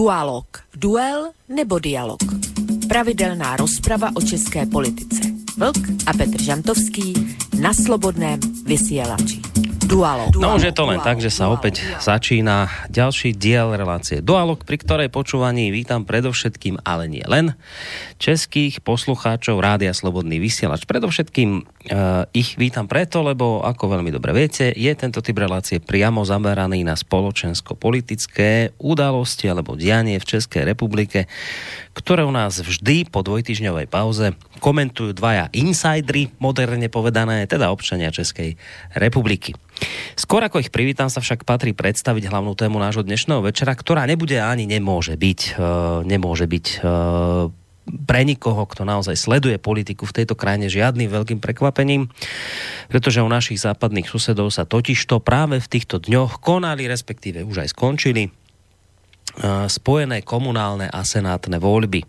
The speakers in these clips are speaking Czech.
Dualog. Duel nebo dialog. Pravidelná rozprava o české politice. Vlk a Petr Žantovský na slobodném vysielači. Dualog. No už je to len tak, že sa opäť začína ďalší diel relácie Dualog, pri ktorej počúvaní vítam predovšetkým, ale nie len, českých poslucháčov Rádia Slobodný vysielač. Predovšetkým uh, ich vítam preto, lebo ako veľmi dobre viete, je tento typ relácie priamo zameraný na spoločensko-politické udalosti alebo dianie v Českej republike, ktoré u nás vždy po dvojtyžňovej pauze komentujú dvaja insidery, moderne povedané, teda občania Českej republiky. Skôr ako ich privítam sa však patrí predstaviť hlavnú tému nášho dnešného večera, ktorá nebude ani nemôže byť, uh, nemôže byť uh, pre nikoho, kto naozaj sleduje politiku v tejto krajine žiadnym veľkým prekvapením, pretože u našich západných susedov sa totižto práve v týchto dňoch konali, respektíve už aj skončili spojené komunálne a senátne voľby.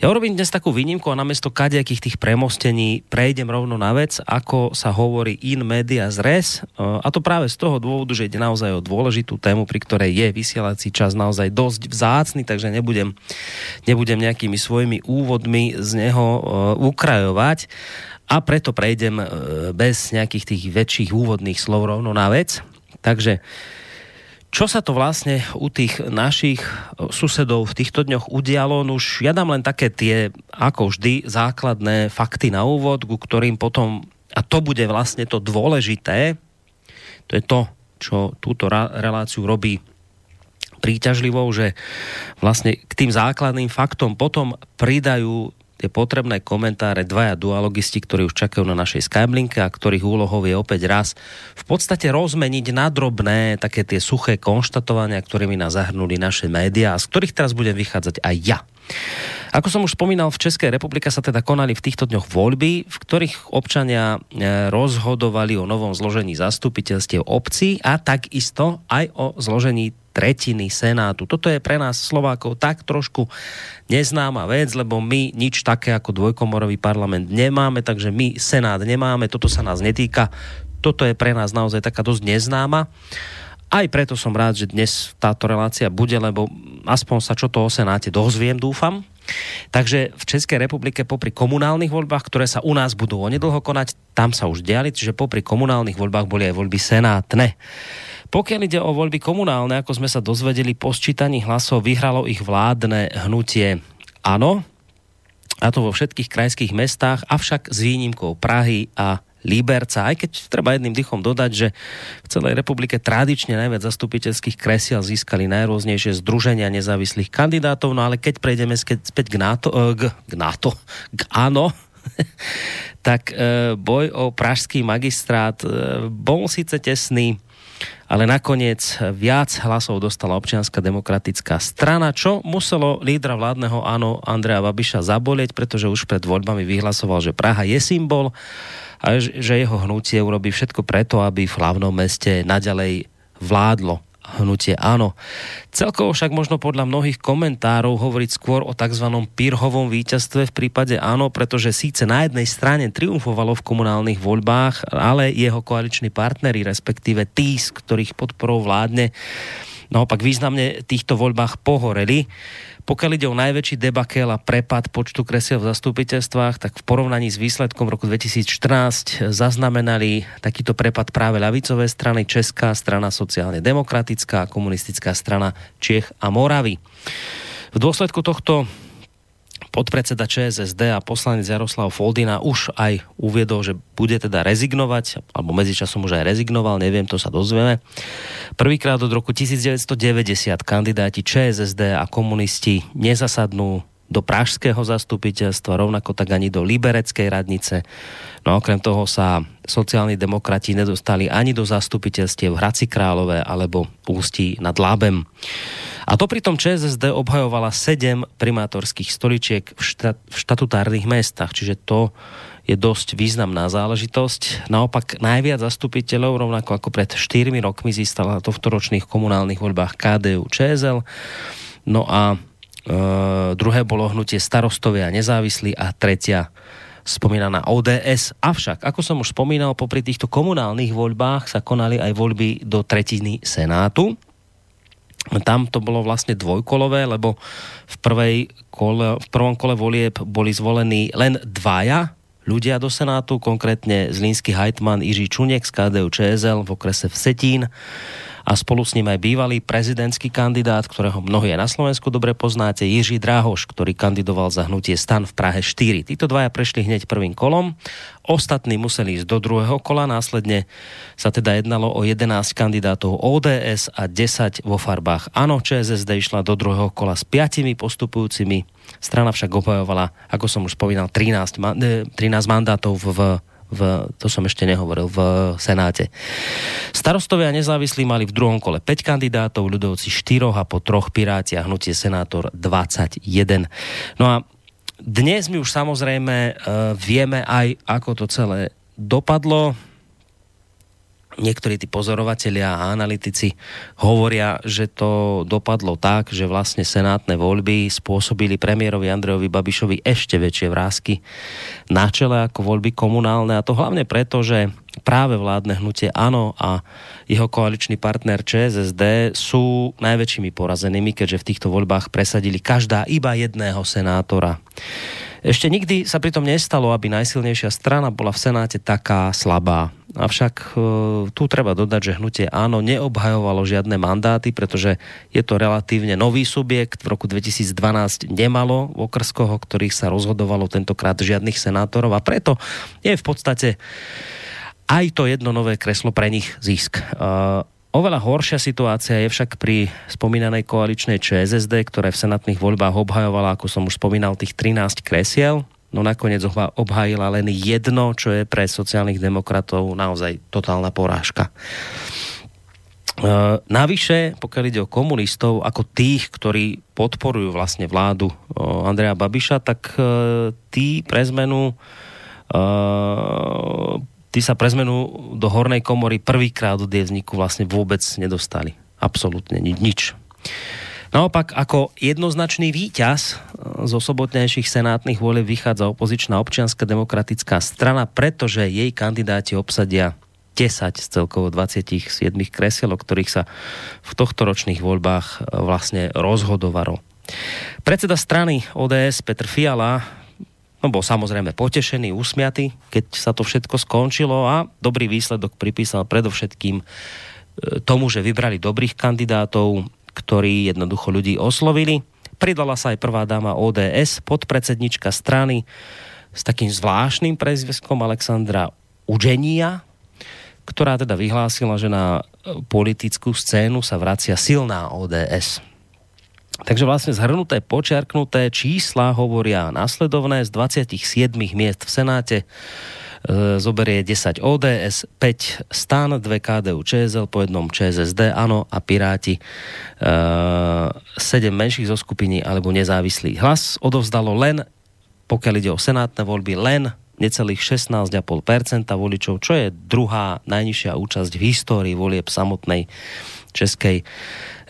Ja urobím dnes takú výnimku a namiesto kadejakých tých premostení prejdem rovno na vec, ako sa hovorí in media res. A to práve z toho dôvodu, že ide naozaj o dôležitú tému, pri ktorej je vysielací čas naozaj dosť vzácny, takže nebudem, nebudem nejakými svojimi úvodmi z neho ukrajovať a preto prejdem bez nejakých tých väčších úvodných slov rovno na vec. Takže čo sa to vlastne u tých našich eh, susedov v týchto dňoch udialo? No už ja dám len také tie, ako vždy, základné fakty na úvod, ku ktorým potom, a to bude vlastne to dôležité, to je to, čo túto reláciu robí príťažlivou, že vlastne k tým základným faktom potom pridajú tie potrebné komentáre dvaja dualogisti, ktorí už čakajú na našej Skyblinke a ktorých úlohou je opäť raz v podstate rozmeniť na drobné také tie suché konštatovania, ktorými nás zahrnuli naše médiá a z ktorých teraz budem vychádzať aj ja. Ako som už spomínal, v Českej republike sa teda konali v týchto dňoch voľby, v ktorých občania e, rozhodovali o novom zložení zastupiteľstiev obcí a takisto aj o zložení tretiny Senátu. Toto je pre nás Slovákov tak trošku neznáma vec, lebo my nič také ako dvojkomorový parlament nemáme, takže my Senát nemáme, toto sa nás netýka. Toto je pre nás naozaj taká dosť neznáma. Aj preto som rád, že dnes táto relácia bude, lebo aspoň sa čo to o Senáte dozviem, dúfam. Takže v Českej republike popri komunálnych voľbách, ktoré sa u nás budú onedlho konať, tam sa už diali, čiže popri komunálnych voľbách boli aj voľby senátne. Pokiaľ ide o voľby komunálne, ako sme sa dozvedeli po sčítaní hlasov, vyhralo ich vládne hnutie Ano, a to vo všetkých krajských mestách, avšak s výnimkou Prahy a Liberca. Aj keď treba jedným dychom dodať, že v celej republike tradične najviac zastupiteľských kresiel získali najrôznejšie združenia nezávislých kandidátov, no ale keď prejdeme späť k NATO, eh, k, k NATO, k ANO, tak eh, boj o pražský magistrát eh, bol síce tesný, ale nakoniec viac hlasov dostala občianská demokratická strana, čo muselo lídra vládneho áno Andrea Babiša zabolieť, pretože už pred voľbami vyhlasoval, že Praha je symbol a že jeho hnutie urobí všetko preto, aby v hlavnom meste naďalej vládlo hnutie áno. Celkovo však možno podľa mnohých komentárov hovoriť skôr o tzv. pírhovom víťazstve v prípade áno, pretože síce na jednej strane triumfovalo v komunálnych voľbách, ale jeho koaliční partnery, respektíve tí, z ktorých podporou vládne, naopak významne týchto voľbách pohoreli. Pokiaľ ide o najväčší debakel a prepad počtu kresiel v zastupiteľstvách, tak v porovnaní s výsledkom roku 2014 zaznamenali takýto prepad práve ľavicové strany, Česká strana sociálne demokratická, komunistická strana Čech a Moravy. V dôsledku tohto podpredseda ČSSD a poslanec Jaroslav Foldina už aj uviedol, že bude teda rezignovať, alebo medzičasom už aj rezignoval, neviem, to sa dozvieme. Prvýkrát od roku 1990 kandidáti ČSSD a komunisti nezasadnú do pražského zastupiteľstva, rovnako tak ani do libereckej radnice. No okrem toho sa sociálni demokrati nedostali ani do zastupiteľstiev Hradci Králové alebo Ústí nad Lábem. A to pritom ČSSD obhajovala sedem primátorských stoličiek v, štat, v štatutárnych mestách, čiže to je dosť významná záležitosť. Naopak najviac zastupiteľov, rovnako ako pred 4 rokmi, získala v ročných komunálnych voľbách KDU ČSL. No a e, druhé bolo hnutie starostovia a nezávislí a tretia spomínaná ODS. Avšak, ako som už spomínal, popri týchto komunálnych voľbách sa konali aj voľby do tretiny Senátu. Tam to bolo vlastne dvojkolové, lebo v, prvej kole, v prvom kole volieb boli zvolení len dvaja ľudia do Senátu, konkrétne zlínsky hajtman Jiří Čunek z KDU ČSL v okrese Vsetín a spolu s ním aj bývalý prezidentský kandidát, ktorého mnohí na Slovensku dobre poznáte, Jiří Dráhoš, ktorý kandidoval za hnutie stan v Prahe 4. Títo dvaja prešli hneď prvým kolom, ostatní museli ísť do druhého kola, následne sa teda jednalo o 11 kandidátov ODS a 10 vo farbách. Áno, ČSSD išla do druhého kola s piatimi postupujúcimi. Strana však obhajovala, ako som už spomínal, 13, 13 mandátov v v, to som ešte nehovoril, v Senáte. Starostovia nezávislí mali v druhom kole 5 kandidátov, ľudovci 4 a po troch Piráti a hnutie Senátor 21. No a dnes my už samozrejme uh, vieme aj, ako to celé dopadlo niektorí tí pozorovatelia a analytici hovoria, že to dopadlo tak, že vlastne senátne voľby spôsobili premiérovi Andrejovi Babišovi ešte väčšie vrázky na čele ako voľby komunálne a to hlavne preto, že práve vládne hnutie ANO a jeho koaličný partner ČSSD sú najväčšími porazenými, keďže v týchto voľbách presadili každá iba jedného senátora. Ešte nikdy sa pritom nestalo, aby najsilnejšia strana bola v Senáte taká slabá. Avšak e, tu treba dodať, že hnutie áno neobhajovalo žiadne mandáty, pretože je to relatívne nový subjekt. V roku 2012 nemalo v okrskoho, ktorých sa rozhodovalo tentokrát žiadnych senátorov a preto je v podstate aj to jedno nové kreslo pre nich zisk. Uh, Oveľa horšia situácia je však pri spomínanej koaličnej ČSSD, ktoré v senátnych voľbách obhajovala, ako som už spomínal, tých 13 kresiel. No nakoniec obhajila len jedno, čo je pre sociálnych demokratov naozaj totálna porážka. E, navyše, pokiaľ ide o komunistov, ako tých, ktorí podporujú vlastne vládu Andreja Babiša, tak e, tí pre zmenu tí sa pre zmenu do hornej komory prvýkrát od jej vzniku vlastne vôbec nedostali. Absolutne nič. Naopak, ako jednoznačný víťaz z osobotnejších senátnych volieb vychádza opozičná občianská demokratická strana, pretože jej kandidáti obsadia 10 z celkovo 27 kresiel, o ktorých sa v tohto ročných voľbách vlastne rozhodovalo. Predseda strany ODS Petr Fiala No bol samozrejme potešený, usmiatý, keď sa to všetko skončilo a dobrý výsledok pripísal predovšetkým e, tomu, že vybrali dobrých kandidátov, ktorí jednoducho ľudí oslovili. Pridala sa aj prvá dáma ODS, podpredsednička strany s takým zvláštnym prezviskom Alexandra Uženia, ktorá teda vyhlásila, že na politickú scénu sa vracia silná ODS. Takže vlastne zhrnuté, počiarknuté čísla hovoria následovné. Z 27 miest v Senáte e, zoberie 10 ODS, 5 STAN, 2 KDU ČSL, po jednom ČSSD, ANO a Piráti, e, 7 menších zo skupiny alebo nezávislý hlas. Odovzdalo len, pokiaľ ide o senátne voľby, len necelých 16,5% voličov, čo je druhá najnižšia účasť v histórii volieb samotnej Českej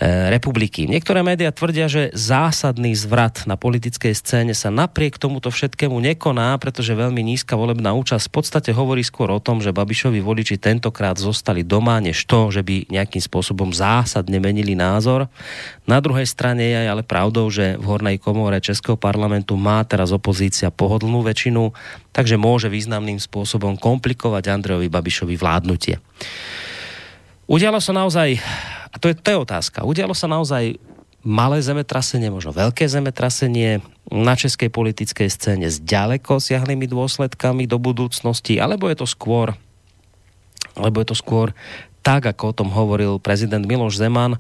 republiky. Niektoré médiá tvrdia, že zásadný zvrat na politickej scéne sa napriek tomuto všetkému nekoná, pretože veľmi nízka volebná účasť v podstate hovorí skôr o tom, že Babišovi voliči tentokrát zostali doma, než to, že by nejakým spôsobom zásadne menili názor. Na druhej strane je ale pravdou, že v hornej komore Českého parlamentu má teraz opozícia pohodlnú väčšinu, takže môže významným spôsobom komplikovať Andrejovi Babišovi vládnutie. Udialo sa naozaj a to je, to je otázka. Udialo sa naozaj malé zemetrasenie, možno veľké zemetrasenie na českej politickej scéne s ďaleko siahlými dôsledkami do budúcnosti, alebo je to skôr alebo je to skôr tak, ako o tom hovoril prezident Miloš Zeman,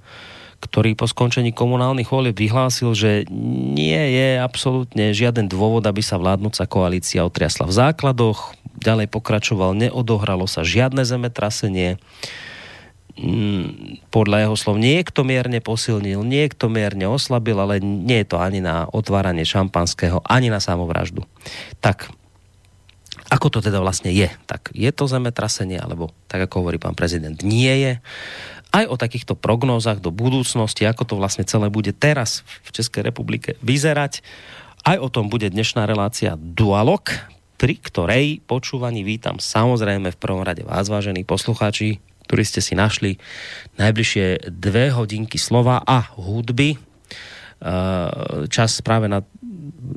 ktorý po skončení komunálnych volieb vyhlásil, že nie je absolútne žiaden dôvod, aby sa vládnúca koalícia otriasla v základoch. Ďalej pokračoval, neodohralo sa žiadne zemetrasenie podľa jeho slov niekto mierne posilnil, niekto mierne oslabil, ale nie je to ani na otváranie šampanského, ani na samovraždu. Tak, ako to teda vlastne je? Tak je to zemetrasenie, alebo tak ako hovorí pán prezident, nie je. Aj o takýchto prognózach do budúcnosti, ako to vlastne celé bude teraz v Českej republike vyzerať. Aj o tom bude dnešná relácia Dualog, pri ktorej počúvaní vítam samozrejme v prvom rade vás, vážení poslucháči, ktorí ste si našli najbližšie dve hodinky slova a hudby. Čas práve na,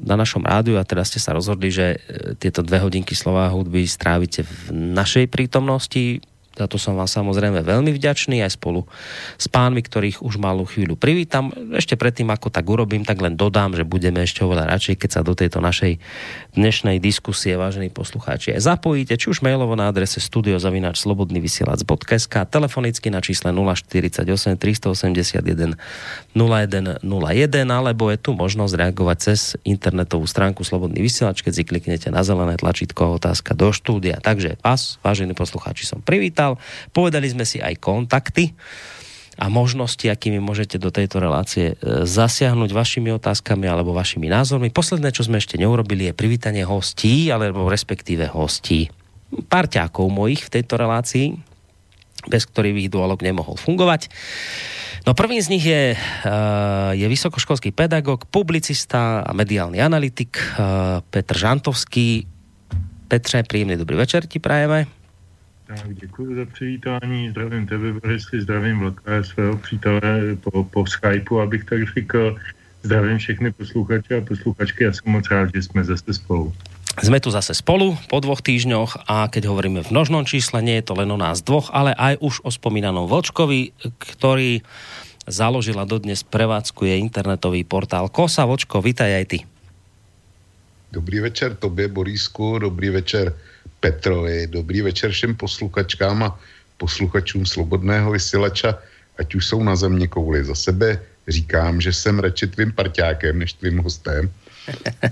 na našom rádiu a teda ste sa rozhodli, že tieto dve hodinky slova a hudby strávite v našej prítomnosti za to som vám samozrejme veľmi vďačný aj spolu s pánmi, ktorých už malú chvíľu privítam. Ešte predtým, ako tak urobím, tak len dodám, že budeme ešte oveľa radšej, keď sa do tejto našej dnešnej diskusie, vážení poslucháči, aj zapojíte, či už mailovo na adrese studiozavinačslobodnyvysielac.sk, telefonicky na čísle 048 381 0101, alebo je tu možnosť reagovať cez internetovú stránku Slobodný vysielač, keď si kliknete na zelené tlačítko otázka do štúdia. Takže vás, vážení poslucháči, som privítal pýtal. Povedali sme si aj kontakty a možnosti, akými môžete do tejto relácie e, zasiahnuť vašimi otázkami alebo vašimi názormi. Posledné, čo sme ešte neurobili, je privítanie hostí, alebo respektíve hostí. Parťákov mojich v tejto relácii, bez ktorých ich dualog nemohol fungovať. No prvým z nich je, e, je vysokoškolský pedagog, publicista a mediálny analytik e, Petr Žantovský. Petře, príjemný dobrý večer ti prajeme. Tak děkuji za přivítání, zdravím tebe, Borisy, zdravím Vlka, svého přítele po, po Skypeu, abych tak řekl. Zdravím všechny posluchače a posluchačky, já jsem moc rád, že jsme zase spolu. Sme tu zase spolu po dvoch týždňoch a keď hovoríme v množnom čísle, nie je to len o nás dvoch, ale aj už o spomínanom Vlčkovi, ktorý založil a dodnes prevádzkuje internetový portál Kosa. Vočko, vítaj aj ty. Dobrý večer tobě, Borísku, dobrý večer Petrovi, dobrý večer všem posluchačkám a posluchačům Slobodného vysílača, ať už jsou na země kouli. Za sebe říkám, že jsem radši tvým parťákem, než tvým hostem.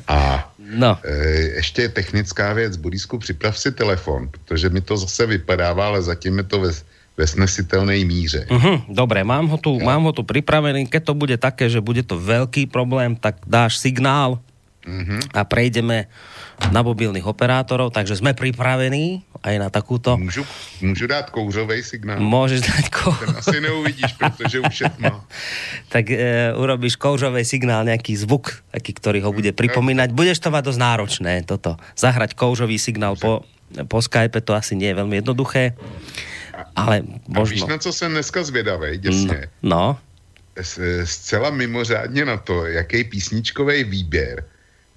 A no. e, ještě technická věc, Borisku, připrav si telefon, protože mi to zase vypadává, ale zatím je to ve, ve snesitelnej míře. Uh-huh, dobre, mám ho, tu, ja. mám ho tu pripravený. Keď to bude také, že bude to veľký problém, tak dáš signál uh-huh. a prejdeme na mobilných operátorov, takže sme pripravení aj na takúto... Můžu, můžu dát kouřový signál? Môžeš dať kouřový. Ten asi neuvidíš, protože už je tma. tak e, urobíš kouřový signál, nejaký zvuk, taký, ktorý ho bude pripomínať. Budeš to mať dosť náročné, toto. Zahrať kouřový signál po, po Skype, to asi nie je veľmi jednoduché. Ale možno... A víš, na co jsem dneska zvědavý, děsně? No. Zcela mimořádně na to, jaký písničkový výběr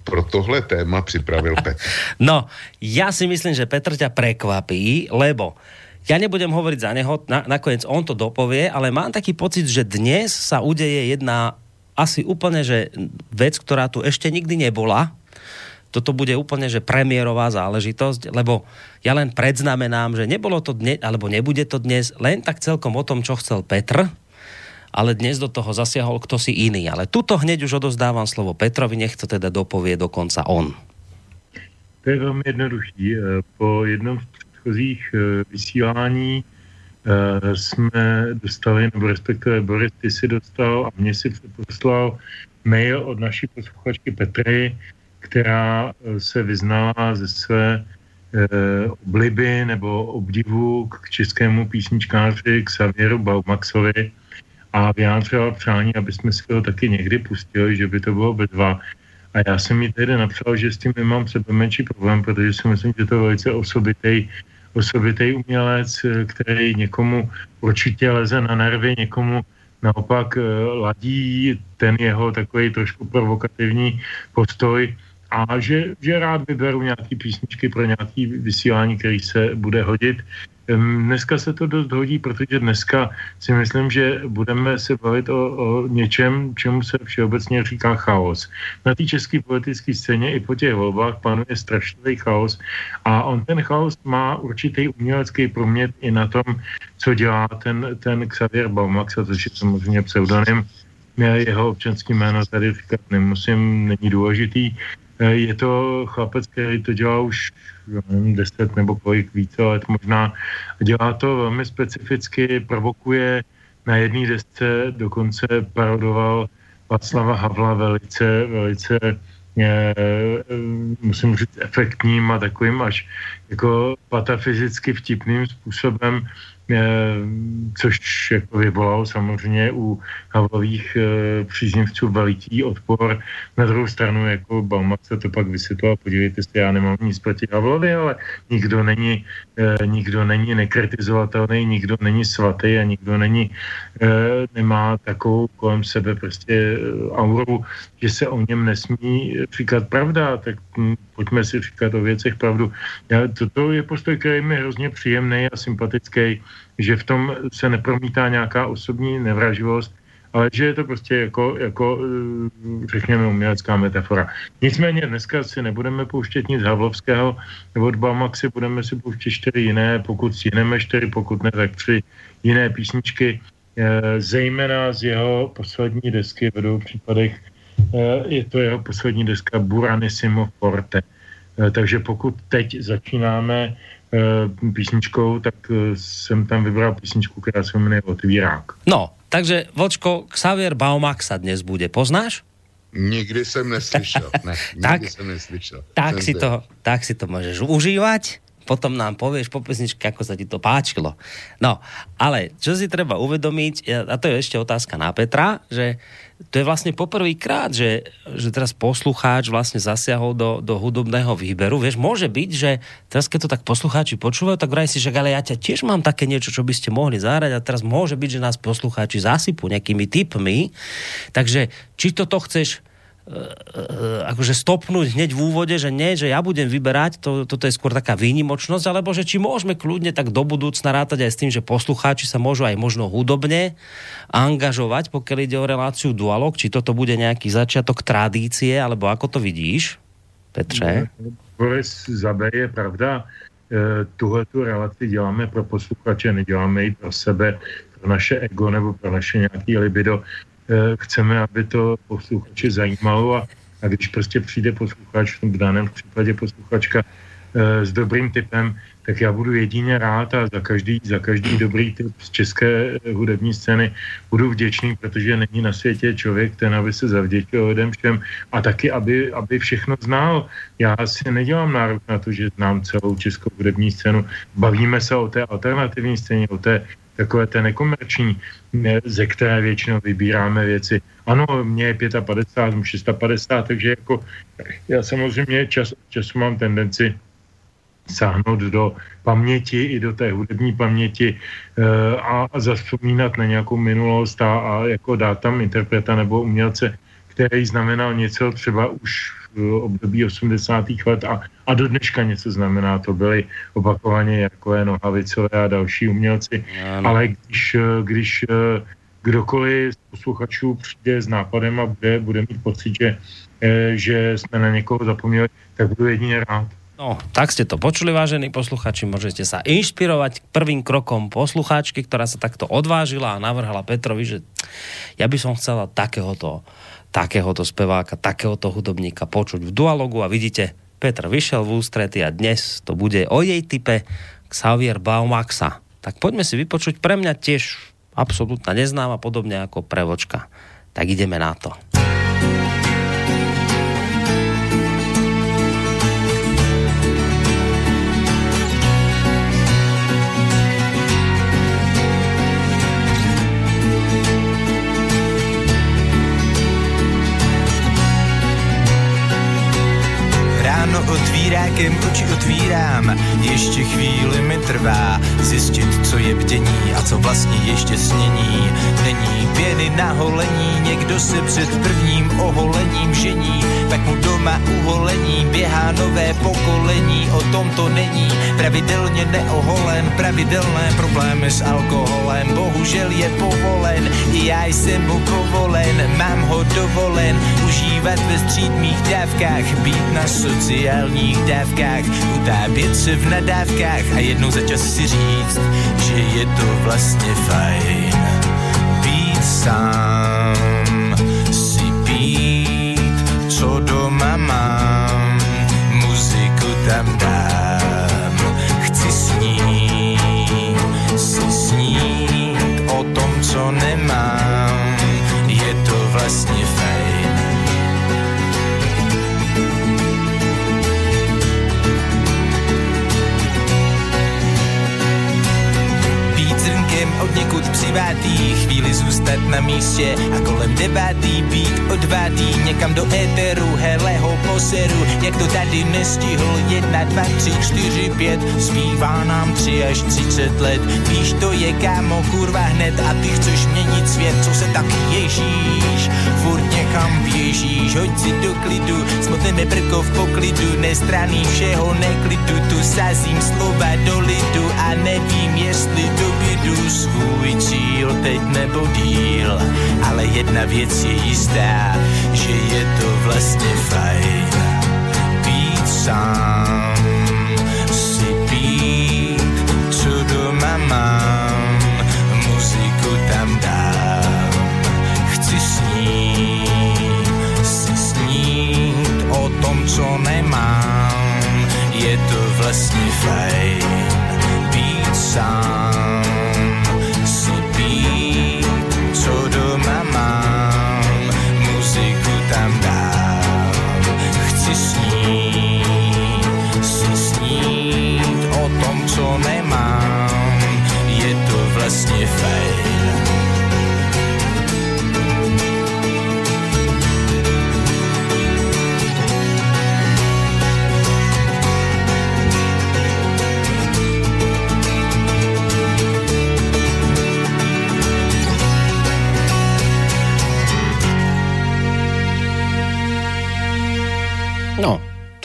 pro tohle téma připravil Petr. No, ja si myslím, že Petr ťa prekvapí, lebo ja nebudem hovoriť za neho, na, nakoniec on to dopovie, ale mám taký pocit, že dnes sa udeje jedna asi úplne, že vec, ktorá tu ešte nikdy nebola, toto bude úplne, že premiérová záležitosť, lebo ja len predznamenám, že nebolo to dnes, alebo nebude to dnes len tak celkom o tom, čo chcel Petr, ale dnes do toho zasiahol kto si iný. Ale tuto hneď už odozdávam slovo Petrovi, nech to teda dopovie dokonca on. To je velmi jednoduchý. Eh, po jednom z předchozích eh, vysílání eh, jsme dostali, nebo respektive Boris, ty si dostal a mě si poslal mail od naší posluchačky Petry, která se vyznala ze své obliby nebo obdivu k českému písničkáři Xavieru Baumaxovi, a vyjádřila přání, aby jsme si ho taky někdy pustili, že by to bylo bezva. A já jsem mi tedy napsal, že s tím nemám sebe menší problém, protože si myslím, že to je velice osobitý, osobitý umělec, který někomu určitě leze na nervy, někomu naopak eh, ladí ten jeho takový trošku provokativní postoj a že, že rád vyberu nějaký písničky pro nějaký vysílání, který se bude hodit. Dneska se to dost hodí, protože dneska si myslím, že budeme se bavit o, o něčem, čemu se všeobecně říká chaos. Na té české politické scéně i po těch volbách panuje strašný chaos a on ten chaos má určitý umělecký promět i na tom, co dělá ten, ten Xavier Baumax, a což je samozřejmě pseudonym, jeho občanský jméno tady říkat nemusím, není důležitý. Je to chlapec, který to dělá už nevím, deset nebo kolik více let možná. Dělá to velmi specificky, provokuje na jedné desce, dokonce parodoval Václava Havla velice, velice je, musím říct, efektním a takovým až jako patafyzicky vtipným způsobem Eh, což jako vyvolalo samozřejmě u Havlových eh, příznivců veliký odpor. Na druhou stranu jako Baumax se to pak vysvětloval, podívejte se, já nemám nic proti Havlovi, ale nikdo není, eh, nikdo není nekritizovatelný, nikdo není svatý a nikdo není, nemá takovou kolem sebe prostě auru, že se o něm nesmí říkat pravda, tak hm, pojďme si říkat o věcech pravdu. Já, toto je postoj, který mi hrozně příjemný a sympatický, že v tom se nepromítá nějaká osobní nevraživost, ale že je to prostě jako, jako eh, řekněme, umělecká metafora. Nicméně dneska si nebudeme pouštět nic Havlovského, nebo od Baumaxy budeme si pouštět čtyři jiné, pokud stihneme čtyři, pokud ne, tak tři jiné písničky, eh, zejména z jeho poslední desky v dvou případech je to jeho poslední deska Buranissimo Forte. Eh, takže pokud teď začínáme eh, písničkou, tak jsem tam vybral písničku, která se jmenuje Otvírák. No, takže Vočko, Xavier Baumax sa dnes bude. Poznáš? Nikdy jsem neslyšel. Ne, nikdy tak, jsem neslyšel. Tak si, to, tak si to můžeš užívat potom nám povieš po pesničke, ako sa ti to páčilo. No, ale čo si treba uvedomiť, a to je ešte otázka na Petra, že to je vlastne poprvýkrát, že, že teraz poslucháč vlastne zasiahol do, do hudobného výberu. Vieš, môže byť, že teraz keď to tak poslucháči počúvajú, tak vraj si, že ale ja ťa tiež mám také niečo, čo by ste mohli zahrať a teraz môže byť, že nás poslucháči zasypú nejakými tipmi. Takže či toto chceš akože stopnúť hneď v úvode, že nie, že ja budem vyberať, to, toto je skôr taká výnimočnosť, alebo že či môžeme kľudne tak do budúcna rátať aj s tým, že poslucháči sa môžu aj možno hudobne angažovať, pokiaľ ide o reláciu Dualog, či toto bude nejaký začiatok tradície, alebo ako to vidíš, Petře? Boris Zabe je pravda, eh, tuhle tu relaci děláme pro posluchače, neděláme ji pro sebe, pro naše ego nebo pro naše nějaký libido. Eh, chceme, aby to posluchače zajímalo a, a když prostě přijde posluchač, v daném případě posluchačka e, s dobrým typem, tak já budu jedině rád a za každý, za každý dobrý typ z české eh, hudební scény budu vděčný, protože není na světě člověk, ten, aby se zavděčil lidem všem a taky, aby, aby všechno znal. Já si nedělám nárok na to, že znám celou českou hudební scénu. Bavíme se o té alternativní scéně, o té takové té nekomerční, ze které většinou vybíráme věci. Ano, mě je 55, 650, takže jako já samozřejmě čas, času mám tendenci sáhnout do paměti i do té hudební paměti e, a, a zaspomínat na nějakou minulost a, a jako dát tam interpreta nebo umělce, který znamenal něco třeba už období 80. let a, a do dneška něco znamená. To byly opakovaně Jarkové, Nohavicové a další umělci. Ano. Ale když, když kdokoliv z posluchačů přijde s nápadem a bude, bude mít pocit, že, že jsme na někoho zapomněli, tak budu jedině rád. No, tak ste to počuli, vážení posluchači, môžete sa inšpirovať prvým krokom posluchačky, ktorá sa takto odvážila a navrhala Petrovi, že ja by som chcela takéhoto takéhoto speváka, takéhoto hudobníka počuť v dualogu a vidíte, Petr vyšel v ústrety a dnes to bude o jej type Xavier Baumaxa. Tak poďme si vypočuť pre mňa tiež absolútna neznáma, podobne ako prevočka. Tak ideme na to. Otvírákem oči otvírám, ještě chvíli mi trvá zjistit, co je bdění a co vlastně ještě snění. Není pěny na holení, někdo se před prvním oholením žení, tak mu doma uholení běhá nové pokolení, o tom to není, pravidelně neoholen, pravidelné problémy s alkoholem, bohužel je povolen, i já jsem mu povolen, mám ho dovolen, užívat ve střídmých dávkách, být na sociálních dávkách, utápět se v nadávkách a jednou za čas si říct, že je to vlastně fajn být sám, si pít, co doma mám, muziku tam dám, chci snít, si snít o tom, co nemám, zůstat na místě a kolem devátý být odvátý někam do éteru, helého poseru, jak to tady nestihl, jedna, dva, tři, čtyři, pět, zbývá nám tři až třicet let, víš, to je kámo, kurva hned. A ty chceš měnit svět, co se tak ježíš, furt někam běžíš, hoď si do klidu, smutneme prko v poklidu, nestraný všeho neklidu, tu sázím slova do lidu a nevím, jestli dobydu svůj cíl. Teď nebo díl, ale jedna věc je jistá, že je to vlastně fajn. Být sám, si pít, co doma mám, muziku tam dám, chci snít, si snít o tom, co nemám, je to vlastně fajn. Být sám,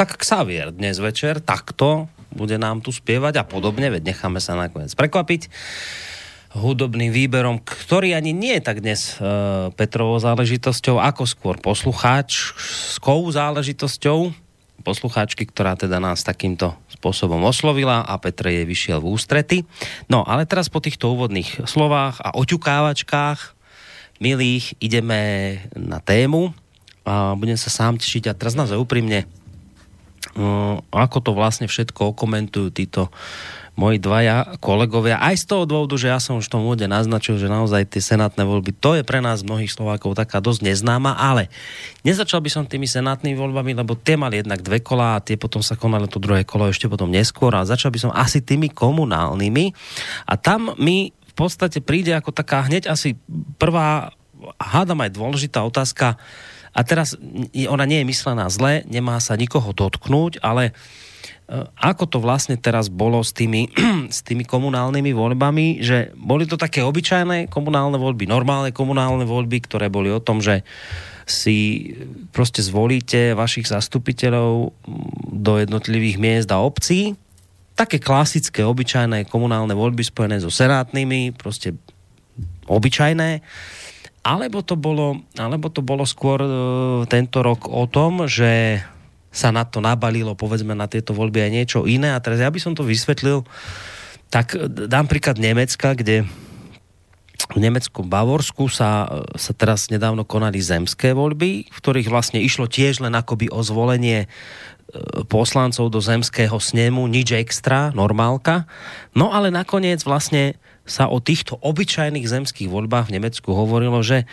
tak Xavier dnes večer takto bude nám tu spievať a podobne, veď necháme sa nakoniec prekvapiť hudobným výberom, ktorý ani nie je tak dnes uh, Petrovou záležitosťou, ako skôr poslucháčskou záležitosťou, poslucháčky, ktorá teda nás takýmto spôsobom oslovila a Petr jej vyšiel v ústrety. No, ale teraz po týchto úvodných slovách a oťukávačkách milých ideme na tému a budem sa sám tešiť a teraz naozaj úprimne ako to vlastne všetko okomentujú títo moji dvaja kolegovia. Aj z toho dôvodu, že ja som už v tom úvode naznačil, že naozaj tie senátne voľby, to je pre nás mnohých Slovákov taká dosť neznáma, ale nezačal by som tými senátnymi voľbami, lebo tie mali jednak dve kola a tie potom sa konali to druhé kolo ešte potom neskôr a začal by som asi tými komunálnymi a tam mi v podstate príde ako taká hneď asi prvá, hádam aj dôležitá otázka, a teraz ona nie je myslená zle, nemá sa nikoho dotknúť, ale ako to vlastne teraz bolo s tými, s tými komunálnymi voľbami, že boli to také obyčajné komunálne voľby, normálne komunálne voľby, ktoré boli o tom, že si proste zvolíte vašich zastupiteľov do jednotlivých miest a obcí. Také klasické, obyčajné komunálne voľby spojené so senátnymi, proste obyčajné. Alebo to bolo, alebo to bolo skôr uh, tento rok o tom, že sa na to nabalilo, povedzme, na tieto voľby aj niečo iné. A teraz ja by som to vysvetlil, tak dám príklad Nemecka, kde v Nemecku, Bavorsku sa, sa teraz nedávno konali zemské voľby, v ktorých vlastne išlo tiež len akoby o zvolenie poslancov do zemského snemu, nič extra, normálka. No ale nakoniec vlastne sa o týchto obyčajných zemských voľbách v Nemecku hovorilo, že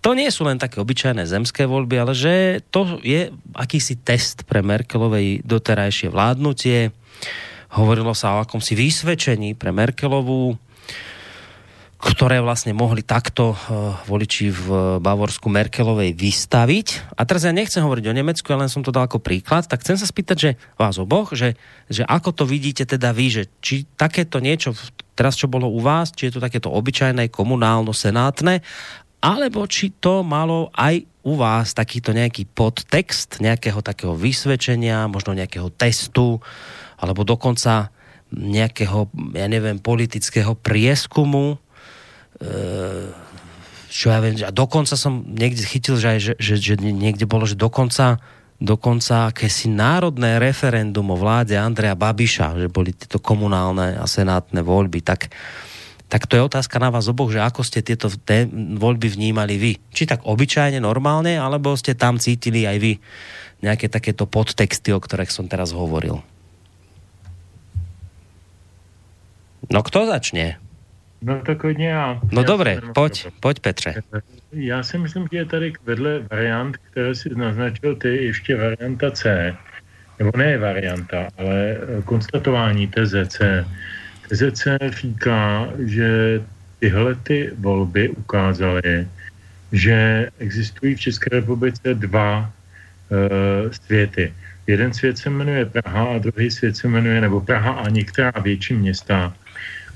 to nie sú len také obyčajné zemské voľby, ale že to je akýsi test pre Merkelovej doterajšie vládnutie. Hovorilo sa o akomsi vysvedčení pre Merkelovú, ktoré vlastne mohli takto uh, voliči v Bavorsku Merkelovej vystaviť. A teraz ja nechcem hovoriť o Nemecku, ale len som to dal ako príklad, tak chcem sa spýtať, že vás oboch, že, že ako to vidíte teda vy, že či takéto niečo, teraz čo bolo u vás, či je to takéto obyčajné, komunálno-senátne, alebo či to malo aj u vás takýto nejaký podtext, nejakého takého vysvedčenia, možno nejakého testu, alebo dokonca nejakého, ja neviem, politického prieskumu, čo ja viem, a dokonca som niekde chytil, že, aj, že, že, že niekde bolo, že dokonca dokonca akési národné referendum o vláde Andreja Babiša, že boli tieto komunálne a senátne voľby, tak, tak to je otázka na vás oboch, že ako ste tieto voľby vnímali vy. Či tak obyčajne, normálne, alebo ste tam cítili aj vy nejaké takéto podtexty, o ktorých som teraz hovoril. No kto začne? No tak hodně já. No já dobré, pojď, pojď Petře. Já si myslím, že je tady vedle variant, které si naznačil ty, ještě varianta C, nebo ne varianta, ale konstatování TZC. TZC říká, že tyhle ty volby ukázaly, že existují v České republice dva uh, světy. Jeden svět se jmenuje Praha a druhý svět se jmenuje, nebo Praha a některá větší města.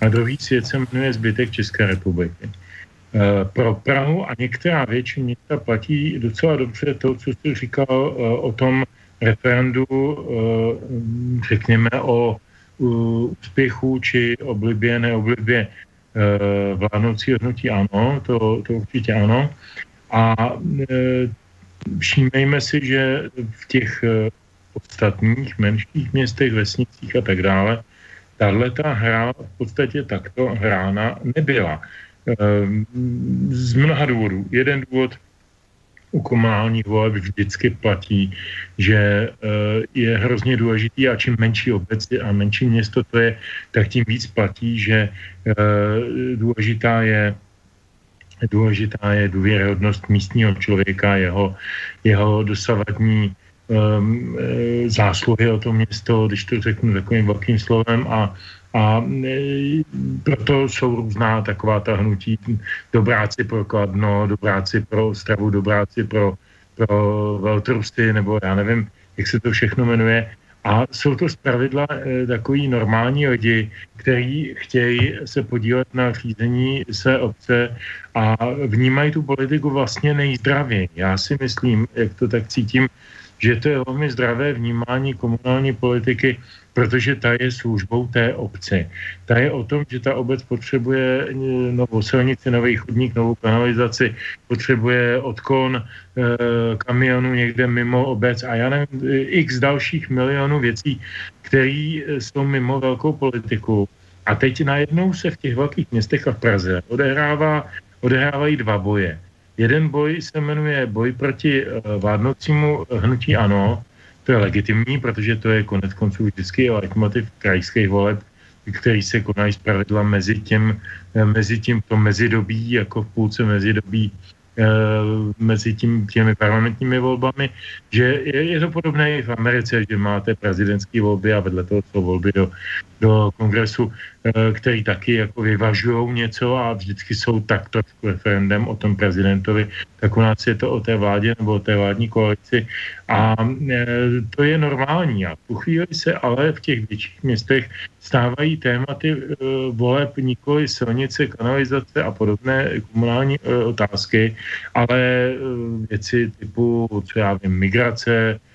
A druhý svět se jmenuje zbytek České republiky. Uh, pro Prahu a některá větší města platí docela dobře to, co jsi říkal uh, o tom referendu, řekněme, o úspěchu či oblibě, neoblibě Eh, vládnoucí hnutí ano, to, to určitě ano. A eh, všímejme si, že v těch eh, ostatních menších městech, vesnicích a tak dále, tahle ta hra v podstatě takto hrána nebyla. Z mnoha důvodů. Jeden důvod u komunálních voleb vždycky platí, že eh, je hrozně důležitý a čím menší obec a menší město to je, tak tím víc platí, že eh, důležitá je důležitá je důvěryhodnost místního člověka, jeho, jeho dosavadní um, zásluhy o to město, když to řeknu takovým velkým slovem a a e, proto jsou různá taková ta hnutí dobráci pro Kladno, dobráci pro Ostravu, dobráci pro, pro Veltrusty, nebo já nevím, jak se to všechno jmenuje. A jsou to zpravidla e, takový normální lidi, kteří chtějí se podílet na řízení své obce a vnímají tu politiku vlastně nejzdravěji. Já si myslím, jak to tak cítím, že to je velmi zdravé vnímání komunální politiky protože ta je službou té obce. Ta je o tom, že ta obec potřebuje eh, novou silnici, nový chodník, novou kanalizaci, potřebuje odkon e, kamionu někde mimo obec a já nevím, eh, x dalších milionů věcí, které jsou mimo velkou politiku. A teď najednou se v těch velkých městech a v Praze odehrává, odehrávají dva boje. Jeden boj se jmenuje boj proti vládnoucímu hnutí ANO, to je legitimní, protože to je konec konců vždycky leitmotiv krajských voleb, který se konají zpravidla mezi tím, mezi tím to mezidobí, jako v půlce mezidobí Eh, mezi tím, těmi parlamentními volbami, že je, je to podobné i v Americe, že máte prezidentské volby a vedle toho jsou volby do, do kongresu, eh, který taky jako vyvažují něco a vždycky jsou tak trošku referendem o tom prezidentovi, tak u nás je to o té vládě nebo o té vládní koalici. A eh, to je normální. A tu chvíli se ale v těch větších městech stávají tématy voleb nikoli silnice, kanalizace a podobné komunální otázky, ale eh, věci typu, co já vím, migrace, Eh,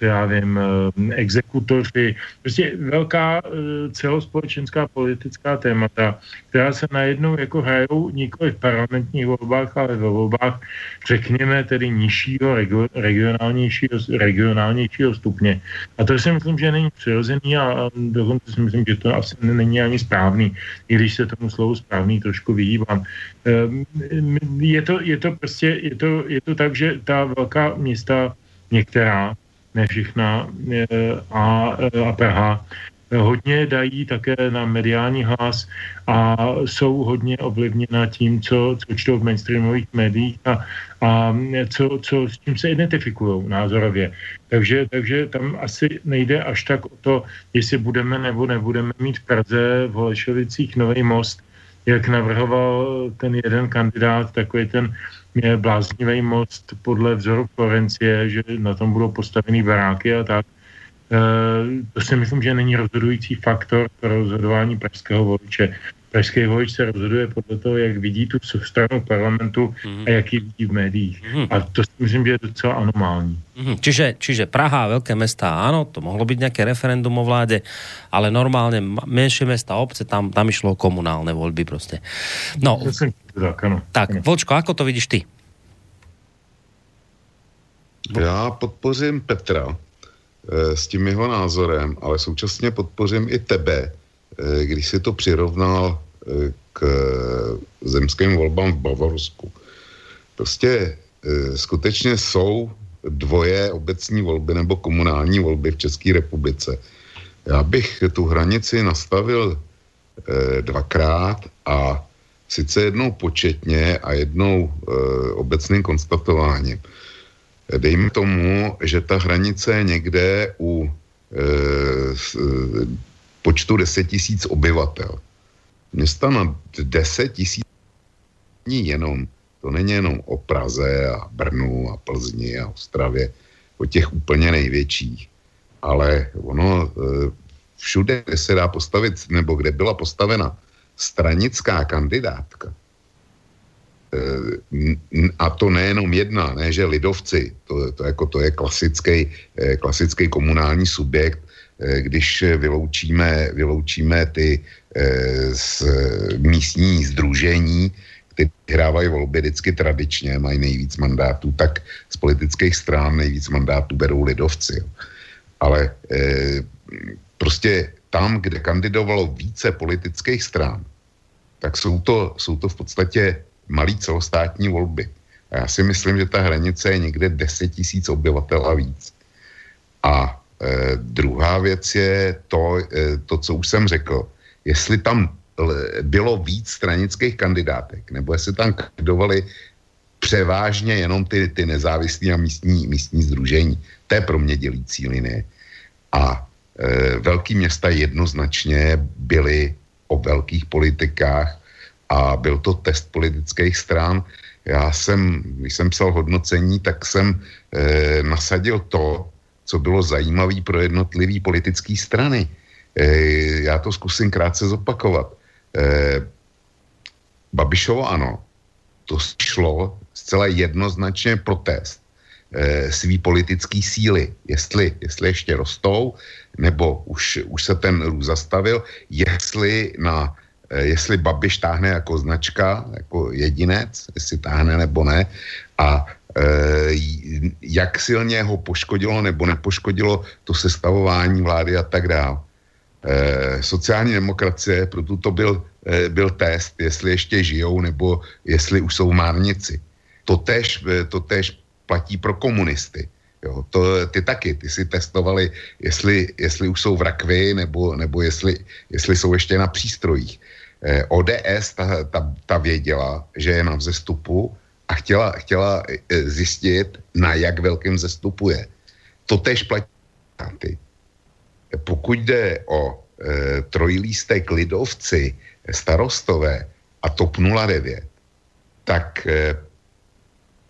já vím, eh, exekutoři, prostě velká eh, celospolečenská politická témata, která se najednou jako hrajou nikoli v parlamentních volbách, ale ve volbách, řekněme, tedy nižšího, regionálnějšího, regionálnějšího stupně. A to si myslím, že není přirozený a dokonce si myslím, že to asi není ani správný, i když se tomu slovu správný trošku vyhýbám. Je to, je to prostě, je to, je to tak, že ta velká města některá, ne všechna, e, a, e, a Praha, hodně dají také na mediální hlas a jsou hodně ovlivněna tím, co, co čtou v mainstreamových médiích a, a co, co, s tím se identifikují názorově. Takže, takže tam asi nejde až tak o to, jestli budeme nebo nebudeme mít v Praze v Holešovicích nový most, jak navrhoval ten jeden kandidát, takový ten je bláznivý most podle vzoru Florencie, že na tom budou postavený baráky a tak. E, to si myslím, že není rozhodující faktor pro rozhodování pražského voliče. Pražský volič se rozhoduje podle toho, jak vidí tu stranu parlamentu mm-hmm. a jak ji vidí v médiích. Mm-hmm. A to si myslím, že je docela anomální. Mm-hmm. Čiže, čiže Praha a veľké mesta, áno, to mohlo byť nejaké referendum o vláde, ale normálne menšie mesta, obce, tam, tam išlo o komunálne voľby prostě. No, tak, ano. Tak, ano. Vlčko, ako to vidíš ty? Já podpořím Petra e, s tím jeho názorem, ale současně podpořím i tebe, když si to přirovnal e, k zemským volbám v Bavorsku. Prostě skutečně jsou dvoje obecní volby nebo komunální volby v České republice. Já bych tu hranici nastavil dvakrát a sice jednou početně a jednou obecným konstatováním. Dejme tomu, že ta hranice je někde u počtu 10 tisíc obyvatel. města na 10 tisíc jenom, to není jenom o Praze a Brnu a Plzni a Ostravě, o těch úplně největších, ale ono e, všude, kde se dá postavit, nebo kde byla postavena stranická kandidátka, e, a to nejenom jedna, ne, že lidovci, to, to, jako to je klasický, e, klasický komunální subjekt, když vyloučíme, vyloučíme ty z místní združení, ty hrávají volby vždycky tradičně, mají nejvíc mandátů, tak z politických stran nejvíc mandátů berou lidovci. Ale prostě tam, kde kandidovalo více politických stran, tak jsou to, jsou to v podstatě malý celostátní volby. A já si myslím, že ta hranice je někde 10 tisíc obyvatel a víc. A e, druhá věc je to, e, to, co už jsem řekl. Jestli tam bylo víc stranických kandidátek, nebo jestli tam kandidovali převážně jenom ty, ty nezávislí a místní, místní združení. To je pro mě dělící linie. A e, velký města jednoznačně byly o velkých politikách a byl to test politických stran. Já jsem, když jsem psal hodnocení, tak jsem e, nasadil to, co bylo zajímavé pro jednotlivé politické strany. E, já to zkusím krátce zopakovat eh, Babišovo ano, to šlo zcela jednoznačně protest eh, svý politický síly, jestli, jestli ještě rostou, nebo už, už se ten růst zastavil, jestli na jestli Babiš táhne jako značka, jako jedinec, jestli táhne nebo ne, a e, jak silně ho poškodilo nebo nepoškodilo to sestavování vlády a tak dále eh, sociální demokracie, proto to byl, eh, byl test, jestli ještě žijou nebo jestli už jsou márnici. To tež, eh, to tež platí pro komunisty. Jo, to, ty taky, ty si testovali, jestli, jestli už jsou v rakvi nebo, nebo jestli, jestli jsou ještě na přístrojích. Eh, ODS ta, ta, ta věděla, že je na vzestupu a chtěla, chtěla eh, zjistit, na jak velkém vzestupu je. To tež platí pokud jde o e, trojlístek lidovci, starostové a TOP 09, tak e,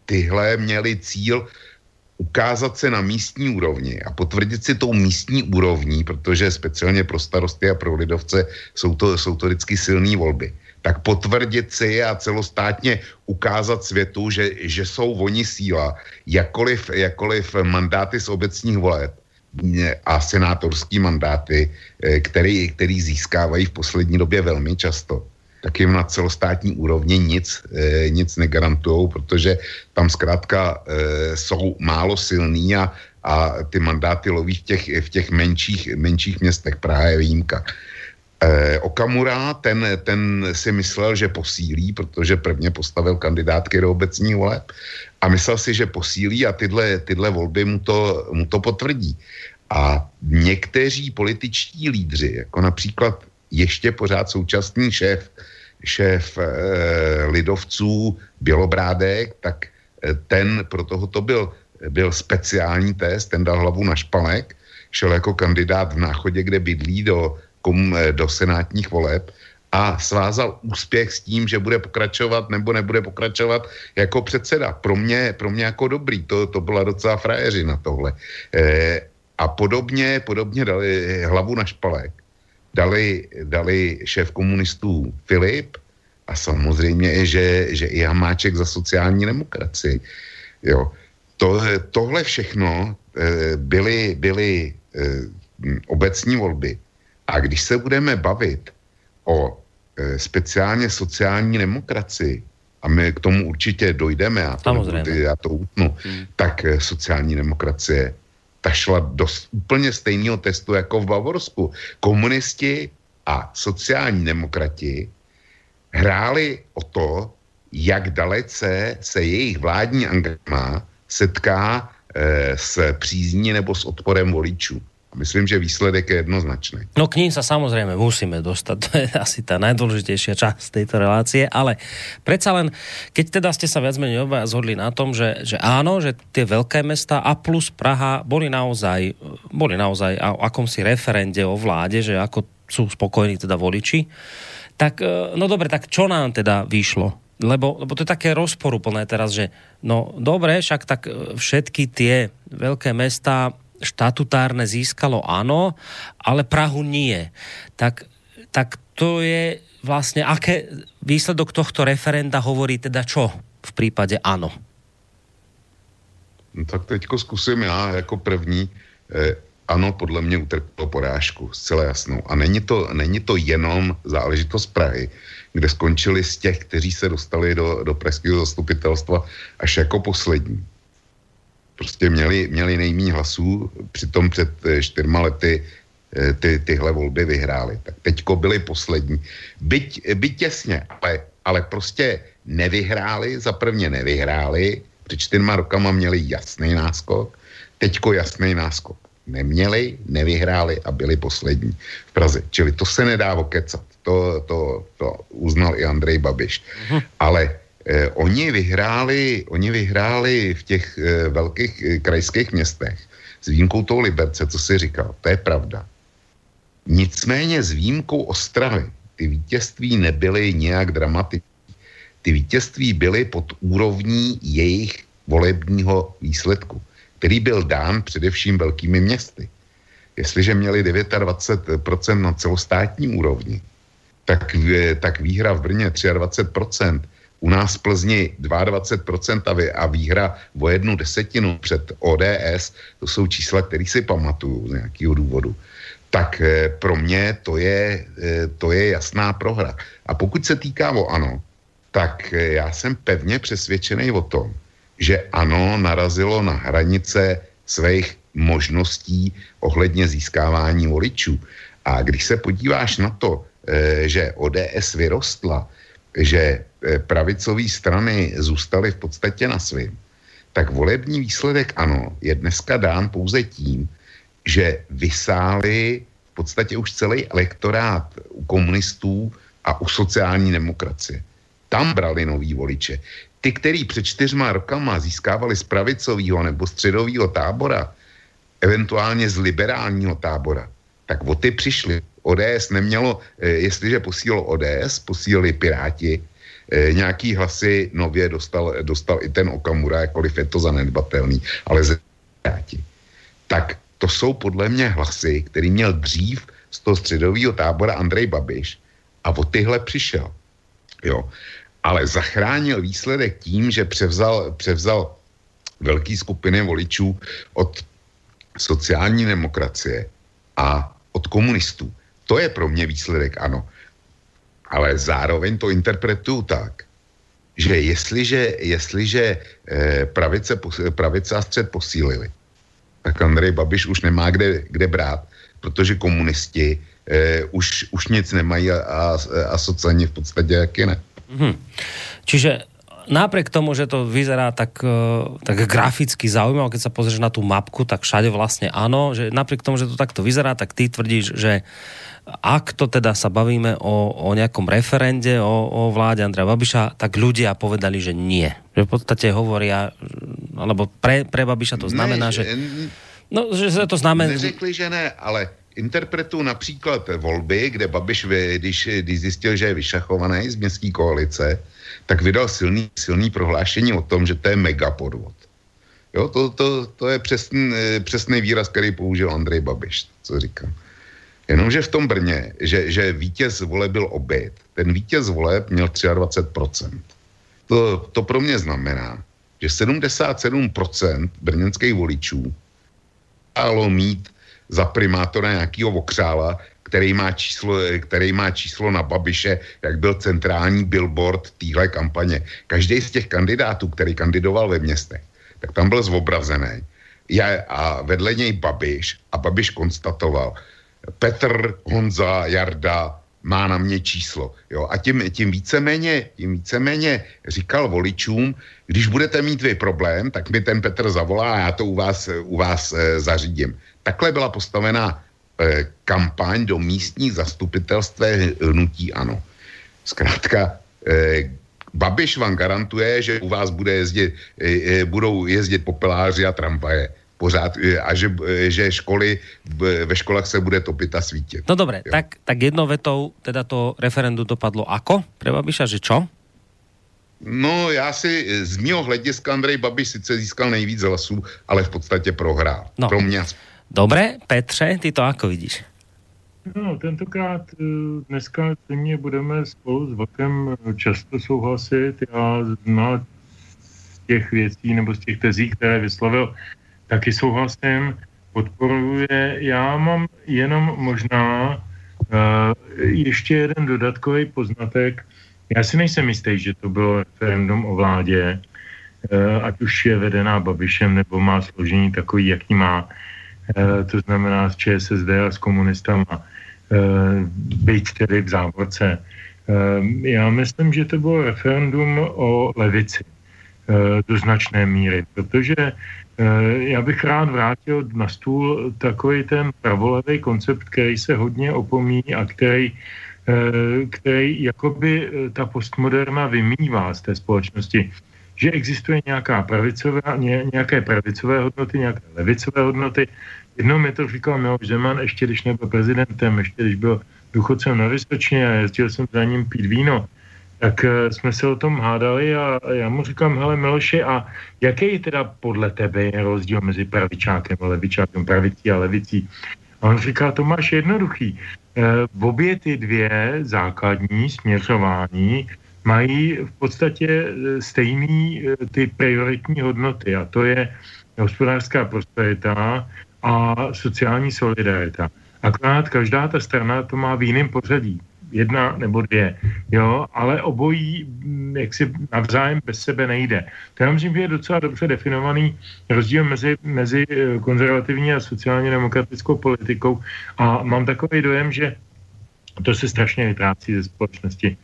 tyhle měli cíl ukázat se na místní úrovni a potvrdit si tou místní úrovní, protože speciálně pro starosty a pro lidovce jsou to, jsou to vždycky silné volby, tak potvrdit si a celostátně ukázat světu, že, že jsou oni síla, jakkoliv, jakkoliv mandáty z obecních voleb a senátorský mandáty, eh, který, který získávají v poslední době velmi často, tak jim na celostátní úrovni nic, eh, nic negarantují, protože tam zkrátka eh, jsou málo silný a, a ty mandáty loví v těch, v těch menších, menších městech. Praha je výjimka. Eh, Okamura, ten, ten si myslel, že posílí, protože prvně postavil kandidátky do obecní voleb a myslel si, že posílí a tyhle, tyhle volby mu to, mu to potvrdí. A někteří političtí lídři, jako například ještě pořád současný šéf, šéf eh, lidovců Bělobrádek, tak eh, ten, pro toho to byl, byl speciální test, ten dal hlavu na špalek, šel jako kandidát v náchodě, kde bydlí do, kom, eh, do senátních voleb a svázal úspěch s tím, že bude pokračovat nebo nebude pokračovat jako předseda. Pro mě, pro mě jako dobrý, to, to byla docela frajeřina tohle. Eh, a podobně, podobně dali hlavu na špalek. Dali, dali šéf komunistů Filip a samozřejmě že, že i Hamáček za sociální demokracii. Jo. To, tohle všechno eh, byly, byly eh, obecní volby. A když se budeme bavit o eh, speciálně sociální demokracii, a my k tomu určitě dojdeme, já to, já to utnu, hmm. tak sociální demokracie ta šla do úplně stejného testu jako v Bavorsku. Komunisti a sociální demokrati hráli o to, jak dalece se jejich vládní angažmá setká e, s přízní nebo s odporem voličů myslím, že výsledek je jednoznačný. No k ním sa samozrejme musíme dostať, to je asi tá najdôležitejšia časť tejto relácie, ale predsa len, keď teda ste sa viac menej obaja zhodli na tom, že, že áno, že tie veľké mesta a plus Praha boli naozaj, boli naozaj o akomsi referende o vláde, že ako sú spokojní teda voliči, Tak, no dobre, tak čo nám teda vyšlo? Lebo, lebo to je také rozporuplné teraz, že no dobre, však tak všetky tie veľké mesta štatutárne získalo áno, ale Prahu nie. Tak, tak to je vlastne, aké výsledok tohto referenda hovorí teda čo v prípade áno? No, tak teďko zkusím já jako první. Eh, ano, podle mě utrpělo porážku, zcela jasnou. A není to, není to jenom záležitost Prahy, kde skončili z těch, kteří se dostali do, do pražského zastupitelstva až jako poslední. Prostě měli, měli nejméně hlasů, přitom před eh, čtyřma lety eh, ty, tyhle volby vyhráli. Tak teďko byli poslední. Byť, byť těsně, ale, ale prostě nevyhráli, za prvně nevyhráli, před čtyřma rokama měli jasný náskok, teďko jasný náskok neměli, nevyhráli a byli poslední v Praze. Čili to se nedá okecat. To, to, to uznal i Andrej Babiš. Uh-huh. Ale eh, oni vyhráli, oni vyhráli v těch eh, velkých eh, krajských městech s výjimkou toho Liberce, co si říkal, to je pravda. Nicméně s výjimkou Ostravy ty vítězství nebyly nějak dramatické. Ty vítězství byly pod úrovní jejich volebního výsledku který byl dán především velkými městy. Jestliže měli 29% na celostátní úrovni, tak, tak výhra v Brně 23%, u nás v Plzni 22% a výhra o jednu desetinu před ODS, to jsou čísla, které si pamatuju z nějakého důvodu, tak eh, pro mě to je, eh, to je jasná prohra. A pokud se týká o ANO, tak eh, já jsem pevně přesvědčený o tom, že ano, narazilo na hranice svých možností ohledně získávání voličů. A když se podíváš na to, že ODS vyrostla, že pravicové strany zůstaly v podstatě na svým, tak volební výsledek ano, je dneska dán pouze tím, že vysáli v podstatě už celý elektorát u komunistů a u sociální demokracie. Tam brali nový voliče ty, který před čtyřma rokama získávali z pravicového nebo středového tábora, eventuálně z liberálního tábora, tak o ty přišli. ODS nemělo, eh, jestliže posílilo ODS, posílili Piráti, eh, nějaký hlasy nově dostal, dostal i ten Okamura, jakkoliv je to zanedbatelný, ale ze. Tak to jsou podle mě hlasy, který měl dřív z toho středového tábora Andrej Babiš a o tyhle přišel. Jo ale zachránil výsledek tím, že převzal, převzal velký skupiny voličů od sociální demokracie a od komunistů. To je pro mě výsledek, ano. Ale zároveň to interpretuju tak, že jestliže, jestliže eh, pravice, pravice a střed posílili, tak Andrej Babiš už nemá kde, kde brát, protože komunisti eh, už, už nic nemají a, a, a sociálně v podstatě jaký ne. Mm-hmm. Čiže napriek tomu, že to vyzerá tak, e, tak graficky zaujímavé, keď sa pozrieš na tú mapku, tak všade vlastne áno, že napriek tomu, že to takto vyzerá, tak ty tvrdíš, že ak to teda sa bavíme o, o nejakom referende o, o vláde Andreja Babiša, tak ľudia povedali, že nie. Že v podstate hovoria, alebo pre, pre Babiša to znamená, ne, že... No, že to znamená... Neřekli, že ne, ale interpretuju například volby, kde Babiš, když, když zjistil, že je vyšachovaný z městské koalice, tak vydal silný, silný prohlášení o tom, že to je megapodvod. Jo, to, to, to je přesný, přesný výraz, který použil Andrej Babiš, co říkám. Jenomže v tom Brně, že, že vítěz vole byl obyt, ten vítěz voleb měl 23%. To, to pro mě znamená, že 77% brněnských voličů málo mít za primátora nějakého okřála, který má, číslo, který má číslo na Babiše, jak byl centrální billboard téhle kampaně. Každý z těch kandidátů, který kandidoval ve městech, tak tam byl zobrazený. Já, a vedle něj Babiš a Babiš konstatoval, Petr, Honza, Jarda má na mě číslo. Jo? A tím, tím, víceméně, tím víceméně říkal voličům, když budete mít vy problém, tak mi ten Petr zavolá a já to u vás, u vás e, zařídím. Takhle byla postavená eh, kampaň do místních zastupitelství hnutí ANO. Zkrátka, eh, Babiš vám garantuje, že u vás bude jezdit, eh budou jezdit popeláři a tramvaje. Pořád a že, že školy, ve školách se bude topit a svítit. No dobré, tak, tak jednou vetou teda to referendum dopadlo ako? Pre Babiša, že čo? No já si z mého hlediska Andrej Babiš sice získal nejvíc hlasů, ale v podstatě prohrál. No. Pro mě. Dobré, Petře, ty to ako vidíš? No, tentokrát dneska mě budeme spolu s Vakem často souhlasit. Já na těch věcí nebo z těch tezí, které vyslovil, taky souhlasím, podporuje. Já mám jenom možná uh, ještě jeden dodatkový poznatek. Já si nejsem jistý, že to bylo referendum o vládě, uh, ať už je vedená Babišem nebo má složení takový, jaký má. Uh, to znamená s ČSSD a s komunistama. Uh, být tedy v závorce. Uh, já myslím, že to bylo referendum o levici do značné míry, protože já bych rád vrátil na stůl takový ten pravolevý koncept, který se hodně opomíní a který, eh, který jakoby eh, ta postmoderna vymývá z té společnosti že existuje nějaká pravicová, ně, nějaké pravicové hodnoty, nějaké levicové hodnoty. Jednou mi to říkal Miloš Zeman, ještě když nebyl prezidentem, ještě když byl důchodcem na Vysočině a jezdil jsem za ním pít víno, tak uh, jsme se o tom hádali a já mu říkám, hele Miloši, a jaký teda podle tebe je rozdíl mezi pravičákem a levičákem, pravicí a levicí? A on říká, to máš jednoduchý. Uh, obě ty dvě základní směřování mají v podstatě eh, stejný ty prioritní hodnoty a to je hospodářská prosperita a sociální solidarita. Akorát každá ta strana to má v jiném pořadí jedna nebo dvě, jo, ale obojí mm, jak si navzájem bez sebe nejde. To já myslím, že je docela dobře definovaný rozdíl mezi, mezi eh, konzervativní a sociálně demokratickou politikou a mám takový dojem, že to se strašně vytrácí ze společnosti.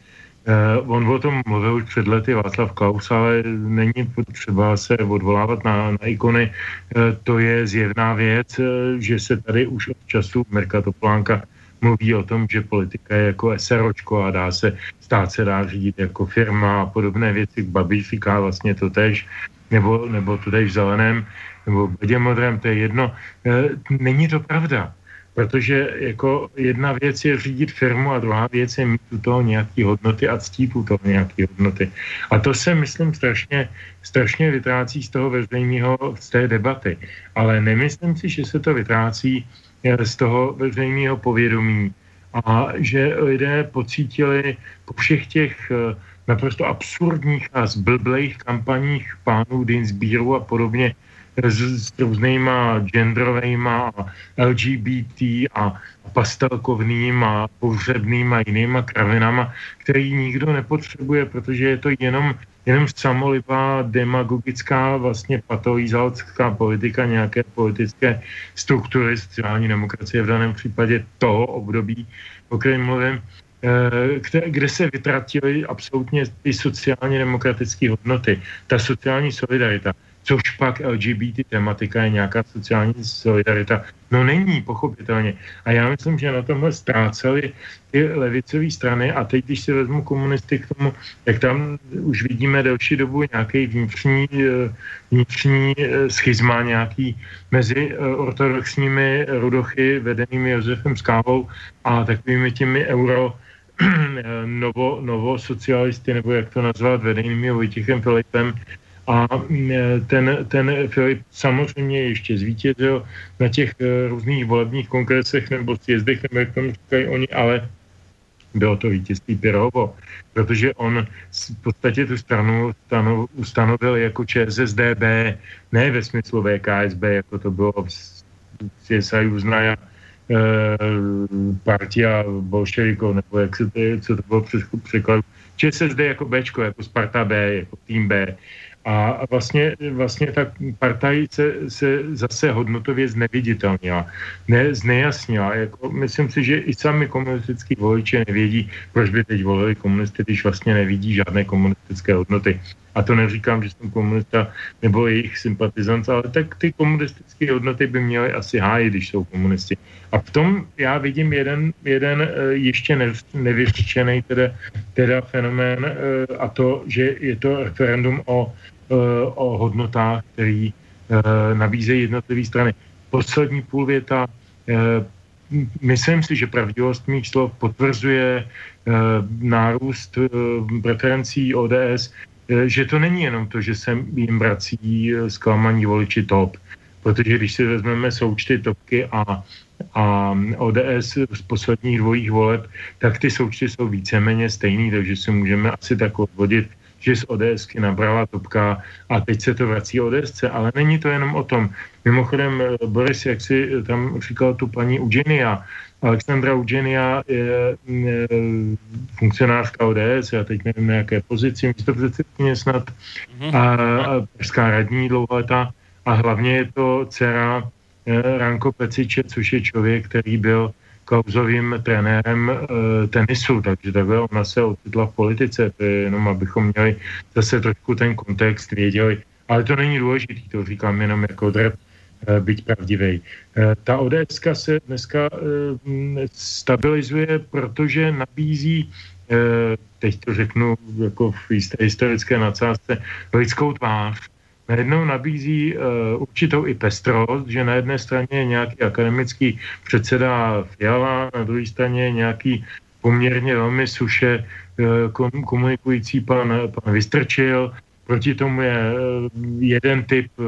Uh, on o tom mluvil už před lety Václav Klaus, ale není potřeba se odvolávat na, na ikony. Uh, to je zjevná věc, uh, že se tady už od času Mirka Toplánka mluví o tom, že politika je jako SROčko a dá se, stát se dá řídit jako firma a podobné věci. Babiš říká vlastně to tež, nebo, nebo to tež v zeleném, nebo v modrém, to je jedno. E, není to pravda. Protože jako jedna věc je řídit firmu a druhá věc je mít u toho nějaký hodnoty a ctít u toho nějaký hodnoty. A to se, myslím, strašně, strašně vytrácí z toho veřejného, z té debaty. Ale nemyslím si, že se to vytrácí z toho veřejného povědomí. A že lidé pocítili po všech těch eh, naprosto absurdních a zblblejch kampaních pánů Dinsbíru a podobně s, s různýma genderovejma a LGBT a pastelkovnýma, pohřebnýma jinýma kravinama, který nikdo nepotřebuje, protože je to jenom jenom samolibá demagogická vlastně patolízalská politika nějaké politické struktury sociální demokracie v daném případě toho období, o kterém mluvím, eh, kde, kde se vytratily absolutně ty sociálně demokratické hodnoty, ta sociální solidarita což pak LGBT tematika je nějaká sociální solidarita. No není, pochopitelně. A já myslím, že na tomhle ztráceli ty levicové strany a teď, když si vezmu komunisty k tomu, tak tam už vidíme delší dobu nějaký vnitřní, eh, vnitřní eh, schizma nějaký mezi eh, ortodoxními rudochy vedenými Josefem Skávou a takovými těmi euro novo, novo socialisty, nebo jak to nazvat, vedenými Vojtěchem Filipem, a mm, ten, ten Filip samozřejmě ještě zvítězil na těch eh, různých volebních kongresech nebo sjezdech, nebo jak tomu říkají oni, ale bylo to vítězství Pirovo, protože on v podstatě tu stranu ustanovil jako ČSSDB, ne ve smyslu VKSB, jako to bylo v CSI Uznaja, e, partia bolševikov, nebo jak se to, co to bylo překladu. ČSSD jako Bčko, jako Sparta B, jako tým B. A vlastně, vlastně ta partaj se, se zase hodnotově zneviditelnila, ne, znejasnila. Jako, myslím si, že i sami komunistický voliči nevědí, proč by teď volili komunisty, když vlastně nevidí žádné komunistické hodnoty. A to neříkám, že jsem komunista nebo jejich sympatizant, ale tak ty komunistické hodnoty by měly asi hájit, když jsou komunisti. A v tom já vidím jeden, jeden eh, ještě nevyřčený teda, teda fenomén eh, a to, že je to referendum o o hodnotách, který nabízejí jednotlivé strany. Poslední půl věta. Myslím si, že pravdivost mých slov potvrzuje nárůst preferencí ODS, že to není jenom to, že se jim vrací zklamaní voliči top, protože když si vezmeme součty topky a a ODS z posledních dvojích voleb, tak ty součty jsou víceméně stejný, takže si můžeme asi tak odvodit, že z ODSky nabrala topka a teď se to vrací ODSce, ale není to jenom o tom. Mimochodem, eh, Boris, jak si tam říkal tu paní Ugenia, Alexandra Ugenia je eh, funkcionářka ODS, já teď nevím na jaké pozici, místo předsedkyně snad, mhm. a, a pražská radní dlouholetá, a hlavně je to dcera Eh, Ranko Peciče, což je člověk, který byl kauzovým trenérem e, tenisu, takže takhle ona se ocitla v politice, to je jenom abychom měli zase trošku ten kontext, věděli, ale to není důležité, to říkám jenom jako drb, e, byť pravdivý. E, ta ODS se dneska e, stabilizuje, protože nabízí, teď to řeknu jako v jisté historické nadsázce, lidskou tvář, najednou nabízí uh, určitou i pestrost, že na jedné straně je nějaký akademický předseda Fiala, na druhé straně je nějaký poměrně velmi suše uh, komunikující pan, pan Vystrčil, proti tomu je uh, jeden typ uh,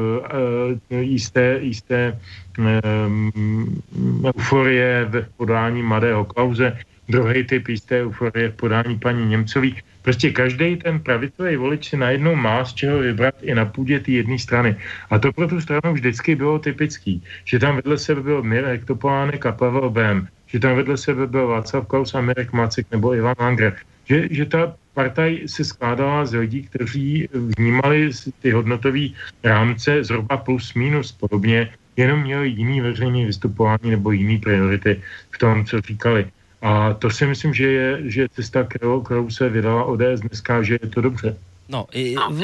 jisté, jisté um, euforie v podání mladého Klauze, druhý typ jisté euforie v podání paní Němcový. Prostě každý ten pravicový volič si najednou má z čeho vybrat i na půdě té jedné strany. A to pro tu stranu vždycky bylo typický, že tam vedle sebe byl Mirek Topolánek a Pavel Bém, že tam vedle sebe byl Václav Klaus a Mirek Macek nebo Ivan Langer. Že, že ta partaj se skládala z lidí, kteří vnímali ty hodnotové rámce zhruba plus minus podobně, jenom měli jiný veřejný vystupování nebo jiný priority v tom, co říkali. A to si myslím, že je, že je cesta, kterou, kterou se vydala ODS dneska, že je to dobře. No,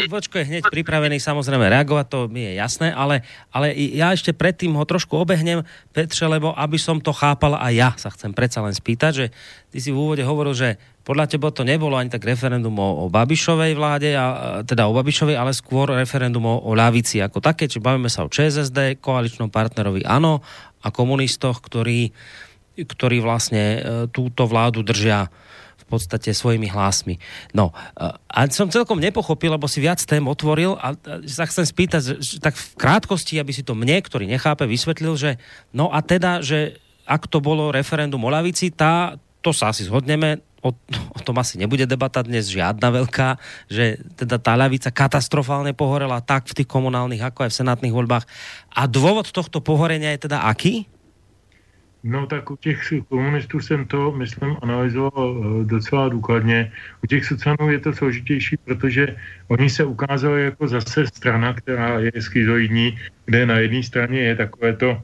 Vočko je hneď pripravený samozrejme reagovať, to mi je jasné, ale, ale ja ešte predtým ho trošku obehnem, Petře, lebo aby som to chápal a ja sa chcem predsa len spýtať, že ty si v úvode hovoril, že podľa teba to nebolo ani tak referendum o, o Babišovej vláde, a, teda o Babišovej, ale skôr referendum o, o ľavici ako také, či bavíme sa o ČSSD, koaličnom partnerovi ANO a komunistoch, ktorí ktorí vlastne e, túto vládu držia v podstate svojimi hlásmi. No, e, a som celkom nepochopil, lebo si viac tém otvoril a sa chcem spýtať, tak v krátkosti, aby si to mne, ktorý nechápe, vysvetlil, že no a teda, že ak to bolo referendum o lavici, tá, to sa asi zhodneme, o, o tom asi nebude debata dnes žiadna veľká, že teda tá ľavica katastrofálne pohorela tak v tých komunálnych, ako aj v senátnych voľbách. A dôvod tohto pohorenia je teda aký? No tak u těch komunistů jsem to, myslím, analyzoval eh, docela důkladně. U těch sociálů je to složitější, protože oni se ukázali jako zase strana, která je schizoidní, kde na jedné straně je takové to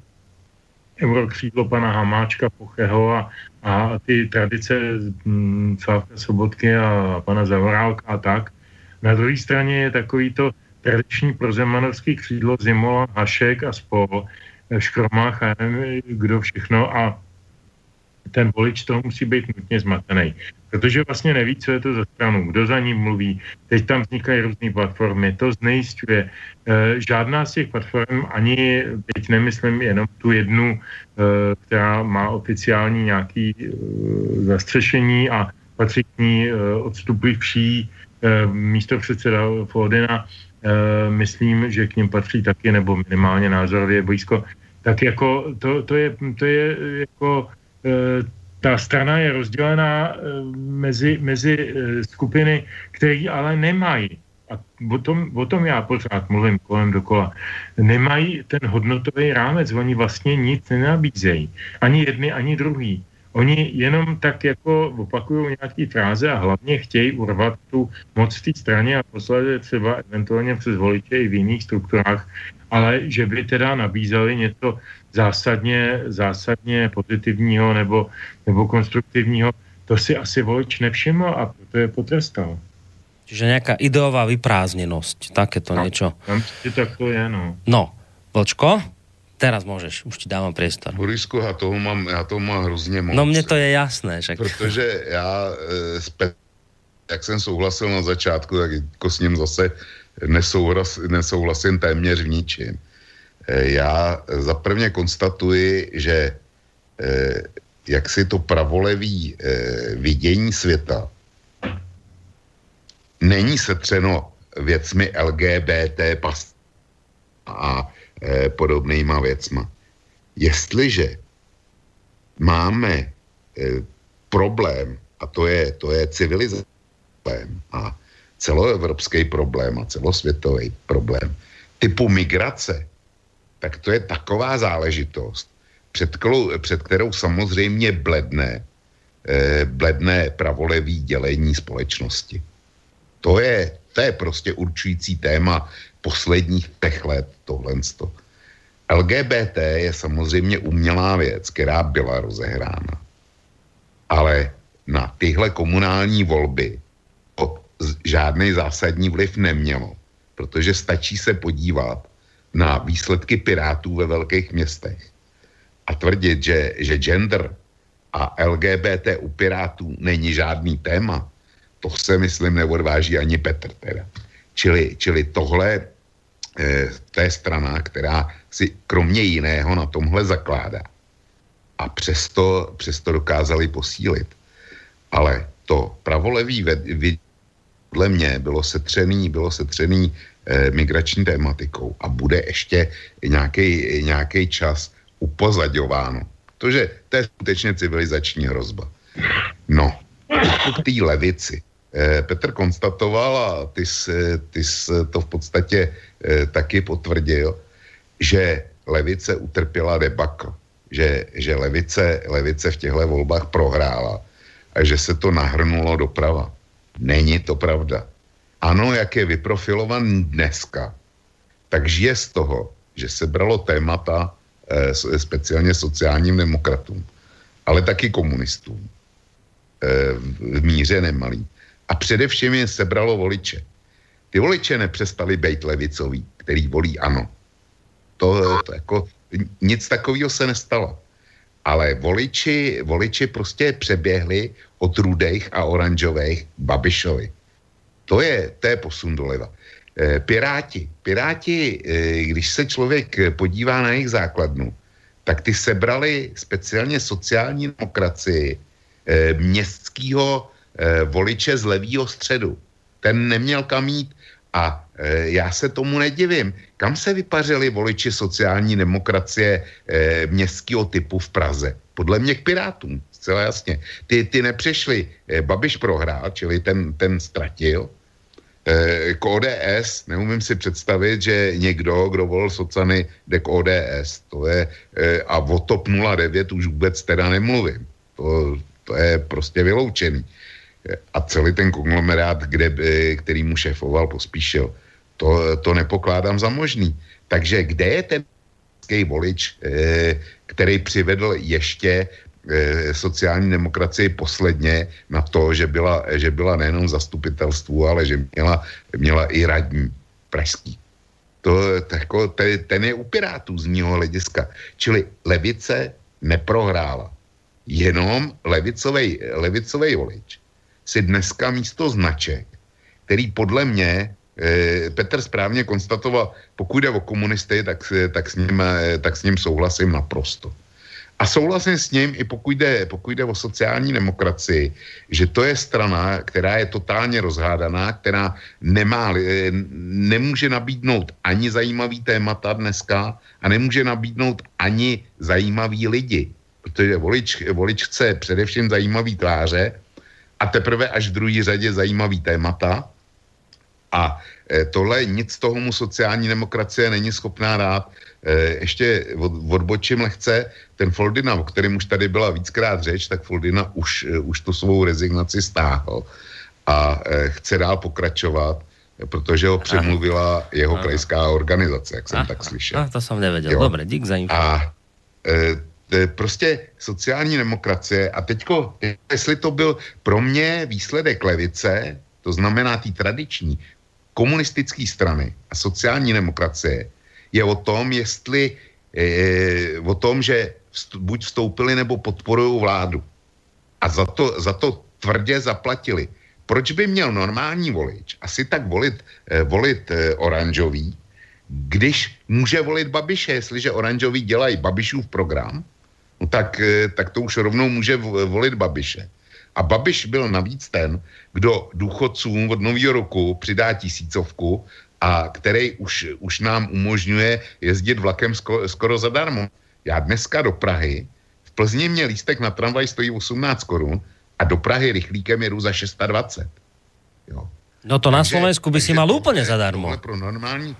eurokřídlo pana Hamáčka, Pocheho a, a ty tradice hm, Slavka Sobotky a pana Zavorálka a tak. Na druhé straně je takový to tradiční prozemanovský křídlo Zimola, Hašek a spol, škromách a nevím, kdo všechno a ten volič toho musí být nutně zmatený. Protože vlastně neví, co je to za stranu, kdo za ním mluví. Teď tam vznikají různé platformy, to znejistuje. E, žádná z těch platform, ani teď nemyslím jenom tu jednu, e, která má oficiální nějaký e, zastřešení a patří k ní odstupivší e, místo předseda Fodena, e, myslím, že k ním patří taky, nebo minimálně názorově blízko, tak jako to, to, je, to je jako e, ta strana je rozdělená e, mezi, mezi skupiny, které ale nemají a o tom, o tom já pořád mluvím kolem dokola, nemají ten hodnotový rámec, oni vlastně nic nenabízejí. Ani jedny, ani druhý. Oni jenom tak jako opakují nějaký fráze a hlavně chtějí urvat tu moc v té straně a posledně třeba eventuálně přes voliče i v jiných strukturách, ale že by teda nabízeli něco zásadně, zásadně pozitivního nebo, nebo konstruktivního, to si asi volič nevšiml a proto je potrestal. Čiže nějaká ideová vyprázdněnost, takéto no, něco. Tam si tak to je, no. No, Vlčko? Teraz můžeš, už ti dávám priestor. Borisku, já toho mám, já toho mám hrozně moc. No mně to je jasné. Však. Protože já, e, jak jsem souhlasil na začátku, tak jako s ním zase nesouhlas, nesouhlasím téměř v ničem. já zaprvně konstatuji, že jak si to pravolevý vidění světa není setřeno věcmi LGBT pas a podobnýma věcma. Jestliže máme problém, a to je, to je civilizace a celoevropský problém a celosvětový problém typu migrace, tak to je taková záležitost, před kterou, před kterou samozřejmě bledne, eh, bledne pravolevý dělení společnosti. To je, to je prostě určující téma posledních těch let, tohle. LGBT je samozřejmě umělá věc, která byla rozehrána. Ale na tyhle komunální volby to žádný zásadní vliv nemělo, protože stačí se podívat na výsledky pirátů ve velkých městech a tvrdit, že, že gender a LGBT u pirátů není žádný téma, to se, myslím, neodváží ani Petr teda. Čili, čili tohle to je strana, která si kromě jiného na tomhle zakládá. A přesto, přesto dokázali posílit. Ale to pravolevý podle mě bylo setřený, bylo setřený eh, migrační tématikou a bude ještě nějaký čas upozaďováno. Protože to je skutečně civilizační hrozba. No, k té levici. Eh, Petr konstatoval, a ty jsi, ty jsi to v podstatě eh, taky potvrdil, že levice utrpěla debakl. Že, že levice, levice v těchto volbách prohrála a že se to nahrnulo doprava. Není to pravda. Ano, jak je vyprofilovan dneska, tak žije z toho, že se bralo témata eh, speciálně sociálním demokratům, ale taky komunistům eh, v míře nemalý. A především je sebralo voliče. Ty voliče nepřestali být levicoví, který volí ano. To, to jako, nic takového se nestalo ale voliči, voliči prostě přeběhli od rudých a oranžových Babišovi. To je, to je posun doleva. E, Piráti. Piráti, e, když se člověk podívá na jejich základnu, tak ty sebrali speciálně sociální demokracii e, městského voliče z levýho středu. Ten neměl kam jít a e, já se tomu nedivím. Kam se vypařili voliči sociální demokracie e, městského typu v Praze? Podle mě k Pirátům, zcela jasně. Ty, ty nepřešli, Babiš prohrál, čili ten, ten ztratil. K ODS, neumím si představit, že někdo, kdo volil socany, jde k ODS. To je, a o TOP 09 už vůbec teda nemluvím. To, to je prostě vyloučený a celý ten konglomerát, kde, který mu šéfoval, pospíšil. To, to nepokládám za možný. Takže kde je ten volič, eh, který přivedl ještě eh, sociální demokracii posledně na to, že byla, že byla nejenom zastupitelstvu, ale že měla, měla i radní pražský. To, tako, ten je u Pirátů z mého hlediska. Čili levice neprohrála. Jenom levicovej, levicovej volič si dneska místo značek, který podle mě eh, Petr správně konstatoval, pokud jde o komunisty, tak, tak, s ním, eh, tak s ním souhlasím naprosto. A souhlasím s ním i pokud jde, pokud jde o sociální demokracii, že to je strana, která je totálně rozhádaná, která nemá, eh, nemůže nabídnout ani zajímavý témata dneska a nemůže nabídnout ani zajímavý lidi. Protože volič, volič chce především zajímavý tváře a teprve až v druhé řadě zajímavý témata. A e, tohle nic z toho mu sociální demokracie není schopná dát. E, ještě od, odbočím lehce, ten Foldina, o kterém už tady byla víckrát řeč, tak Foldina už, e, už tu svou rezignaci stáhl a chce dál pokračovat, protože ho přemluvila jeho Aha. krajská organizace, jak jsem Aha. tak slyšel. A to jsem nevěděl. Jo. Dobre, dík za informaci. A prostě sociální demokracie a teďko, jestli to byl pro mě výsledek levice, to znamená té tradiční komunistické strany a sociální demokracie, je o tom, jestli e, o tom, že vst, buď vstoupili nebo podporují vládu. A za to, za to tvrdě zaplatili. Proč by měl normální volič asi tak volit, e, volit e, oranžový, když může volit Babiše, jestliže oranžoví dělají Babišův program, tak, eh, tak to už rovnou může volit Babiše. A Babiš byl navíc ten, kdo důchodcům od nového roku přidá tisícovku a který už, už nám umožňuje jezdit vlakem skoro, skoro zadarmo. Já dneska do Prahy, v Plzni mě lístek na tramvaj stojí 18 korun a do Prahy rychlíkem jedu za 620. Jo. No to takže, na Slovensku by si mal úplně zadarmo. Pro normální...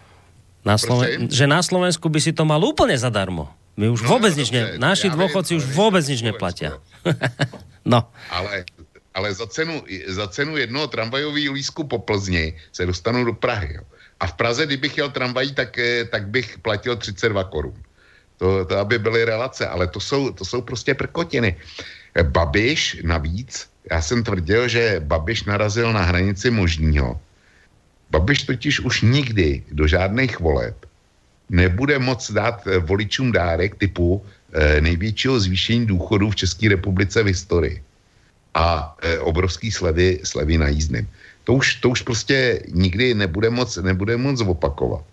Na Sloven... Že na Slovensku by si to mal úplně zadarmo. My už no, vůbec no, nič ne... Naši dôchodci už vůbec nič neplatia. no. Ale, ale za cenu, za cenu jednoho tramvajového lísku po Plzni se dostanu do Prahy. Jo. A v Praze, kdybych jel tramvají, tak, eh, tak bych platil 32 korun. To, to, aby byly relace, ale to jsou, to jsou prostě prkotiny. Eh, Babiš navíc, já jsem tvrdil, že Babiš narazil na hranici možního. Babiš totiž už nikdy do žádných voleb nebude moc dát eh, voličům dárek typu eh, největšího zvýšení důchodů v České republice v historii a eh, obrovský slevy, slevy na jízdným. To už, to už prostě nikdy nebude moc, nebude moc opakovat.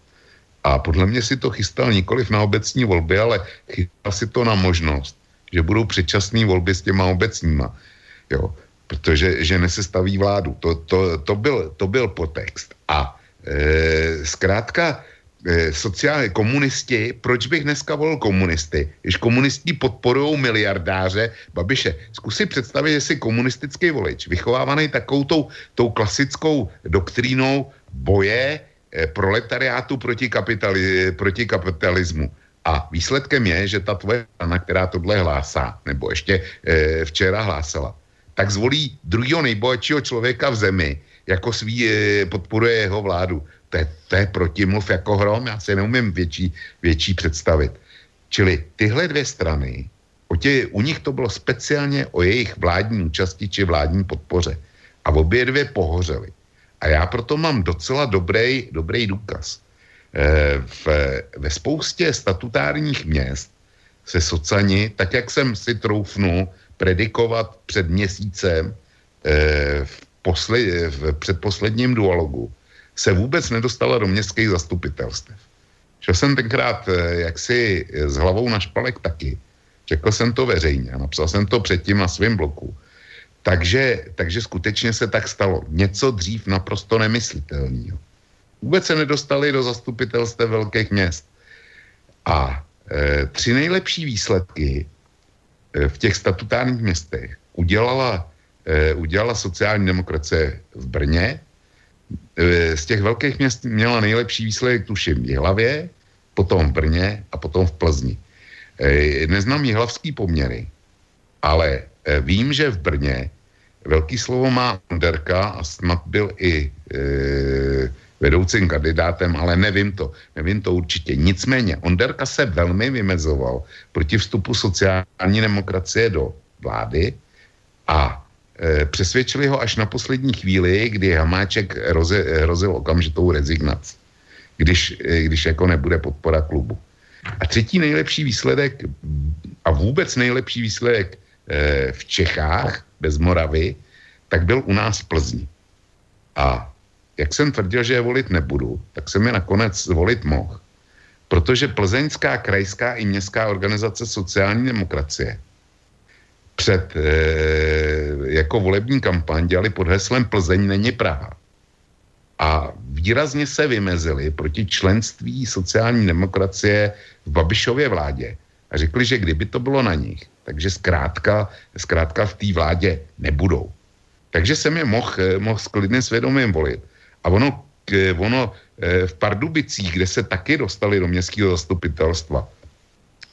A podle mě si to chystal nikoliv na obecní volby, ale chystal si to na možnost, že budou předčasné volby s těma obecníma. Jo, protože že nesestaví vládu. To, to, to, byl, to byl potext. A e, zkrátka sociální komunisti, proč bych dneska volil komunisty, když komunisti podporují miliardáře Babiše. Zkus si představit, že jsi komunistický volič, vychovávaný takovou tou, tou klasickou doktrínou boje e, proletariátu proti, kapitali, proti kapitalismu. A výsledkem je, že ta tvoje strana, která tohle hlásá, nebo ještě e, včera hlásala, tak zvolí druhého nejbohatšího člověka v zemi, jako svý e, podporuje jeho vládu. To je, to je protimluv jako hrom, já si neumím větší, větší představit. Čili tyhle dvě strany, o tě, u nich to bylo speciálně o jejich vládní účasti či vládní podpoře. A obě dvě pohořely. A já proto mám docela dobrý, dobrý důkaz. E, v, ve spoustě statutárních měst se socani, tak jak jsem si troufnu predikovat před měsícem e, v, posle, v předposledním dualogu, se vůbec nedostala do městských zastupitelstev. Šel jsem tenkrát e, jaksi s hlavou na špalek taky. Řekl jsem to veřejně a napsal jsem to předtím na svém bloku. Takže, takže skutečně se tak stalo. Něco dřív naprosto nemyslitelného. Vůbec se nedostali do zastupitelstev velkých měst. A e, tři nejlepší výsledky e, v těch statutárních městech udělala, e, udělala sociální demokracie v Brně. E, z těch velkých měst měla nejlepší výsledek, tuším, v Jihlavě, potom v Brně a potom v Plzni. E, neznám jihlavský poměry, ale e, vím, že v Brně velký slovo má Onderka a snad byl i vedoucím kandidátem, ale nevím to, nevím to určitě. Nicméně, Onderka se velmi vymezoval proti vstupu sociální demokracie do vlády a přesvědčili ho až na poslední chvíli, kdy Hamáček hrozil okamžitou rezignaci, když, e, když jako nebude podpora klubu. A třetí nejlepší výsledek a vůbec nejlepší výsledek v Čechách bez Moravy, tak byl u nás v Plzni. A jak jsem tvrdil, že je volit nebudu, tak jsem je nakonec volit mohl. Protože Plzeňská krajská i městská organizace sociální demokracie před e, jako volební kampaň dělali pod heslem Plzeň není Praha. A výrazně se vymezili proti členství sociální demokracie v Babišově vládě. A řekli, že kdyby to bylo na nich, takže zkrátka, zkrátka v té vládě nebudou. Takže jsem je mohl, eh, mohl s klidným svědomím volit. A ono, ono eh, v Pardubicích, kde se taky dostali do městského zastupitelstva,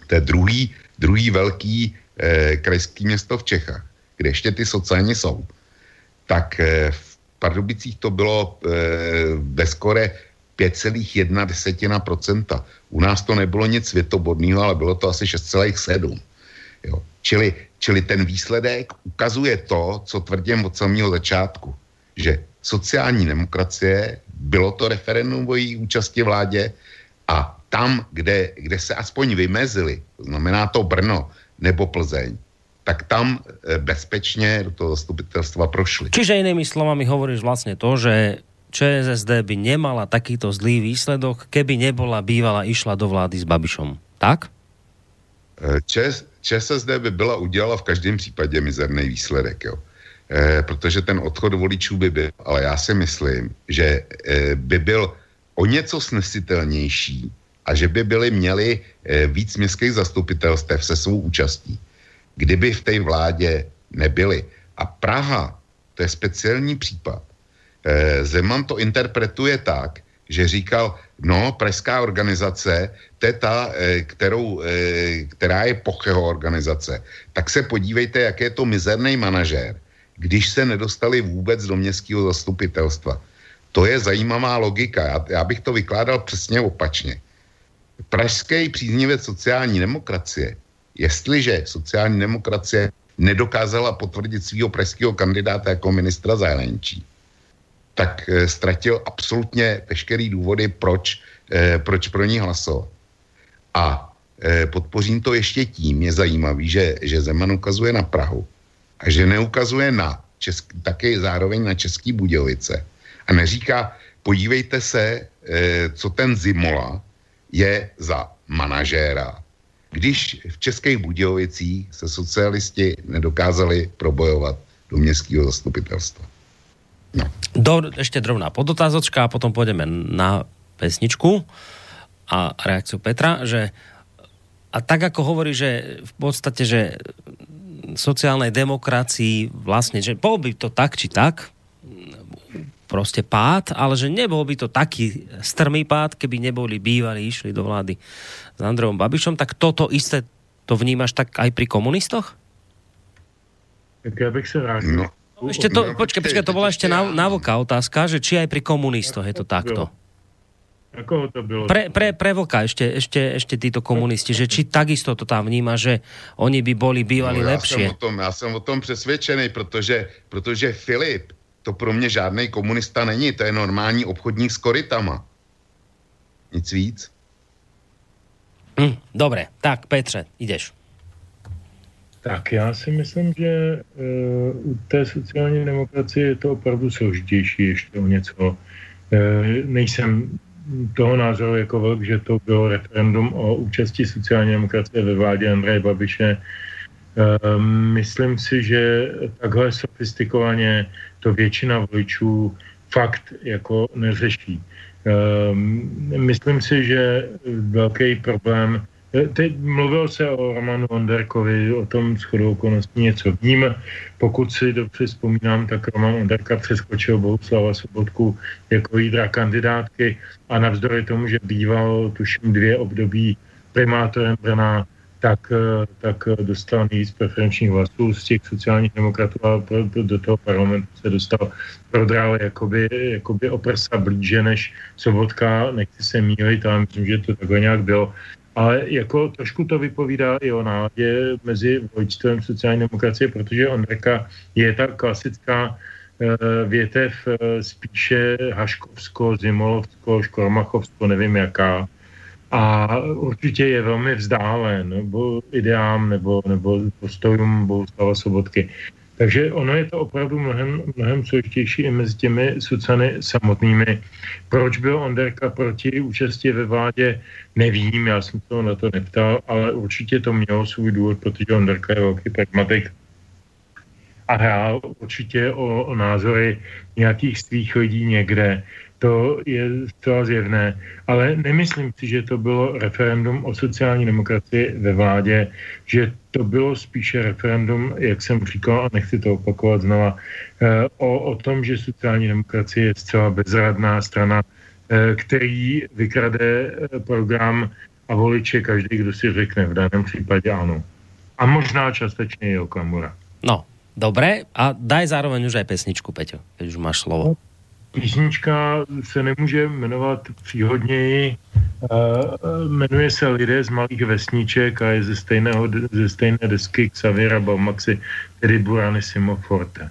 to je druhý, druhý velký eh, krajský město v Čechách, kde ještě ty sociální jsou, tak eh, v Pardubicích to bylo eh, ve skore 5,1%. U nás to nebylo nic světobodného, ale bylo to asi 6,7%. Jo. Čili, čili ten výsledek ukazuje to, co tvrdím od samého začátku, že sociální demokracie, bylo to referendum o její účasti vládě a tam, kde, kde se aspoň vymezili, to znamená to Brno nebo Plzeň, tak tam eh, bezpečně do toho zastupitelstva prošli. Čiže jinými slovami hovoríš vlastně to, že ČSSD by nemala takýto zlý výsledok, keby nebola bývala išla do vlády s Babišom. Tak? ČS, ČSSD by byla udělala v každém případě mizerný výsledek, jo. E, protože ten odchod voličů by byl, ale já si myslím, že e, by byl o něco snesitelnější a že by byli měli e, víc městských zastupitelstev se svou účastí, kdyby v té vládě nebyli. A Praha, to je speciální případ. E, Zeman to interpretuje tak, že říkal, no, pražská organizace, to je ta, eh, kterou, eh, která je Pocheho organizace. Tak se podívejte, jak je to mizerný manažér, když se nedostali vůbec do městského zastupitelstva. To je zajímavá logika. Já, já bych to vykládal přesně opačně. Pražský příznivec sociální demokracie, jestliže sociální demokracie nedokázala potvrdit svého pražského kandidáta jako ministra zahraničí, tak e, ztratil absolutně veškerý důvody, proč, e, proč pro ní hlasovat. A e, podpořím to ještě tím, je zajímavý, že, že Zeman ukazuje na Prahu a že neukazuje na český, taky zároveň na Český Budějovice a neříká, podívejte se, co ten Zimola je za manažéra. Když v Českých Budějovicích se socialisti nedokázali probojovat do městského zastupitelstva. No. Do, ešte drobná podotázočka a potom pôjdeme na pesničku a reakciu Petra, že a tak ako hovorí, že v podstate, že sociálnej demokracii vlastne, že bol by to tak či tak, proste pád, ale že nebol by to taký strmý pád, keby neboli bývali, išli do vlády s Andreom Babišom, tak toto isté to vnímaš tak aj pri komunistoch? Tak ja bych se rád... No. Ešte to, počkaj, počkaj, to bola ešte návoká otázka, že či aj pri komunistoch je to takto. Ako to bylo? Pre, pre, pre Voka ešte, ešte, ešte títo komunisti, že či takisto to tam vníma, že oni by boli bývali no, lepšie. Jsem o tom, já jsem o tom přesvědčený, protože, protože Filip to pro mě žádný komunista není, to je normální obchodník s korytama. Nic víc. Hm, dobre, tak Petře, ideš. Tak já si myslím, že uh, u té sociální demokracie je to opravdu složitější ještě o něco. Uh, nejsem toho názoru jako velk, že to bylo referendum o účasti sociální demokracie ve vládě Andreje Babiše. Uh, myslím si, že takhle sofistikovaně to většina voličů fakt jako neřeší. Uh, myslím si, že velký problém Eh, teď mluvil se o Romanu Onderkovi, o tom shodou okolností něco vím. Pokud si dobře vzpomínám, tak Roman Onderka přeskočil Bohuslava Sobotku jako jídra kandidátky a navzdory tomu, že býval tuším dvě období primátorem Brna, tak, eh, tak dostal nejvíc preferenčních hlasů z těch sociálních demokratů a do toho parlamentu se dostal prodrál jakoby, jakoby o prsa blíže než Sobotka, nechci se mílit, ale myslím, že to takhle nějak bylo. Ale jako trošku to vypovídá i o náladě mezi vojčstvem sociální demokracie, protože Ondreka je ta klasická uh, větev spíše Haškovsko, Zimolovsko, Škormachovsko, nevím jaká. A určitě je velmi vzdálen nebo ideám nebo, nebo postojům Bohuslava Sobotky. Takže ono je to opravdu mnohem, mnohem složitější i mezi těmi sucany samotnými. Proč byl Onderka proti účastí ve vládě, nevím, já jsem se na to neptal, ale určitě to mělo svůj důvod, protože Onderka je velký pragmatik a hrál určitě o, o názory nějakých svých lidí někde to je zcela zjevné. Ale nemyslím si, že to bylo referendum o sociální demokracii ve vládě, že to bylo spíše referendum, jak jsem říkal, a nechci to opakovat znova, eh, o, o tom, že sociální demokracie je zcela bezradná strana, eh, který vykrade eh, program a voliče každý, kdo si řekne v daném případě ano. A možná částečně i Okamura. No, dobré. A daj zároveň už aj pesničku, Peťo, keď už máš slovo. No písnička se nemůže jmenovat příhodněji, jmenuje se Lidé z malých vesniček a je ze, stejného, ze stejné desky Xaviera Baumaxi, tedy Burany Simoforte.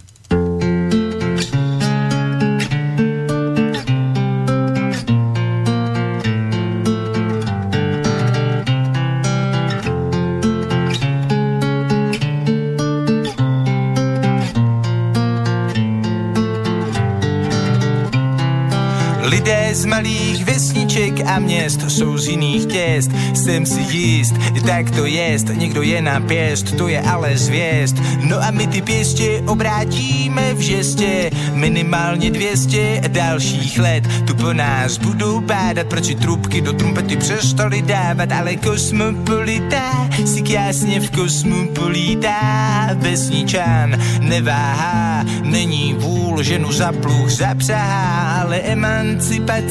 Z malých vesniček a měst jsou z jiných těst. Jsem si jist, tak to jest, někdo je na pěst, to je ale zvěst. No a my ty pěstě obrátíme v žestě, minimálně 200 dalších let. Tu po nás budou pádat, proč trubky do trumpety přestali dávat, ale kosmopolita si krásně v kosmu polítá. Vesničan neváhá, není vůl, ženu za pluch zapřahá, ale emancipace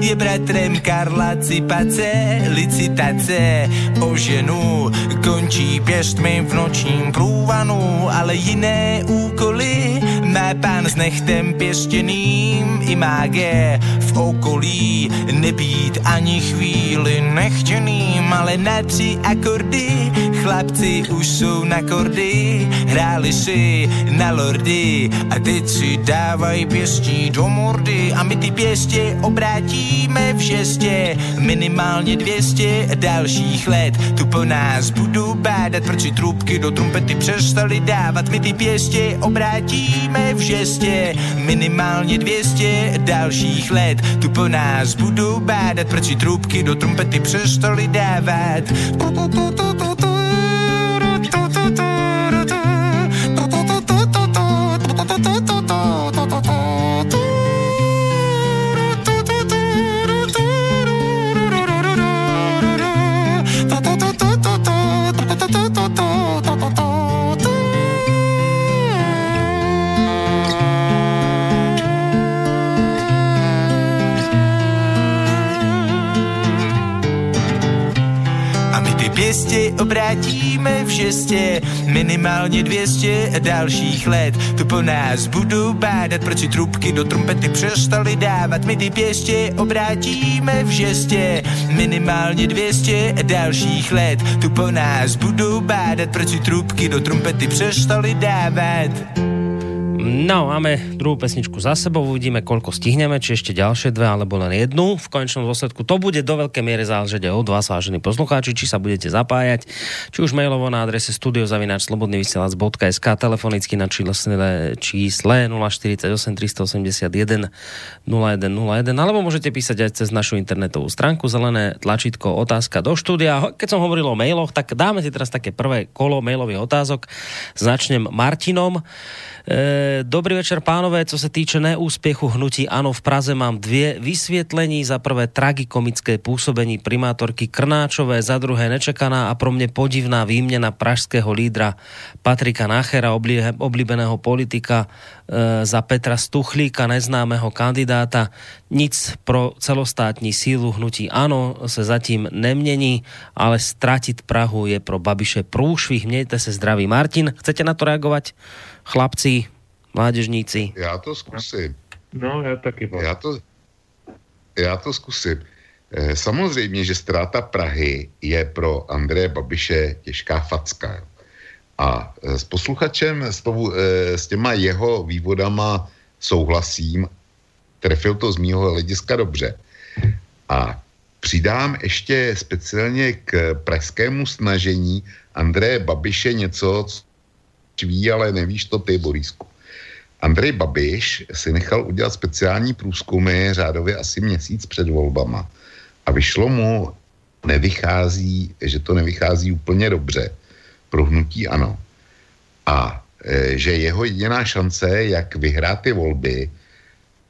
je bratrem Karla Cipace, licitace o ženu končí pěstmi v nočním průvanu, ale jiné úkoly má pán s nechtem pěstěným i máge v okolí nebýt ani chvíli nechtěným, ale na tři akordy chlapci už jsou na kordy, hráli si na lordy a teď si dávají pěstí do mordy a my ty pěstě obrátíme v žestě minimálně 200 dalších let. Tu po nás budu bádat, proč si trubky do trumpety přestali dávat. My ty pěstě obrátíme v žestě minimálně 200 dalších let. Tu po nás budu bádat, proč si trubky do trumpety přestali dávat. Pěstě obrátíme v žestě minimálně 200 dalších let. Tu po nás budu bádat, proč trubky do trumpety přestali dávat. My ty pěstě obrátíme v žestě minimálně 200 dalších let. Tu po nás budu bádat, proč trubky do trumpety přestali dávat. No, máme druhú pesničku za sebou, uvidíme, koľko stihneme, či ešte ďalšie dve, alebo len jednu. V konečnom dôsledku to bude do veľkej miery záležať od vás, vážení poslucháči, či sa budete zapájať, či už mailovo na adrese studiozavináčslobodnyvysielac.sk, telefonicky na čísle 048 381 0101, alebo môžete písať aj cez našu internetovú stránku zelené tlačítko otázka do štúdia. Keď som hovoril o mailoch, tak dáme si teraz také prvé kolo mailových otázok. Začnem Martinom. E, dobrý večer, pánové. Co se týče neúspěchu hnutí ANO v Praze, mám dvě vysvětlení. Za prvé tragikomické působení primátorky Krnáčové, za druhé nečekaná a pro mě podivná výměna pražského lídra Patrika Nachera, oblíbeného politika, e, za Petra Stuchlíka, neznámého kandidáta. Nic pro celostátní sílu hnutí ANO se zatím nemění, ale stratit Prahu je pro Babiše průšvih. Mějte se zdraví. Martin, chcete na to reagovat? Chlapci, mládežníci? Já to zkusím. No, já taky. Já to, já to zkusím. Eh, samozřejmě, že ztráta Prahy je pro Andreje Babiše těžká facka. A eh, s posluchačem, s, tou, eh, s těma jeho vývodama souhlasím, trefil to z mýho hlediska dobře. A přidám ještě speciálně k pražskému snažení Andreje Babiše něco, ví, ale nevíš to ty, Borisku. Andrej Babiš si nechal udělat speciální průzkumy řádově asi měsíc před volbama a vyšlo mu, nevychází, že to nevychází úplně dobře pro hnutí ano. A e, že jeho jediná šance, jak vyhrát ty volby,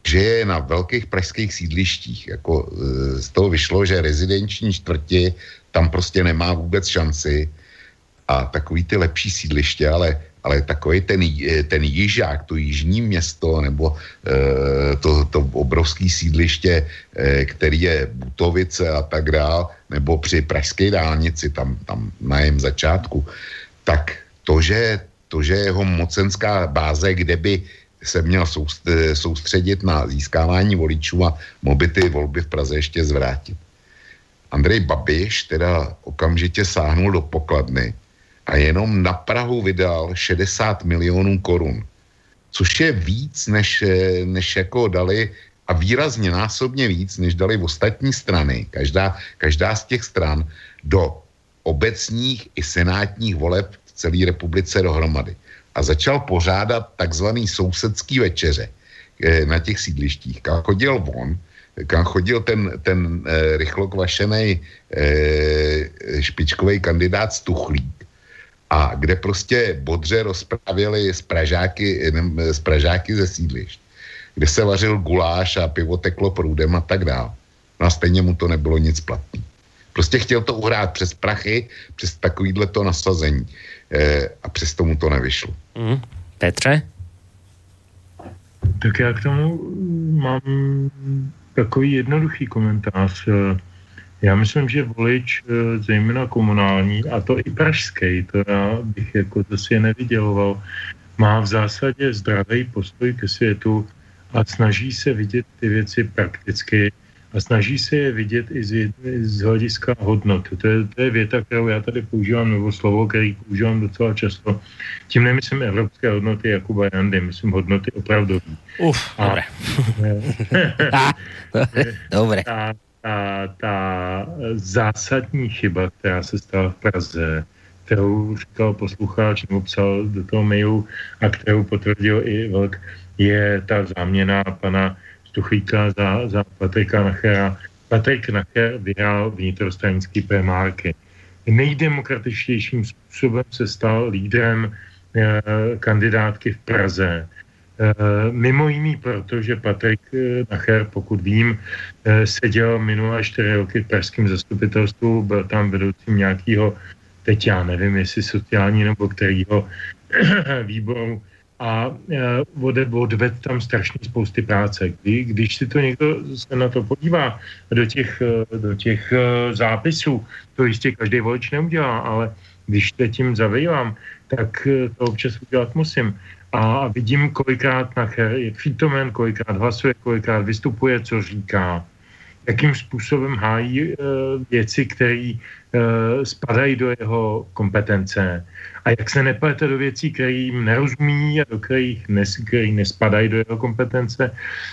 že je na velkých pražských sídlištích. Jako, e, z toho vyšlo, že rezidenční čtvrti tam prostě nemá vůbec šanci a takový ty lepší sídliště, ale ale takový ten, eh, ten jižák, to jižní město, nebo e, to, to obrovské sídliště, e, který je Butovice a tak dál, nebo při Pražské dálnici, tam, tam na jejím začátku, tak to, že, to, že jeho mocenská báze, kde by se měl soustředit na získávání voličů a mobity volby v Praze ještě zvrátit. Andrej Babiš teda okamžitě sáhnul do pokladny a jenom na Prahu vydal 60 milionů korun, což je víc, než, než jako dali a výrazně násobně víc, než dali v ostatní strany, každá, každá z těch stran, do obecních i senátních voleb v celé republice dohromady. A začal pořádat takzvaný sousedský večeře eh, na těch sídlištích. A chodil von kam chodil ten, ten e, rychlo kvašený e, špičkový kandidát Stuchlík a kde prostě bodře rozpravěli z Pražáky, z Pražáky ze sídlišť, kde se vařil guláš a pivo teklo průdem a tak dále. No a stejně mu to nebylo nic platný. Prostě chtěl to uhrát přes prachy, přes takovýhle to nasazení. E, a přesto mu to nevyšlo. Mm. Petře? Tak já k tomu mám takový jednoduchý komentář. Já myslím, že volič, eh, zejména komunální, a to i pražský, to já bych jako to si nevyděloval, má v zásadě zdravý postoj ke světu a snaží se vidět ty věci prakticky a snaží se je vidět i z, z hlediska hodnot. To je, to je věta, kterou já tady používám, nebo slovo, který používám docela často. Tím nemyslím evropské hodnoty Jakuba Jandy, myslím hodnoty opravdový. Uf, a, dobré. dobré. Ta, ta, zásadní chyba, která se stala v Praze, kterou říkal posluchač nebo psal do toho mailu a kterou potvrdil i Velk, je ta záměna pana Stuchlíka za, za Patrika Nachera. Patrik Nacher vyhrál vnitrostranický primárky. Nejdemokratičtějším způsobem se stal lídrem eh, kandidátky v Praze. Eh, mimo jiný proto, že Patrik eh, Nacher, pokud vím, eh, seděl minulé čtyři roky v pražském zastupitelstvu, byl tam vedoucím nějakého, teď já nevím, jestli sociální nebo kterého výboru a uh, odved tam strašně spousty práce. Kdy, když si to někdo se na to podívá do těch, do těch zápisů, to jistě každý volič neudělá, ale když se tím zabývám, tak to občas udělat musím. A vidím, kolikrát Nacher je přítomen, kolikrát hlasuje, kolikrát vystupuje, co říká, jakým způsobem hájí uh, věci, které uh, spadají do jeho kompetence a jak se neplete do věcí, které jim nerozumí a do kterých nes, který nespadají do jeho kompetence,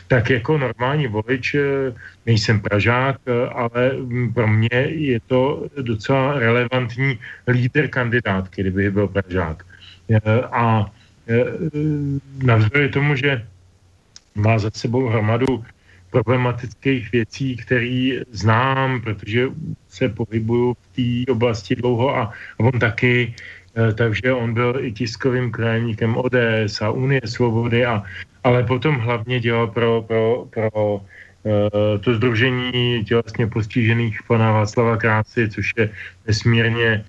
tak jako normální volič eh, nejsem Pražák, eh, ale pro mě je to docela relevantní líder kandidátky, kdyby byl Pražák. Eh, a navzdory tomu, že má za sebou hromadu problematických věcí, které znám, protože se pohybuju v té oblasti dlouho a on taky Eh, takže on byl i tiskovým krajníkem ODS a Unie svobody, a, ale potom hlavně dělal pro, pro, pro to združení tělesně postižených pana Václava Krásy, což je nesmírně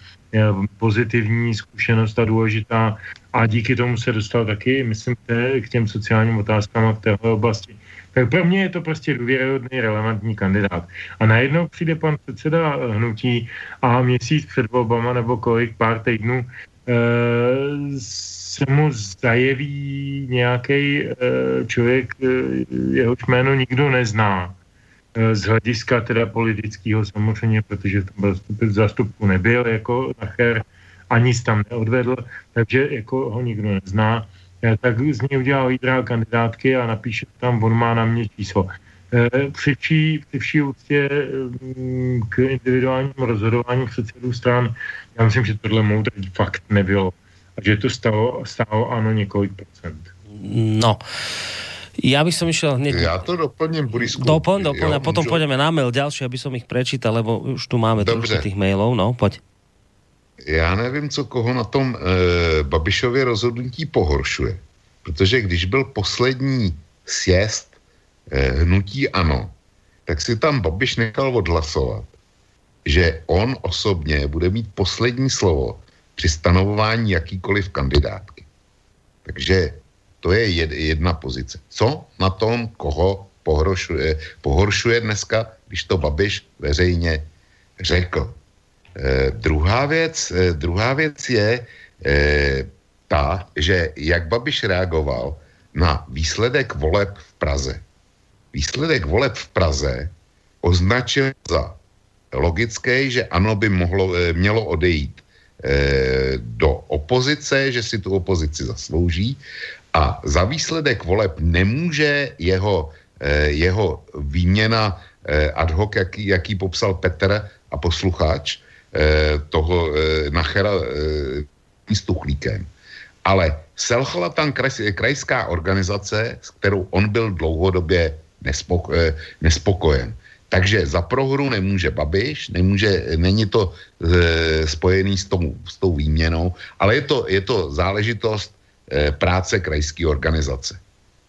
pozitivní zkušenost a důležitá a díky tomu se dostal taky, myslím, k těm sociálním otázkám v téhle oblasti. Tak pro mě je to prostě důvěryhodný, relevantní kandidát. A najednou přijde pan předseda hnutí a měsíc před volbama nebo kolik, pár týdnů, e, se mu zajeví nějaký e, člověk, e, jehož jméno nikdo nezná. Z hlediska teda politického samozřejmě, protože tam byl zastupku nebyl jako Nacher, ani tam neodvedl, takže jako ho nikdo nezná tak z něj udělá lídra kandidátky a napíše tam, on má na mě číslo. Eh, při vší, při vší úctě mm, k individuálním rozhodování předsedů stran, já myslím, že tohle moudré fakt nebylo. A že to stalo, stalo ano několik procent. No, Ja by som išiel hneď... Ja to doplním, Borisku. Doplň, doplň a potom môžu... pôjdeme na mail ďalší, aby som ich prečítal, lebo už tu máme trošku tých mailov. No, poď já nevím, co koho na tom e, Babišově rozhodnutí pohoršuje. Protože když byl poslední sjezd e, hnutí ANO, tak si tam Babiš nechal odhlasovat, že on osobně bude mít poslední slovo při stanovování jakýkoliv kandidátky. Takže to je jedna pozice. Co na tom, koho pohoršuje, pohoršuje dneska, když to Babiš veřejně řekl? Eh, druhá, věc, eh, druhá věc je eh, ta, že jak Babiš reagoval na výsledek voleb v Praze. Výsledek voleb v Praze označil za logické, že ano by mohlo, mělo odejít do opozice, že si tu opozici zaslouží a za výsledek voleb nemůže jeho, jeho výměna ad hoc, jaký, jaký popsal Petr a posluchač, Eh, toho eh, Nachera eh, Stuchlíkem. Ale selhala tam kraj, krajská organizace, s kterou on byl dlouhodobě nespoko, eh, nespokojen. Takže za prohru nemůže Babiš, nemůže, není to e, spojený s tou, s tou výměnou, ale je to, je to záležitost e, práce krajské organizace.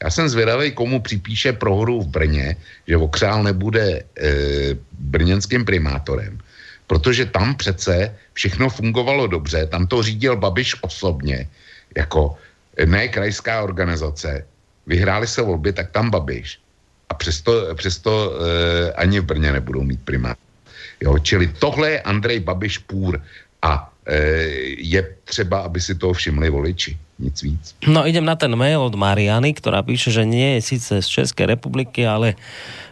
Já jsem zvědavý, komu připíše prohru v Brně, že Vokřál nebude e, brněnským primátorem, protože tam přece všechno fungovalo dobře, tam to řídil Babiš osobně, jako ne krajská organizace, vyhráli se volby, tak tam Babiš a přesto, přesto e, ani v Brně nebudou mít primát. Jo, čili tohle je Andrej Babiš půr a e, je třeba, aby si toho všimli voliči. Nic víc. No idem na ten mail od Mariany, ktorá píše, že nie je síce z Českej republiky, ale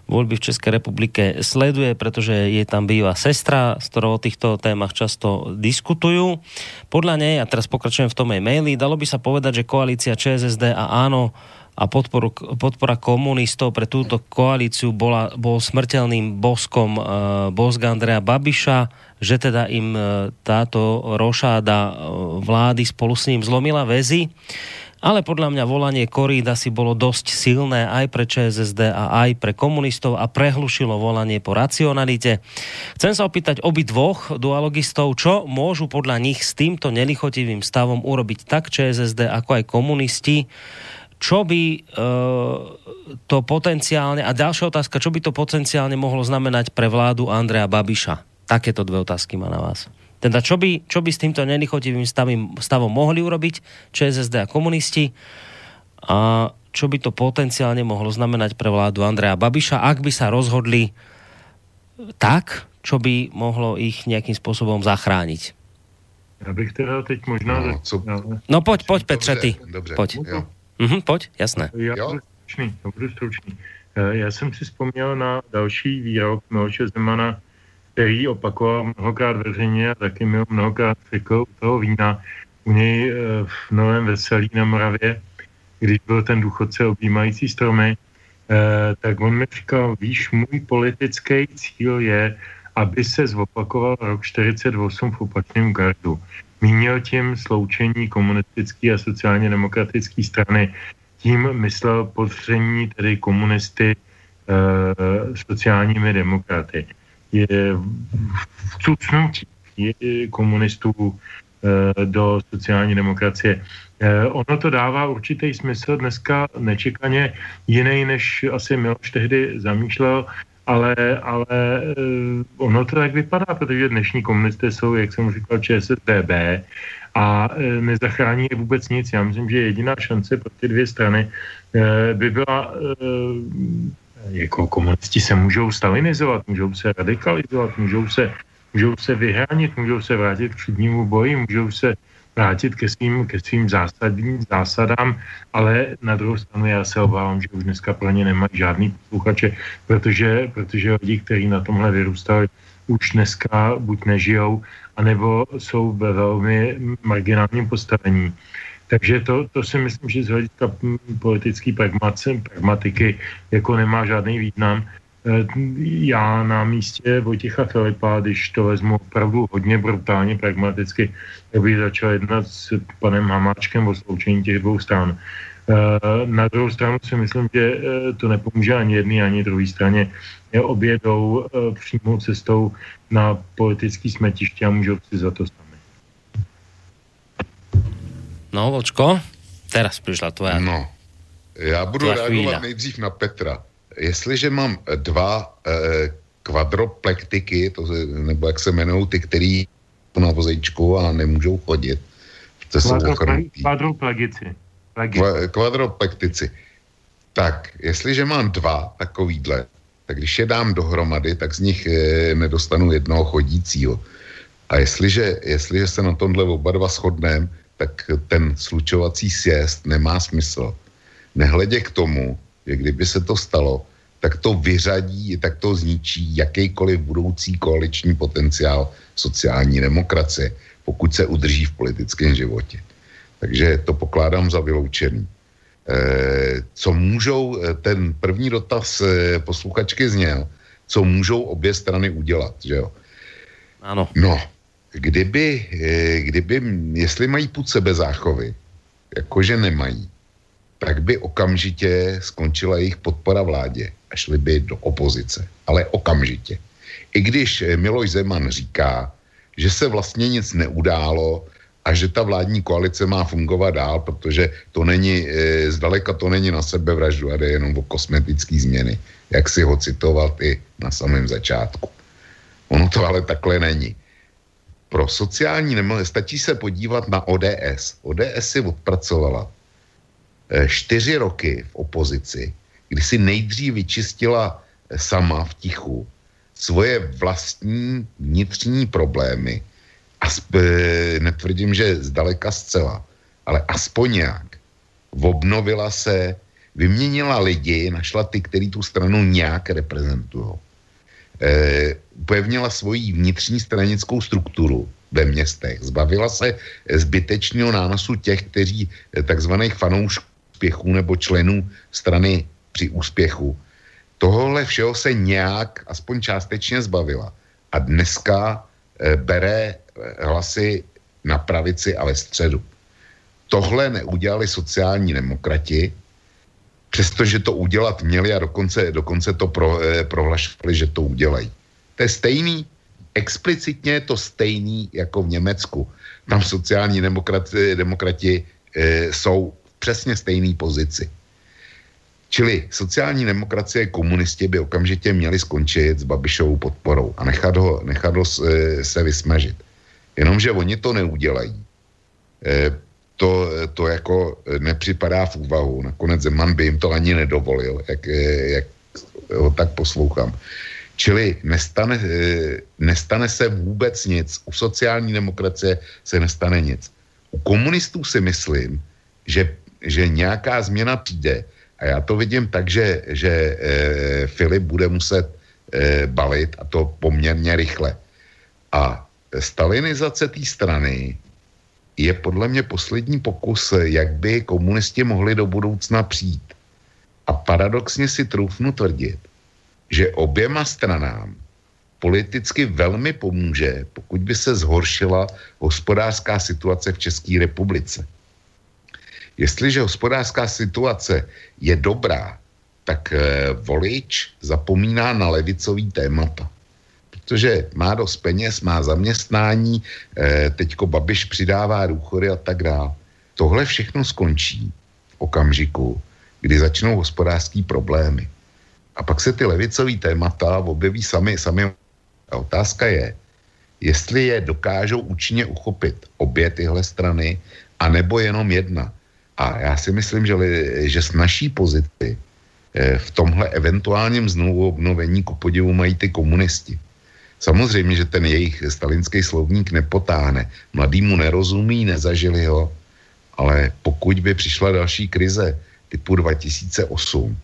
voľby v Českej republike sleduje, pretože je tam býva sestra, s ktorou o týchto témach často diskutujú. Podľa nej, a teraz pokračujem v tom jej maili, dalo by sa povedať, že koalícia ČSSD a áno a podporu, podpora komunistov pre túto koalíciu bola, bol smrteľným boskom uh, bosk Andrea Babiša, že teda im uh, táto rošáda uh, vlády spolu s ním zlomila väzy. Ale podľa mňa volanie Korída si bolo dosť silné aj pre ČSSD a aj pre komunistov a prehlušilo volanie po racionalite. Chcem sa opýtať obi dvoch dualogistov, čo môžu podľa nich s týmto nelichotivým stavom urobiť tak ČSSD ako aj komunisti, čo by uh, to potenciálne, a ďalšia otázka, čo by to potenciálne mohlo znamenať pre vládu Andrea Babiša? Takéto dve otázky má na vás. Teda čo by, čo by s týmto nelichotivým stavom, stavom mohli urobiť ČSSD a komunisti a čo by to potenciálne mohlo znamenať pre vládu Andrea Babiša, ak by sa rozhodli tak, čo by mohlo ich nejakým spôsobom zachrániť. Já bych teda teď možná... No, co... no poď, poď Petře, ty. Dobře, Poď. Jo. Mhm, pojď, jasné. Já budu stručný, já budu stručný. Eh, Já jsem si vzpomněl na další výrok Miloše Zemana, který opakoval mnohokrát veřejně a taky mi ho mnohokrát řekl u toho vína u něj eh, v Novém Veselí na Moravě, když byl ten důchodce objímající stromy, eh, tak on mi říkal, víš, můj politický cíl je, aby se zopakoval rok 48 v opačném gardu. Mínil tím sloučení komunistické a sociálně demokratické strany. Tím myslel podření tedy komunisty e, sociálními demokraty. Je vcucnutí komunistů e, do sociální demokracie. E, ono to dává určitý smysl dneska nečekaně jiný, než asi Miloš tehdy zamýšlel, ale, ale uh, ono to tak vypadá, protože dnešní komunisté jsou, jak jsem říkal, ČSSDB a nezachrání je vůbec nic. Já myslím, že jediná šance pro ty dvě strany by byla, jako komunisti se můžou stalinizovat, můžou se radikalizovat, můžou se, můžou se vyhránit, můžou se vrátit k třídnímu boji, můžou se vrátit ke svým, ke svým zásadním zásadám, ale na druhou stranu já se obávám, že už dneska pro ně nemají žádný posluchače, protože, protože lidi, kteří na tomhle vyrůstali, už dneska buď nežijou, anebo jsou ve velmi marginálním postavení. Takže to, to si myslím, že z hlediska politické pragmatiky jako nemá žádný význam. Eh, já na místě Vojtěcha Filipa, když to vezmu opravdu hodně brutálně pragmaticky, tak bych začal jednat s panem Hamáčkem o sloučení těch dvou stran. Eh, na druhou stranu si myslím, že eh, to nepomůže ani jedné, ani druhé straně. Obě jdou přímou cestou na politický smetiště a můžou si za to sami. No, Vočko, teraz přišla tvoja. No, já budu reagovat chvíľa. nejdřív na Petra jestliže mám dva eh, kvadroplektiky, to se, nebo jak se jmenují ty, který na vozejčku a nemůžou chodit, to jsou Kvadroplegici. Kvadroplektici. Tak, jestliže mám dva takovýhle, tak když je dám dohromady, tak z nich e, nedostanu jednoho chodícího. A jestliže, jestliže se na tomhle oba dva shodneme, tak ten slučovací sjezd nemá smysl. Nehledě k tomu, že kdyby se to stalo, tak to vyřadí, tak to zničí jakýkoliv budoucí koaliční potenciál sociální demokracie, pokud se udrží v politickém životě. Takže to pokládám za vyloučený. E, co můžou, eh, ten první dotaz e, posluchačky zněl, co můžou obě strany udělat, že jo? Ano. No, kdyby, e, kdyby, jestli mají půd sebe záchovy, jakože nemají, tak by okamžitě skončila jejich podpora vládě a šli by do opozice. Ale okamžitě. I když Miloš Zeman říká, že se vlastně nic neudálo a že ta vládní koalice má fungovat dál, protože to není, e, zdaleka to není na sebevraždu a jde jenom o kosmetické změny, jak si ho citoval i na samém začátku. Ono to ale takhle není. Pro sociální nemohy stačí se podívat na ODS. ODS si odpracovala e, čtyři roky v opozici, kdy si nejdřív vyčistila e, sama v tichu svoje vlastní vnitřní problémy, asp, netvrdím, že zdaleka zcela, ale aspoň nějak, obnovila se, vyměnila lidi, našla ty, který tu stranu nějak reprezentují. Upevnila svoji vnitřní stranickou strukturu ve městech, zbavila se zbytečného nánosu těch, kteří e, takzvaných fanoušků nebo členů strany při úspěchu tohle všeho se nějak, aspoň částečně zbavila. A dneska e, bere eh, hlasy na pravici a ve středu. Tohle neudělali sociální demokrati, přestože to udělat měli a dokonce, dokonce to pro, e, prohlašovali, že to udělají. To je stejný, explicitně je to stejný jako v Německu. Tam sociální demokrati, demokrati e, jsou v přesně stejné pozici. Čili sociální demokracie komunisti by okamžitě měli skončit s Babišovou podporou a nechat ho, nechat ho se vysmažit. Jenomže oni to neudělají. E, to, to jako nepřipadá v úvahu. Nakonec Zeman by jim to ani nedovolil, jak, jak ho tak poslouchám. Čili nestane, e, nestane se vůbec nic. U sociální demokracie se nestane nic. U komunistů si myslím, že, že nějaká změna přijde, a já to vidím tak, že, že e, Filip bude muset e, balit a to poměrně rychle. A stalinizace té strany je podle mě poslední pokus, jak by komunisti mohli do budoucna přijít. A paradoxně si troufnu tvrdit, že oběma stranám politicky velmi pomůže, pokud by se zhoršila hospodářská situace v České republice. Jestliže hospodářská situace je dobrá, tak eh, volič zapomíná na levicový témata. Protože má dost peněz, má zaměstnání, eh, teďko Babiš přidává důchody a tak dále. Tohle všechno skončí v okamžiku, kdy začnou hospodářský problémy. A pak se ty levicové témata objeví sami, sami. A otázka je, jestli je dokážou účinně uchopit obě tyhle strany, anebo jenom jedna. A já si myslím, že, že s naší pozici eh, v tomhle eventuálním znovu obnovení ku podivu mají ty komunisti. Samozřejmě, že ten jejich stalinský slovník nepotáhne. Mladý mu nerozumí, nezažili ho, ale pokud by přišla další krize typu 2008,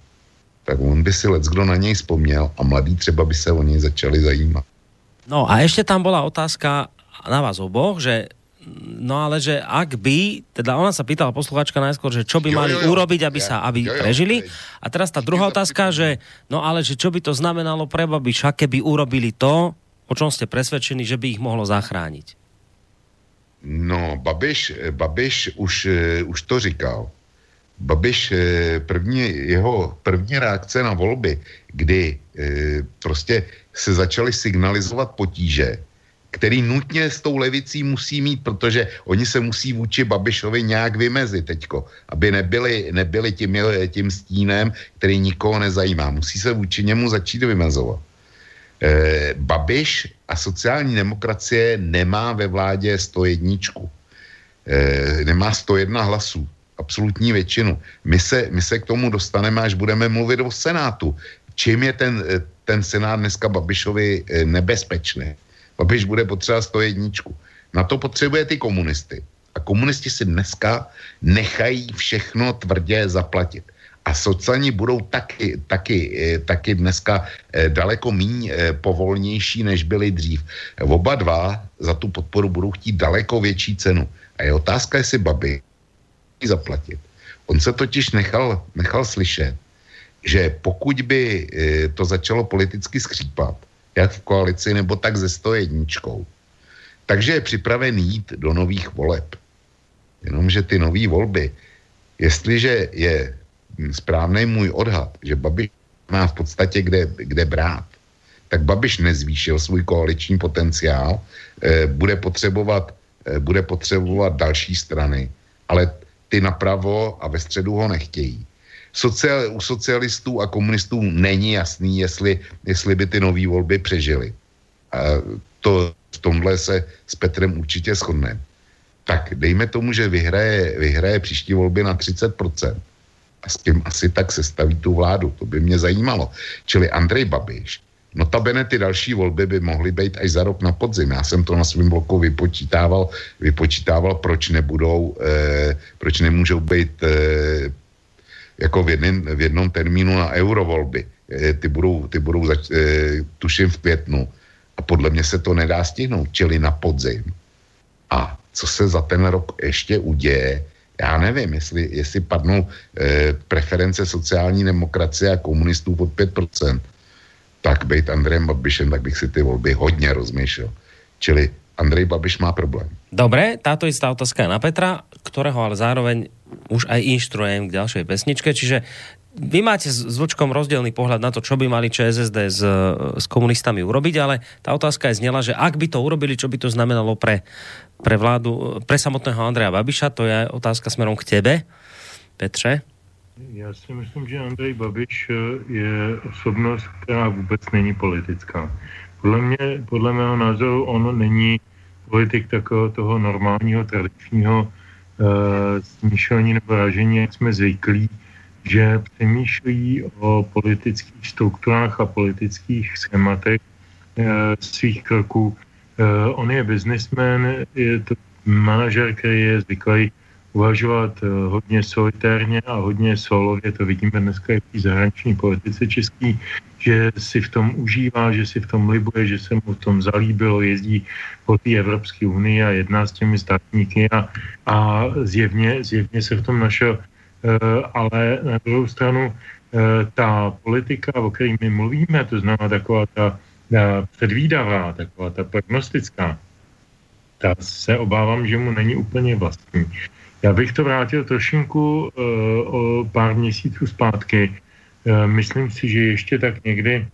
tak on by si lec kdo na něj vzpomněl a mladí třeba by se o něj začali zajímat. No a ještě tam byla otázka na vás oboch, že no ale že ak by, teda ona sa pýtala posluchačka najskôr, že čo by jo, mali jo, jo, urobiť, aby ja, sa, aby jo, jo, prežili. A teraz tá druhá otázka, že no ale že čo by to znamenalo pre Babiša, keby urobili to, o čom ste presvedčení, že by ich mohlo zachrániť? No, Babiš, Babiš už, eh, už to říkal. Babiš, eh, první, jeho první reakce na volby, kdy eh, prostě se začaly signalizovat potíže, který nutně s tou levicí musí mít, protože oni se musí vůči Babišovi nějak vymezit teďko, aby nebyli, nebyli tím, tím stínem, který nikoho nezajímá. Musí se vůči němu začít vymezovat. E, Babiš a sociální demokracie nemá ve vládě 101. E, nemá 101 hlasů, absolutní většinu. My se, my se k tomu dostaneme, až budeme mluvit o Senátu. Čím je ten, ten Senát dneska Babišovi e, nebezpečný? Babiš bude potřebovat 101. Na to potřebuje ty komunisty. A komunisti si dneska nechají všechno tvrdě zaplatit. A sociální budou taky, taky, eh, taky dneska eh, daleko méně eh, povolnější, než byli dřív. Oba dva za tu podporu budou chtít daleko větší cenu. A je otázka, jestli babi zaplatit. On se totiž nechal, nechal slyšet, že pokud by to začalo politicky skřípat, jak v koalici, nebo tak ze 101. Takže je připraven jít do nových voleb. Jenomže ty nové volby, Jestliže je správný můj odhad, že Babiš má v podstatě kde, kde brát, tak Babiš nezvýšil svůj koaliční potenciál, eh, bude potřebovat, eh, bude potřebovat další strany, ale ty napravo a ve středu ho nechtějí. Sociál, u socialistů a komunistů není jasný, jestli, jestli by ty nové volby přežily. To v tomhle se s Petrem určitě shodneme. Tak dejme tomu, že vyhraje, vyhraje příští volby na 30%. A s tím asi tak sestaví tu vládu. To by mě zajímalo. Čili Andrej Babiš Notabene ty další volby by mohly být až za rok na podzim. Já jsem to na svém bloku vypočítával, vypočítával proč nebudou, eh, proč nemůžou být eh, jako v, jedný, v jednom termínu na eurovolby. Eh, ty budou, ty budou zač, eh, tuším v květnu. A podle mě se to nedá stihnout, čili na podzim. A co se za ten rok ještě uděje, já nevím, jestli, jestli padnou eh, preference sociální demokracie a komunistů pod 5%, tak být Andrejem Babišem, tak bych si ty volby hodně rozmýšlel. Čili Andrej Babiš má problém. Dobre, táto istá otázka je na Petra, ktorého ale zároveň už aj inštruujem k ďalšej pesničke, čiže vy máte s Vlčkom rozdielný pohľad na to, čo by mali ČSSD s, s komunistami urobiť, ale tá otázka je znela, že ak by to urobili, čo by to znamenalo pre, pre vládu, pre samotného Andreja Babiša, to je otázka smerom k tebe, Petře. Já si myslím, že Andrej Babiš eh, je osobnost, která vůbec není politická. Podle, mě, podle mého názoru on není politik takového toho normálního, tradičního uh, smýšlení nebo ražení, jak jsme zvyklí, že přemýšlí o politických strukturách a politických schématech uh, svých kroků. Uh, on je biznismen, je to manažer, který je zvyklý uvažovat eh, hodně solitérně a hodně solově, to vidíme dneska i v zahraniční politice český, že si v tom užívá, že si v tom libuje, že se mu v tom zalíbilo, jezdí po té Evropské unii a jedná s těmi státníky a, a zjevně, zjevně se v tom našel. Eh, ale na druhou stranu eh, ta politika, o které my mluvíme, to znamená taková ta, ta předvídavá, taková ta prognostická, ta se obávám, že mu není úplně vlastní. Já bych to vrátil trošinku uh, o pár měsíců zpátky. Uh, myslím si, že ještě tak někdy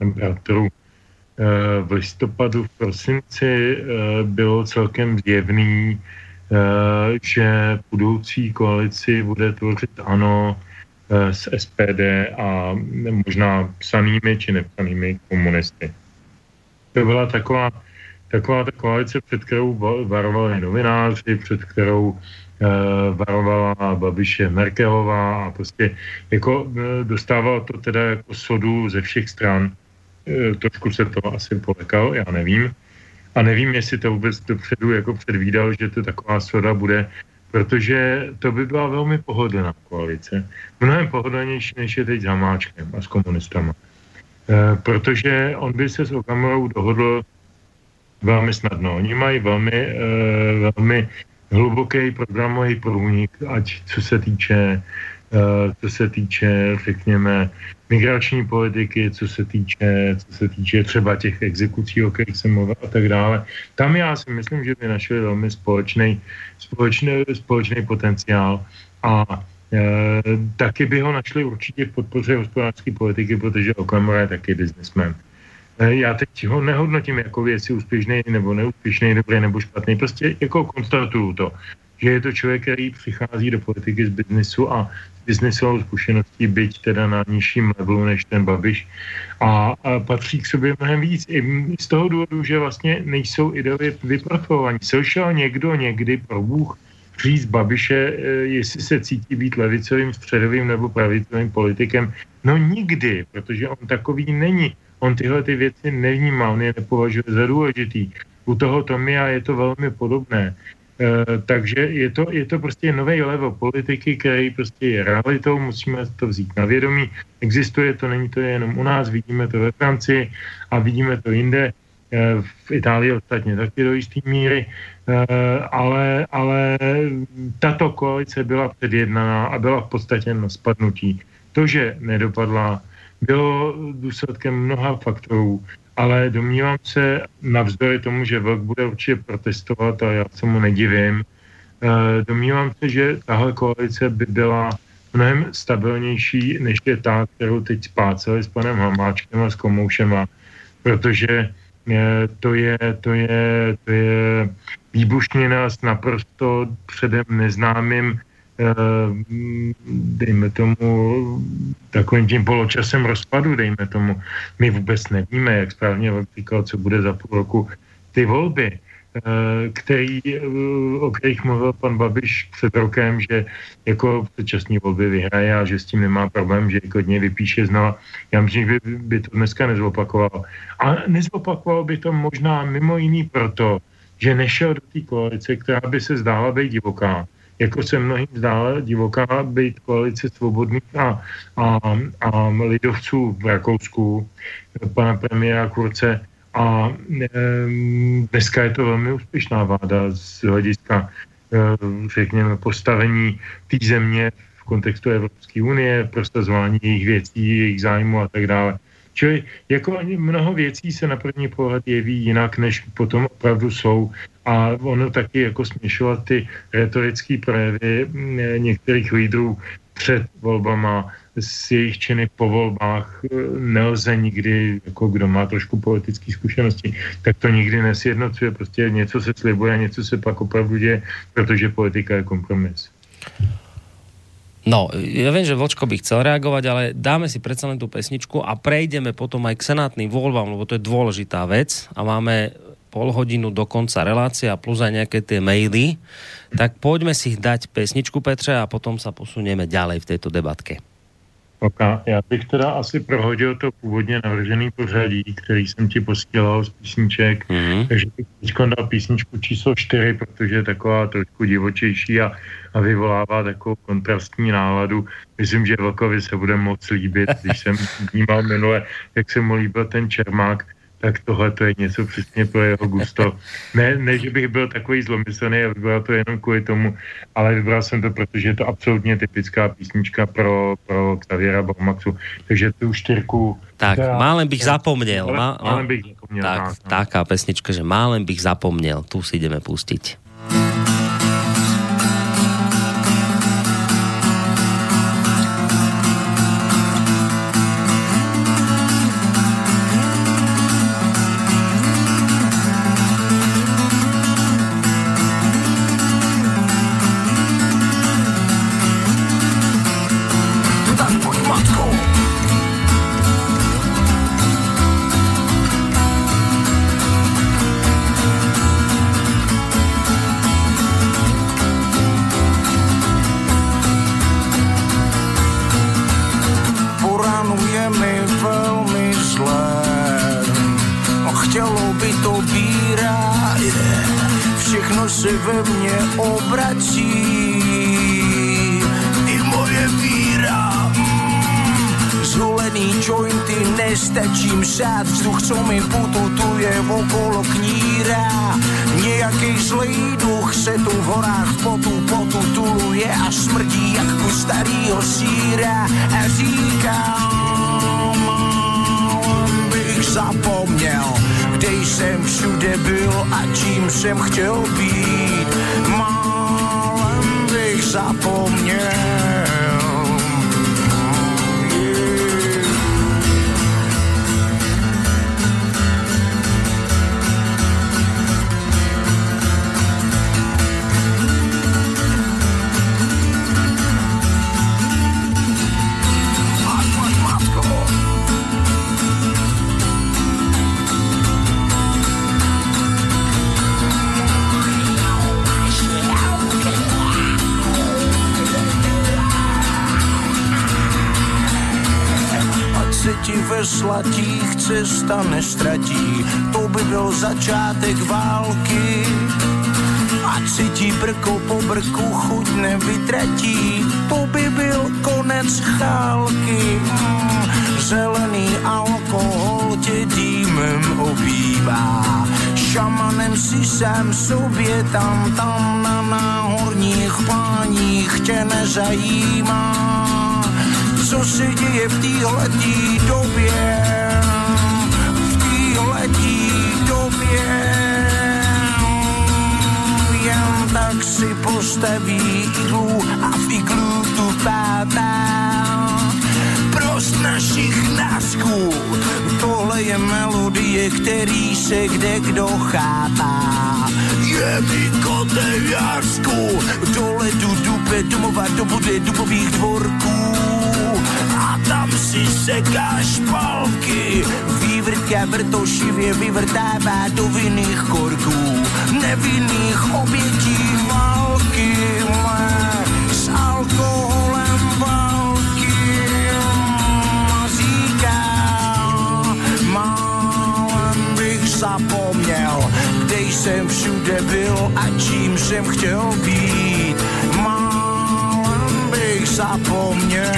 uh, v listopadu, v prosinci uh, bylo celkem zjevný, uh, že budoucí koalici bude tvořit ANO uh, s SPD a možná psanými či nepsanými komunisty. To byla taková taková ta koalice, před kterou varovali novináři, před kterou e, varovala Babiše Merkelová a prostě jako e, dostával to teda jako sodu ze všech stran. E, trošku se to asi polekal, já nevím. A nevím, jestli to vůbec dopředu jako předvídal, že to taková soda bude, protože to by byla velmi pohodlná koalice. Mnohem pohodlnější, než je teď s Hamáčkem a s komunistama. E, protože on by se s Okamorou dohodl velmi snadno. Oni mají velmi, uh, velmi hluboký programový průnik, ať co se týče uh, co se týče, řekněme, migrační politiky, co se týče, co se týče třeba těch exekucí, o kterých jsem mluvil a tak dále. Tam já si myslím, že by našli velmi společný, společný, společný potenciál a e, taky by ho našli určitě v podpoře hospodářské politiky, protože Okamura je taky biznesmen. Eh, já teď ho nehodnotím jako věci úspěšný nebo neúspěšný, dobrý nebo špatný, prostě jako konstatuju to, že je to člověk, který přichází do politiky z biznesu a z biznesovou zkušeností, byť teda na nižším levelu než ten Babiš a, a patří k sobě mnohem víc. I z toho důvodu, že vlastně nejsou ideově vyprofilovaní. Slyšel někdo někdy pro Bůh říct Babiše, eh, jestli se cítí být levicovým, středovým nebo pravicovým politikem? No nikdy, protože on takový není on tyhle ty věci nevnímá, on je nepovažuje za důležitý. U toho Tomia je to velmi podobné. E, takže je to, je to prostě nový level politiky, který prostě je realitou, musíme to vzít na vědomí. Existuje to, není to jenom u nás, vidíme to ve Francii a vidíme to jinde, e, v Itálii ostatně taky do jisté míry, e, ale, ale tato koalice byla předjednaná a byla v podstatě na spadnutí. To, že nedopadla, bylo důsledkem mnoha faktorů, ale domnívám se, navzdory tomu, že Vlk bude určitě protestovat a já se mu nedivím, domnívám se, že tahle koalice by byla mnohem stabilnější, než je ta, kterou teď spáceli s panem Hamáčkem a s Komoušema, protože to je, to je, to je výbušnina s naprosto předem neznámým dejme tomu takovým tím poločasem rozpadu, dejme tomu. My vůbec nevíme, jak správně říkal, co bude za půl roku ty volby. Eh, který, eh, o kterých mluvil pan Babiš před rokem, že jako předčasní volby vyhraje a že s tím nemá problém, že jako dně vypíše znova. Já myslím, že by, by to dneska nezvopakoval. A nezvopakoval by to možná mimo jiný proto, že nešel do té koalice, která by se zdála být divoká. Jako se mnohým zdála divoká být koalice svobodných a, a, a lidovců v Rakousku, pana premiéra Kurce, a dneska je to velmi úspěšná vláda z hlediska, řekněme, postavení té země v kontextu Evropské unie, prostazování jejich věcí, jejich zájmu a tak dále. Čili jako mnoho věcí se na první pohled jeví jinak, než potom opravdu jsou. A ono taky jako směšovat ty retorické projevy některých lídrů před volbama s jejich činy po volbách eh, nelze nikdy, jako kdo má trošku politické zkušenosti, tak to nikdy nesjednocuje. Prostě něco se slibuje něco se pak opravdu děje, protože politika je kompromis. No, ja viem, že Vlčko by chcel reagovať, ale dáme si predsa len tú pesničku a prejdeme potom aj k senátnym voľbám, lebo to je dôležitá vec a máme pol hodinu do konca relácia plus aj nejaké tie maily. Tak poďme si dať pesničku, Petře, a potom sa posunieme ďalej v tejto debatke. Oka. Já bych teda asi prohodil to původně navržený pořadí, který jsem ti posílal z písniček, mm-hmm. takže bych teď dal písničku číslo 4, protože je taková trošku divočejší a, a vyvolává takovou kontrastní náladu. Myslím, že Vlkovi se bude moc líbit, když jsem vnímal minule, jak se mu líbil ten Čermák, tak tohle to je něco přesně pro jeho gusto. Ne, ne, že bych byl takový zlomyslný a vybral to jenom kvůli tomu, ale vybral jsem to, protože je to absolutně typická písnička pro, pro Xaviera Baumaxu. Takže tu čtyřku... Tak, která, málem bych zapomněl. Má, málem bych zapomněl. Tak, tak, no. taká pesnička, že málem bych zapomněl. Tu si ideme pustiť. Obývá, šamanem si sám sobě tam, tam na náhorních páních tě nezajímá. Co se děje v téhletý době, v téhletý době, jen tak si postaví iglu a v iglu tu pátá. Našich násků, tohle je melodie, který se kde kdo chápá. Je mi kote jasku, dole tu dupe, domova do bude dubových dvorků a tam si sekáš palky. Vývrtka vrtošivě vyvrtává do vinných korků, nevinných obětí války. Zapomněl, kde jsem všude byl a čím jsem chtěl být. Málem bych zapomněl.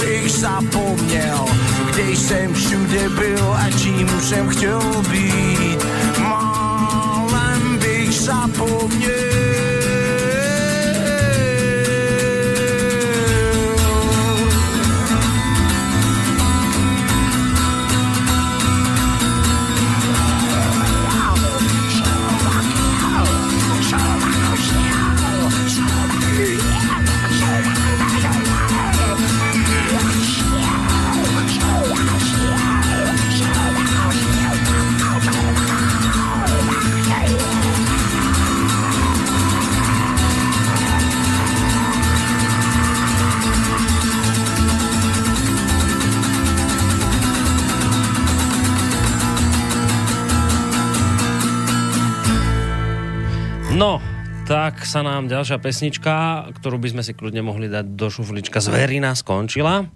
Bych zapomněl, kde jsem všude byl a čím jsem chtěl být. Málem bych zapomněl. No, tak sa nám ďalšia pesnička, ktorú by sme si kľudne mohli dať do šuflička Zverina, skončila.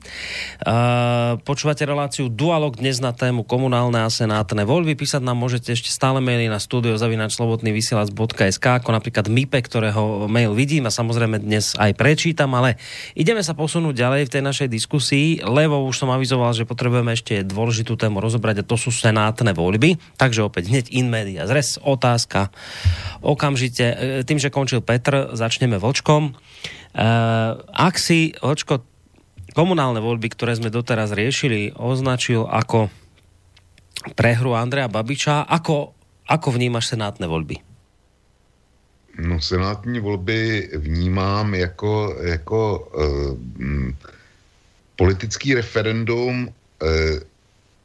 Uh, počúvate reláciu Dualog dnes na tému komunálne a senátne voľby. Písať nám môžete ešte stále maily na studiozavinačslobodnyvysielac.sk ako napríklad MIPE, ktorého mail vidím a samozrejme dnes aj prečítam, ale ideme sa posunúť ďalej v tej našej diskusii, lebo už som avizoval, že potrebujeme ešte dôležitú tému rozobrať a to sú senátne voľby. Takže opäť hneď in media zres, otázka okamžite, e, tým, že končil Petr, začneme Vlčkom. E, ak si, Vlčko, komunálne voľby, ktoré sme doteraz riešili, označil ako prehru Andreja Babiča, ako, ako vnímaš senátne voľby? No senátní volby vnímám jako, jako uh, politický referendum uh,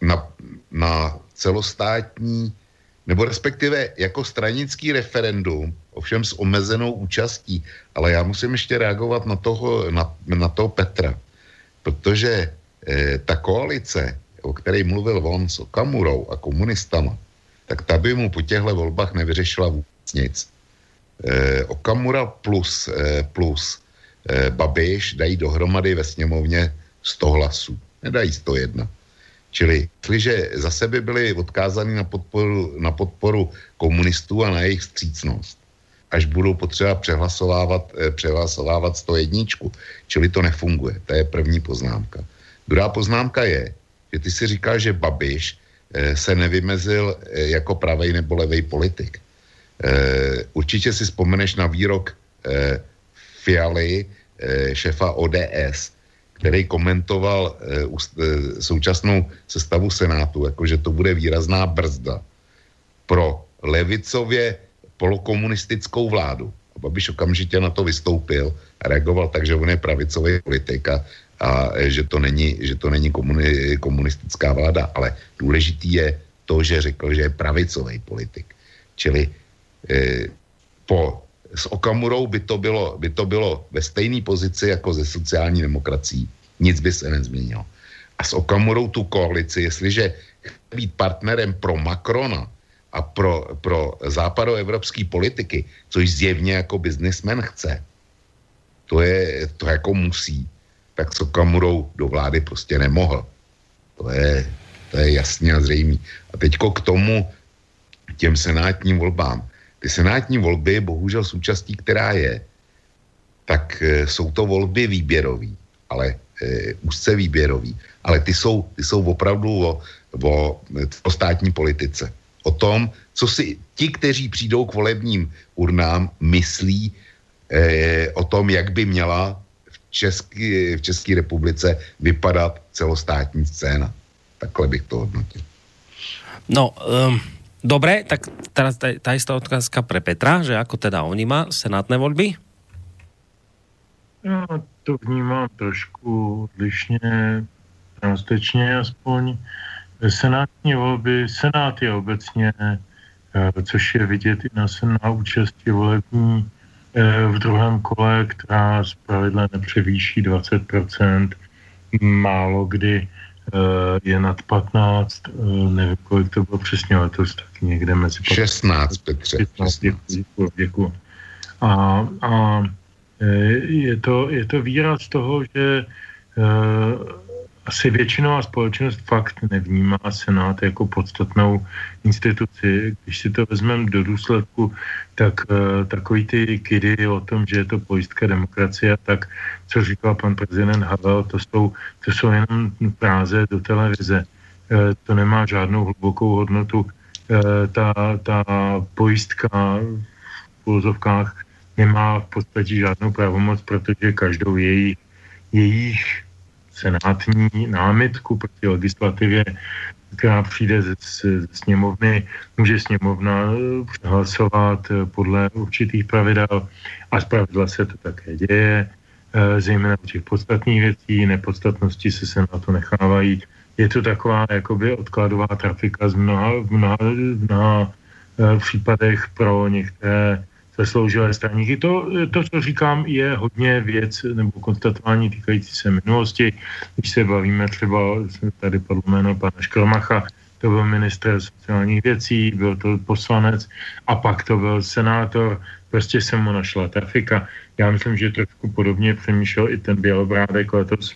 na, na celostátní, nebo respektive jako stranický referendum, ovšem s omezenou účastí. Ale já musím ještě reagovat na toho, na, na toho Petra, protože eh, ta koalice, o které mluvil on s Okamurou a komunistama, tak ta by mu po těchto volbách nevyřešila vůbec nic. Eh, Okamura plus, eh, plus eh, Babiš dají dohromady ve sněmovně 100 hlasů. Nedají 101. Čili, jestliže zase by byli odkázaní na podporu, na podporu komunistů a na jejich střícnost, až budou potřeba přehlasovávat, eh, přehlasovávat 101. Čili to nefunguje. To je první poznámka. Druhá poznámka je, že ty si říkal, že Babiš eh, se nevymezil eh, jako pravej nebo levej politik. Určitě si vzpomeneš na výrok Fialy, šefa ODS, který komentoval současnou sestavu Senátu, jakože to bude výrazná brzda pro levicově polokomunistickou vládu. A Babiš okamžitě na to vystoupil a reagoval tak, že on je pravicový politik a, a že to není, že to není komuni, komunistická vláda, ale důležitý je to, že řekl, že je pravicový politik. Čili eh, po, s Okamurou by to, bylo, by to bylo ve stejné pozici jako ze sociální demokracií. Nic by se nezměnilo. A s Okamurou tu koalici, jestliže chce být partnerem pro Macrona a pro, pro západoevropské politiky, což zjevně jako biznismen chce, to je, to jako musí, tak s Okamurou do vlády prostě nemohl. To je, to je jasně a zřejmý. A teďko k tomu, těm senátním volbám. Ty senátní volby, bohužel součástí, která je, tak e, jsou to volby výběrový, ale e, úzce výběrový, ale ty jsou, ty jsou opravdu o, o, o státní politice. O tom, co si ti, kteří přijdou k volebním urnám, myslí e, o tom, jak by měla v České, v České republice vypadat celostátní scéna. Takhle bych to hodnotil. No, um, dobre, tak teraz tá, tá istá otázka pre Petra, že ako teda oni má senátne voľby? Já to vnímám trošku odlišně, částečně aspoň. Senátní volby, Senát je obecně, eh, což je vidět i na, na účasti volební eh, v druhém kole, která z pravidla nepřevýší 20%, málo kdy eh, je nad 15, nevím, kolik to bylo přesně letos, tak někde mezi 16, Petře. 16, děkuji, děkuji. A, a je, to, je to výraz toho, že asi většinová společnost fakt nevnímá Senát jako podstatnou instituci. Když si to vezmeme do důsledku, tak uh, takový ty kidy o tom, že je to pojistka demokracie, tak co říkal pan prezident Havel, to jsou, to jsou jenom práze do televize. Uh, to nemá žádnou hlubokou hodnotu. Uh, ta, ta pojistka v úvozovkách nemá v podstatě žádnou pravomoc, protože každou její, jejich senátní námitku proti legislativě, která přijde ze, sněmovny, může sněmovna eh, hlasovat eh, podle určitých pravidel a zpravidla se to také děje, eh, zejména u těch podstatných věcí, nepodstatnosti se senátu nechávají. Je to taková jakoby odkladová trafika z mnoha, mnoha, mnoha případech pro některé zasloužilé straníky. To, to, co říkám, je hodně věc nebo konstatování týkající se minulosti. Když se bavíme třeba, tady padlo jméno pana Škromacha, to byl minister sociálních věcí, byl to poslanec a pak to byl senátor, prostě se mu našla trafika. Já myslím, že trošku podobně přemýšlel i ten Bělobrádek letos,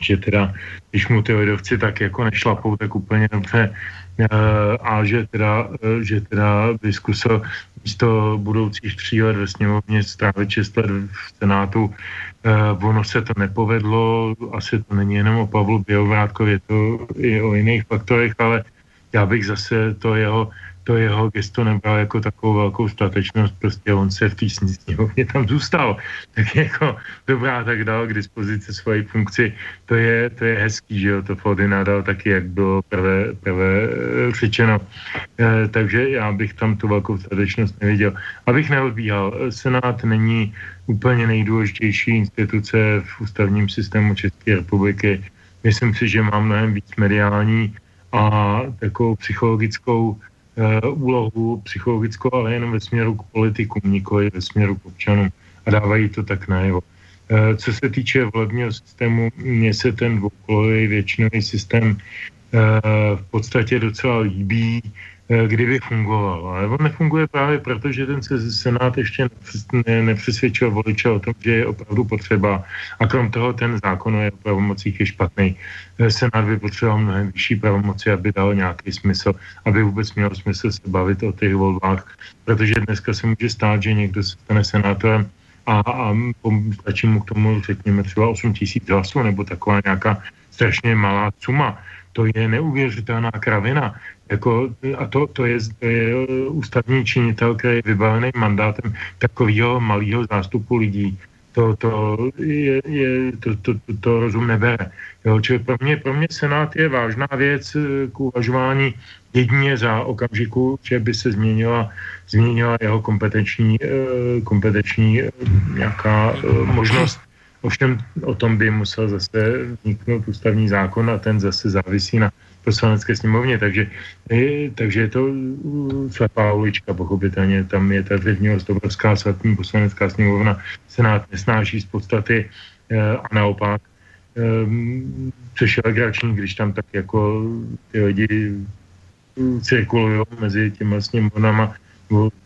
že teda, když mu ty lidovci tak jako nešlapou, tak úplně dobře Eh, a že teda, eh, že teda by zkusil místo budoucích tří let ve sněmovně strávit 6 let v Senátu. Eh, ono se to nepovedlo, asi to není jenom o Pavlu Bělovrátkovi, to i o jiných faktorech, ale já bych zase to jeho to jeho gesto nebral jako takovou velkou statečnost, prostě on se v té sněmovně tam zůstal. Tak jako dobrá, tak dal k dispozici svoji funkci. To je, to je hezký, že jo, to Fody nadal taky, jak bylo prvé, prvé eh, řečeno. E, takže já bych tam tu velkou statečnost neviděl. Abych neodbíhal, Senát není úplně nejdůležitější instituce v ústavním systému České republiky. Myslím si, že má mnohem víc mediální a takovou psychologickou Eh, úlohu psychologickou, ale jenom ve směru k politikům, nikoli ve směru k občanům. A dávají to tak najevo. Eh, co se týče volebního systému, mně se ten dvoukolový většinový systém eh, v podstatě docela líbí. Eh, kdyby fungoval. Ale on nefunguje právě proto, že ten senát ještě nepřesvědčil voliče o tom, že je opravdu potřeba. A krom toho ten zákon o pravomocích je špatný. Eh, senát by potřeboval mnohem vyšší pravomoci, aby dal nějaký smysl, aby vůbec měl smysl se bavit o těch volbách. Protože dneska se může stát, že někdo se stane senátorem a, a stačí mu k tomu, řekněme, třeba 8 tisíc hlasů nebo taková nějaká strašně malá suma to je neuvěřitelná kravina. Jako, a to, to, je, to je ústavní činitel, který je vybavený mandátem takového malého zástupu lidí. To, to, je, je, to, to, to, to rozum nebere. Jo, čili pro mě, pro mě Senát je vážná věc eh, k uvažování jedině za okamžiku, že by se změnila, změnila jeho kompetenční, eh, kompetenční eh, nějaká možnost Ovšem o tom by musel zase vzniknout ústavní zákon a ten zase závisí na poslanecké sněmovně, takže, takže je to slepá ulička, pochopitelně. Tam je ta vlivnivost obrovská svatní poslanecká sněmovna, senát nesnáší z podstaty eh, a naopak, ehm, což je legrační, když tam tak jako ty lidi cirkulují mezi těma sněmovnama,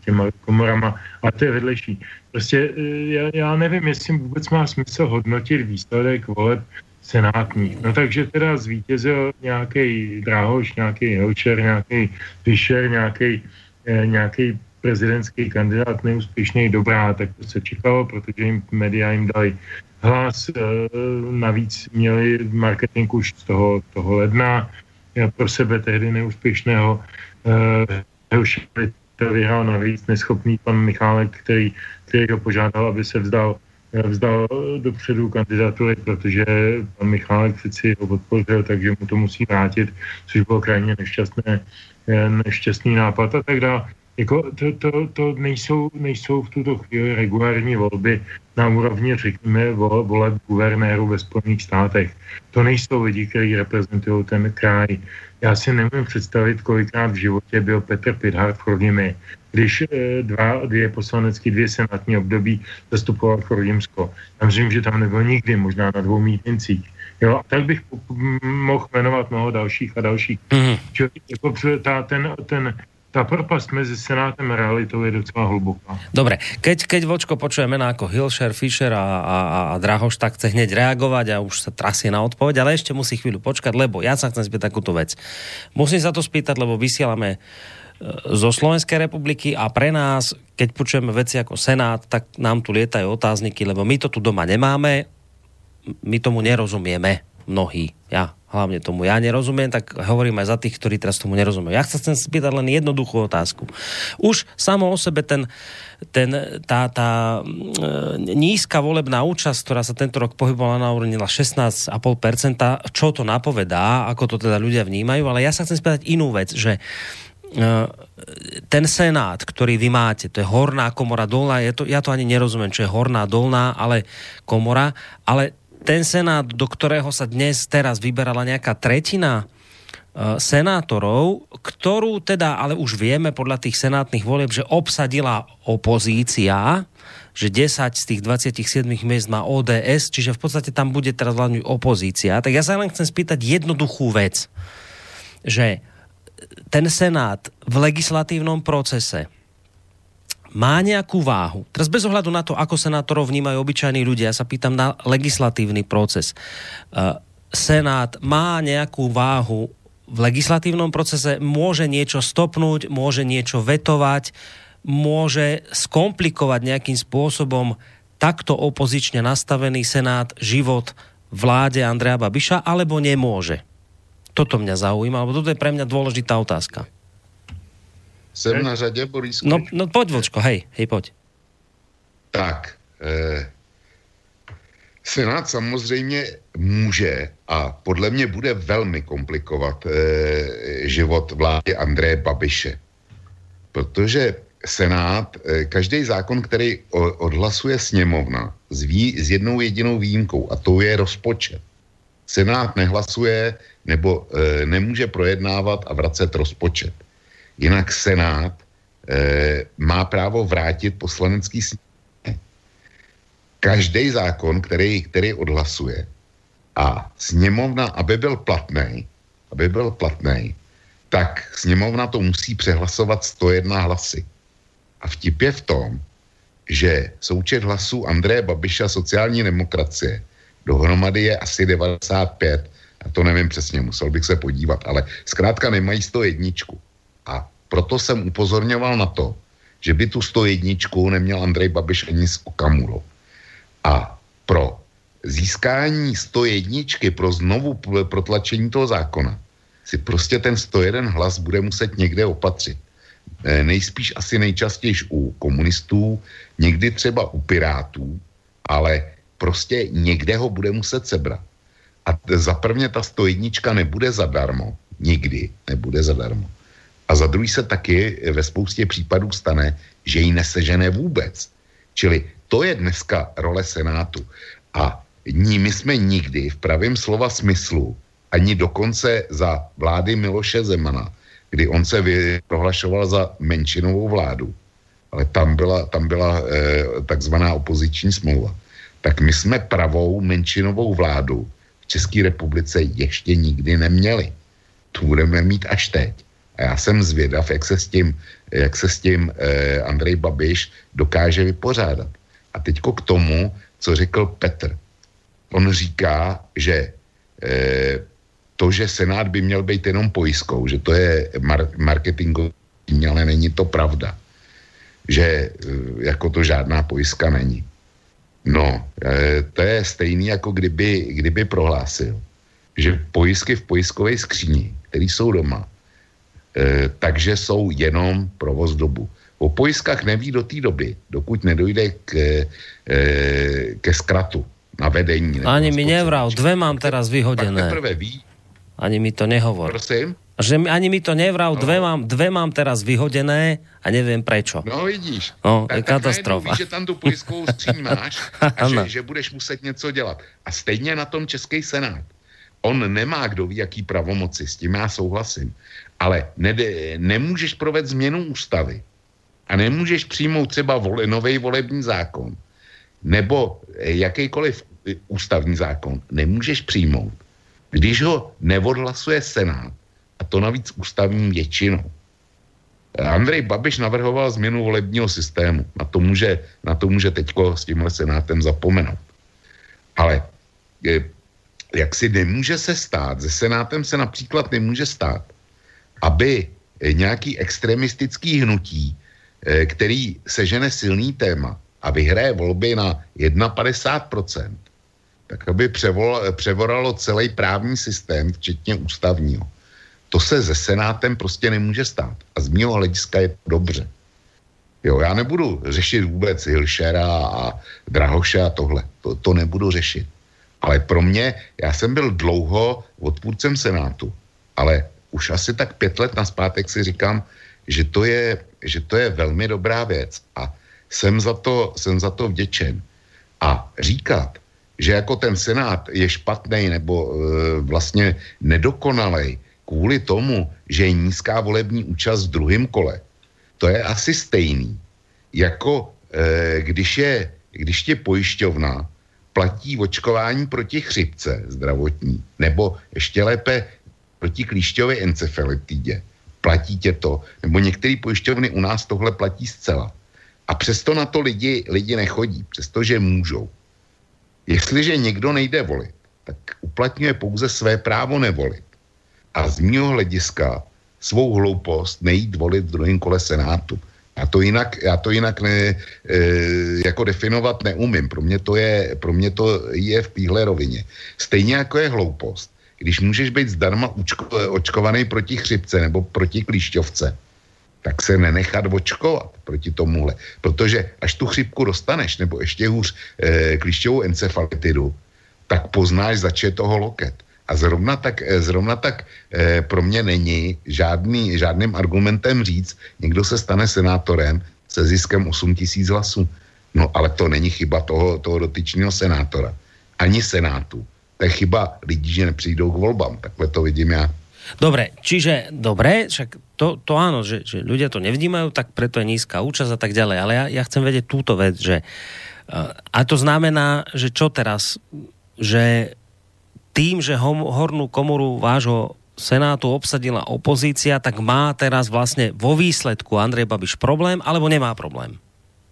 těma komorama, a to je vedlejší. Prostě eh, já, já nevím, jestli vůbec má smysl hodnotit výsledek voleb senátních. No takže teda zvítězil nějaký Dráhoš, nějaký Helčer, nějaký Fischer, nějaký eh, nějaký prezidentský kandidát neúspěšný, dobrá, tak to se čekalo, protože jim média jim dali hlas, eh, navíc měli marketing už z toho, toho ledna, pro sebe tehdy neúspěšného eh, Helšer to vyhrál navíc neschopný pan Michálek, který, který ho požádal, aby se vzdal vzdal dopředu kandidatury, protože pan Michálek přeci ho podpořil, takže mu to musí vrátit, což bylo krajně nešťastné, nešťastný nápad a tak dále. Jako to, to, to nejsou, nejsou v tuto chvíli regulární volby na úrovni, řekněme, voleb guvernéru ve Spojených státech. To nejsou lidi, kteří reprezentují ten kraj. Já si nemůžu představit, kolikrát v životě byl Petr Pidhart v Chrudimi, když eh, dva, dvě poslanecké, dvě senátní období zastupoval Chrudimsko. Já myslím, že tam nebyl nikdy, možná na dvou mítincích. Jo, a tak bych mohl jmenovat mnoho dalších a dalších. Mm. Čili jako ta, ten, ten tá propast medzi Senátem a realitou je docela hluboká. Dobre, keď, keď Vočko počuje mená ako Hilšer, Fischer a, a, a Drahoš, tak chce hneď reagovať a už sa trasie na odpoveď, ale ešte musí chvíľu počkať, lebo ja sa chcem spýtať takúto vec. Musím sa to spýtať, lebo vysielame zo Slovenskej republiky a pre nás, keď počujeme veci ako Senát, tak nám tu lietajú otázniky, lebo my to tu doma nemáme, my tomu nerozumieme mnohí. Ja hlavne tomu ja nerozumiem, tak hovorím aj za tých, ktorí teraz tomu nerozumejú. Ja sa chcem spýtať len jednoduchú otázku. Už samo o sebe ten, ten, tá, tá e, nízka volebná účasť, ktorá sa tento rok pohybovala na úrovni 16,5%, čo to napovedá, ako to teda ľudia vnímajú, ale ja sa chcem spýtať inú vec, že ten senát, ktorý vy máte, to je horná komora, dolná, je to, ja to ani nerozumiem, čo je horná, dolná, ale komora, ale ten senát, do ktorého sa dnes teraz vyberala nejaká tretina e, senátorov, ktorú teda, ale už vieme podľa tých senátnych volieb, že obsadila opozícia, že 10 z tých 27 miest má ODS, čiže v podstate tam bude teraz hlavne opozícia. Tak ja sa len chcem spýtať jednoduchú vec, že ten senát v legislatívnom procese má nejakú váhu. Teraz bez ohľadu na to, ako senátorov vnímajú obyčajní ľudia, ja sa pýtam na legislatívny proces. Uh, Senát má nejakú váhu v legislatívnom procese, môže niečo stopnúť, môže niečo vetovať, môže skomplikovať nejakým spôsobom takto opozične nastavený Senát život vláde Andreja Babiša, alebo nemôže? Toto mňa zaujíma, alebo toto je pre mňa dôležitá otázka. Jsem na řadě, Boris. No, no pojď, Vlčko, hej, hej, pojď. Tak, eh, Senát samozřejmě může a podle mě bude velmi komplikovat eh, život vlády Andreje Babiše. Protože Senát, eh, každý zákon, který odhlasuje sněmovna s, vý, s jednou jedinou výjimkou a to je rozpočet. Senát nehlasuje nebo eh, nemůže projednávat a vracet rozpočet. Jinak Senát e, má právo vrátit poslanecký sněmovně. Každý zákon, který, který odhlasuje a sněmovna, aby byl platný, aby byl platný, tak sněmovna to musí přehlasovat 101 hlasy. A vtip je v tom, že součet hlasů Andreje Babiša sociální demokracie dohromady je asi 95, a to nevím přesně, musel bych se podívat, ale zkrátka nemají 101. A proto jsem upozorňoval na to, že by tu 101 neměl Andrej Babiš ani s Okamurou. A pro získání 101 pro znovu protlačení toho zákona si prostě ten 101 hlas bude muset někde opatřit. E, nejspíš asi nejčastěji u komunistů, někdy třeba u pirátů, ale prostě někde ho bude muset sebrat. A za prvně ta 101 nebude zadarmo. Nikdy nebude zadarmo. A za druhý se taky ve spoustě případů stane, že ji nesežené vůbec. Čili to je dneska role Senátu. A ní my jsme nikdy v pravém slova smyslu, ani dokonce za vlády Miloše Zemana, kdy on se prohlašoval za menšinovou vládu, ale tam byla, tam byla e, takzvaná opoziční smlouva, tak my jsme pravou menšinovou vládu v České republice ještě nikdy neměli. Tu budeme mít až teď. A já jsem zvědav, jak se s tím, jak se s tím eh, Andrej Babiš dokáže vypořádat. A teďko k tomu, co řekl Petr. On říká, že eh, to, že Senát by měl být jenom pojistkou, že to je mar- marketingový, ale není to pravda. Že eh, jako to žádná pojistka není. No, eh, to je stejný, jako kdyby, kdyby prohlásil, že pojistky v pojistkové skříni, které jsou doma, Eh, takže jsou jenom provoz dobu. O pojistkách neví do té doby, dokud nedojde k, e, ke zkratu na vedení. Ani mi nevral, dve mám teraz vyhodené. ví. Ani mi to nehovor. Prosím? Že ani mi to nevral, no. dve, mám, dve mám teraz vyhodené a nevím prečo. No vidíš. No, tak, je katastrofa. Víš, že tam tu pojistkovou skříň máš a že, že budeš muset něco dělat. A stejně na tom Český senát. On nemá kdo ví, jaký pravomoci, s tím já souhlasím. Ale nede, nemůžeš provést změnu ústavy a nemůžeš přijmout třeba vole, nový volební zákon nebo jakýkoliv ústavní zákon nemůžeš přijmout, když ho neodhlasuje Senát a to navíc ústavní většinou. Andrej Babiš navrhoval změnu volebního systému. Na to může, na to může teďko s tímhle senátem zapomenout. Ale jak si nemůže se stát, se senátem se například nemůže stát, aby nějaký extremistický hnutí, eh, který sežene silný téma a vyhraje volby na 51%, tak aby převoralo celý právní systém, včetně ústavního. To se se Senátem prostě nemůže stát. A z mého hlediska je to dobře. Jo, já nebudu řešit vůbec Hilšera a Drahoše a tohle. To, to nebudu řešit. Ale pro mě, já jsem byl dlouho odpůrcem Senátu, ale už asi tak pět let naspátek si říkám, že to je, že to je velmi dobrá věc a jsem za to, jsem za to vděčen. A říkat, že jako ten Senát je špatný nebo e, vlastně nedokonalej, kvůli tomu, že je nízká volební účast v druhém kole, to je asi stejný, jako e, když, je, když je pojišťovna platí očkování proti chřipce zdravotní, nebo ještě lépe proti klíšťové encefalitidě. Platí tě to, nebo některé pojišťovny u nás tohle platí zcela. A přesto na to lidi, lidi nechodí, přestože můžou. Jestliže někdo nejde volit, tak uplatňuje pouze své právo nevolit a z mého hlediska svou hloupost nejít volit v druhém kole Senátu. Já to jinak, já to jinak ne, e, jako definovat neumím. Pro mě to je, pro mě to je v téhle rovině. Stejně jako je hloupost, když můžeš být zdarma učko, očkovaný proti chřipce nebo proti klíšťovce, tak se nenechat očkovat proti tomuhle. Protože až tu chřipku dostaneš, nebo ještě hůř e, klíšťovou encefalitidu, tak poznáš, zač je toho loket. A zrovna tak, eh, zrovna tak eh, pro mě není žádný, žádným argumentem říct, někdo se stane senátorem se ziskem 8 tisíc hlasů. No ale to není chyba toho, toho dotyčného senátora. Ani senátu. To je chyba lidí, že nepřijdou k volbám. Takhle to vidím já. Dobre, čiže dobre, však to, to áno, že, že ľudia to nevnímajú, tak preto je nízka účasť a tak ďalej. Ale ja, ja chcem vedieť túto vec, že uh, a to znamená, že čo teraz, že tým, že hornú komoru vášho Senátu obsadila opozícia, tak má teraz vlastně vo výsledku Andrej Babiš problém, alebo nemá problém?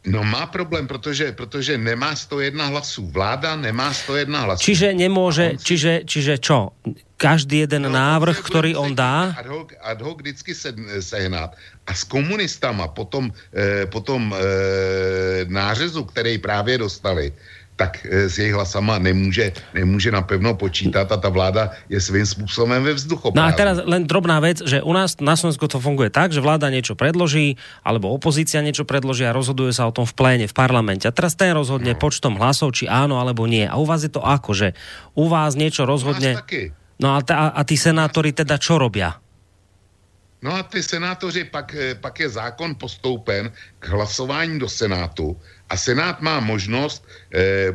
No má problém, protože, protože nemá 101 hlasů. Vláda nemá 101 hlasů. Čiže nemůže, čiže, čiže čo? Každý jeden no, návrh, který on dá? Ad hoc, ad hoc vždycky se, sehnat. A s komunistama potom, eh, potom eh, nářezu, který právě dostali, tak eh, s jejich hlasama nemůže, nemůže napevno počítat a ta vláda je svým způsobem ve vzduchu. No a teraz len drobná vec, že u nás na Slovensku to funguje tak, že vláda niečo predloží, alebo opozícia niečo predloží a rozhoduje sa o tom v pléne, v parlamente. A teraz ten rozhodne no. počtom hlasov, či áno alebo nie. A u vás je to ako, že u vás niečo rozhodne... No a, ta, a tí senátori teda čo robia? No a ty senátoři, pak, eh, pak je zákon postoupen k hlasování do Senátu a Senát má možnost eh,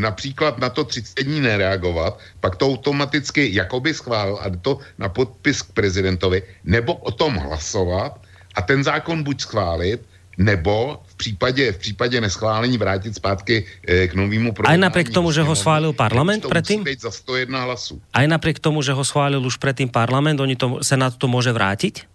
například na to 30 dní nereagovat, pak to automaticky jakoby schválil a to na podpis k prezidentovi, nebo o tom hlasovat a ten zákon buď schválit, nebo v případě, v případě neschválení vrátit zpátky e, k novému programu. Aj napriek tomu, že ho schválil parlament predtým? za 101 hlasů. Aj napriek tomu, že ho schválil už predtým parlament, oni to, Senát to může vrátit?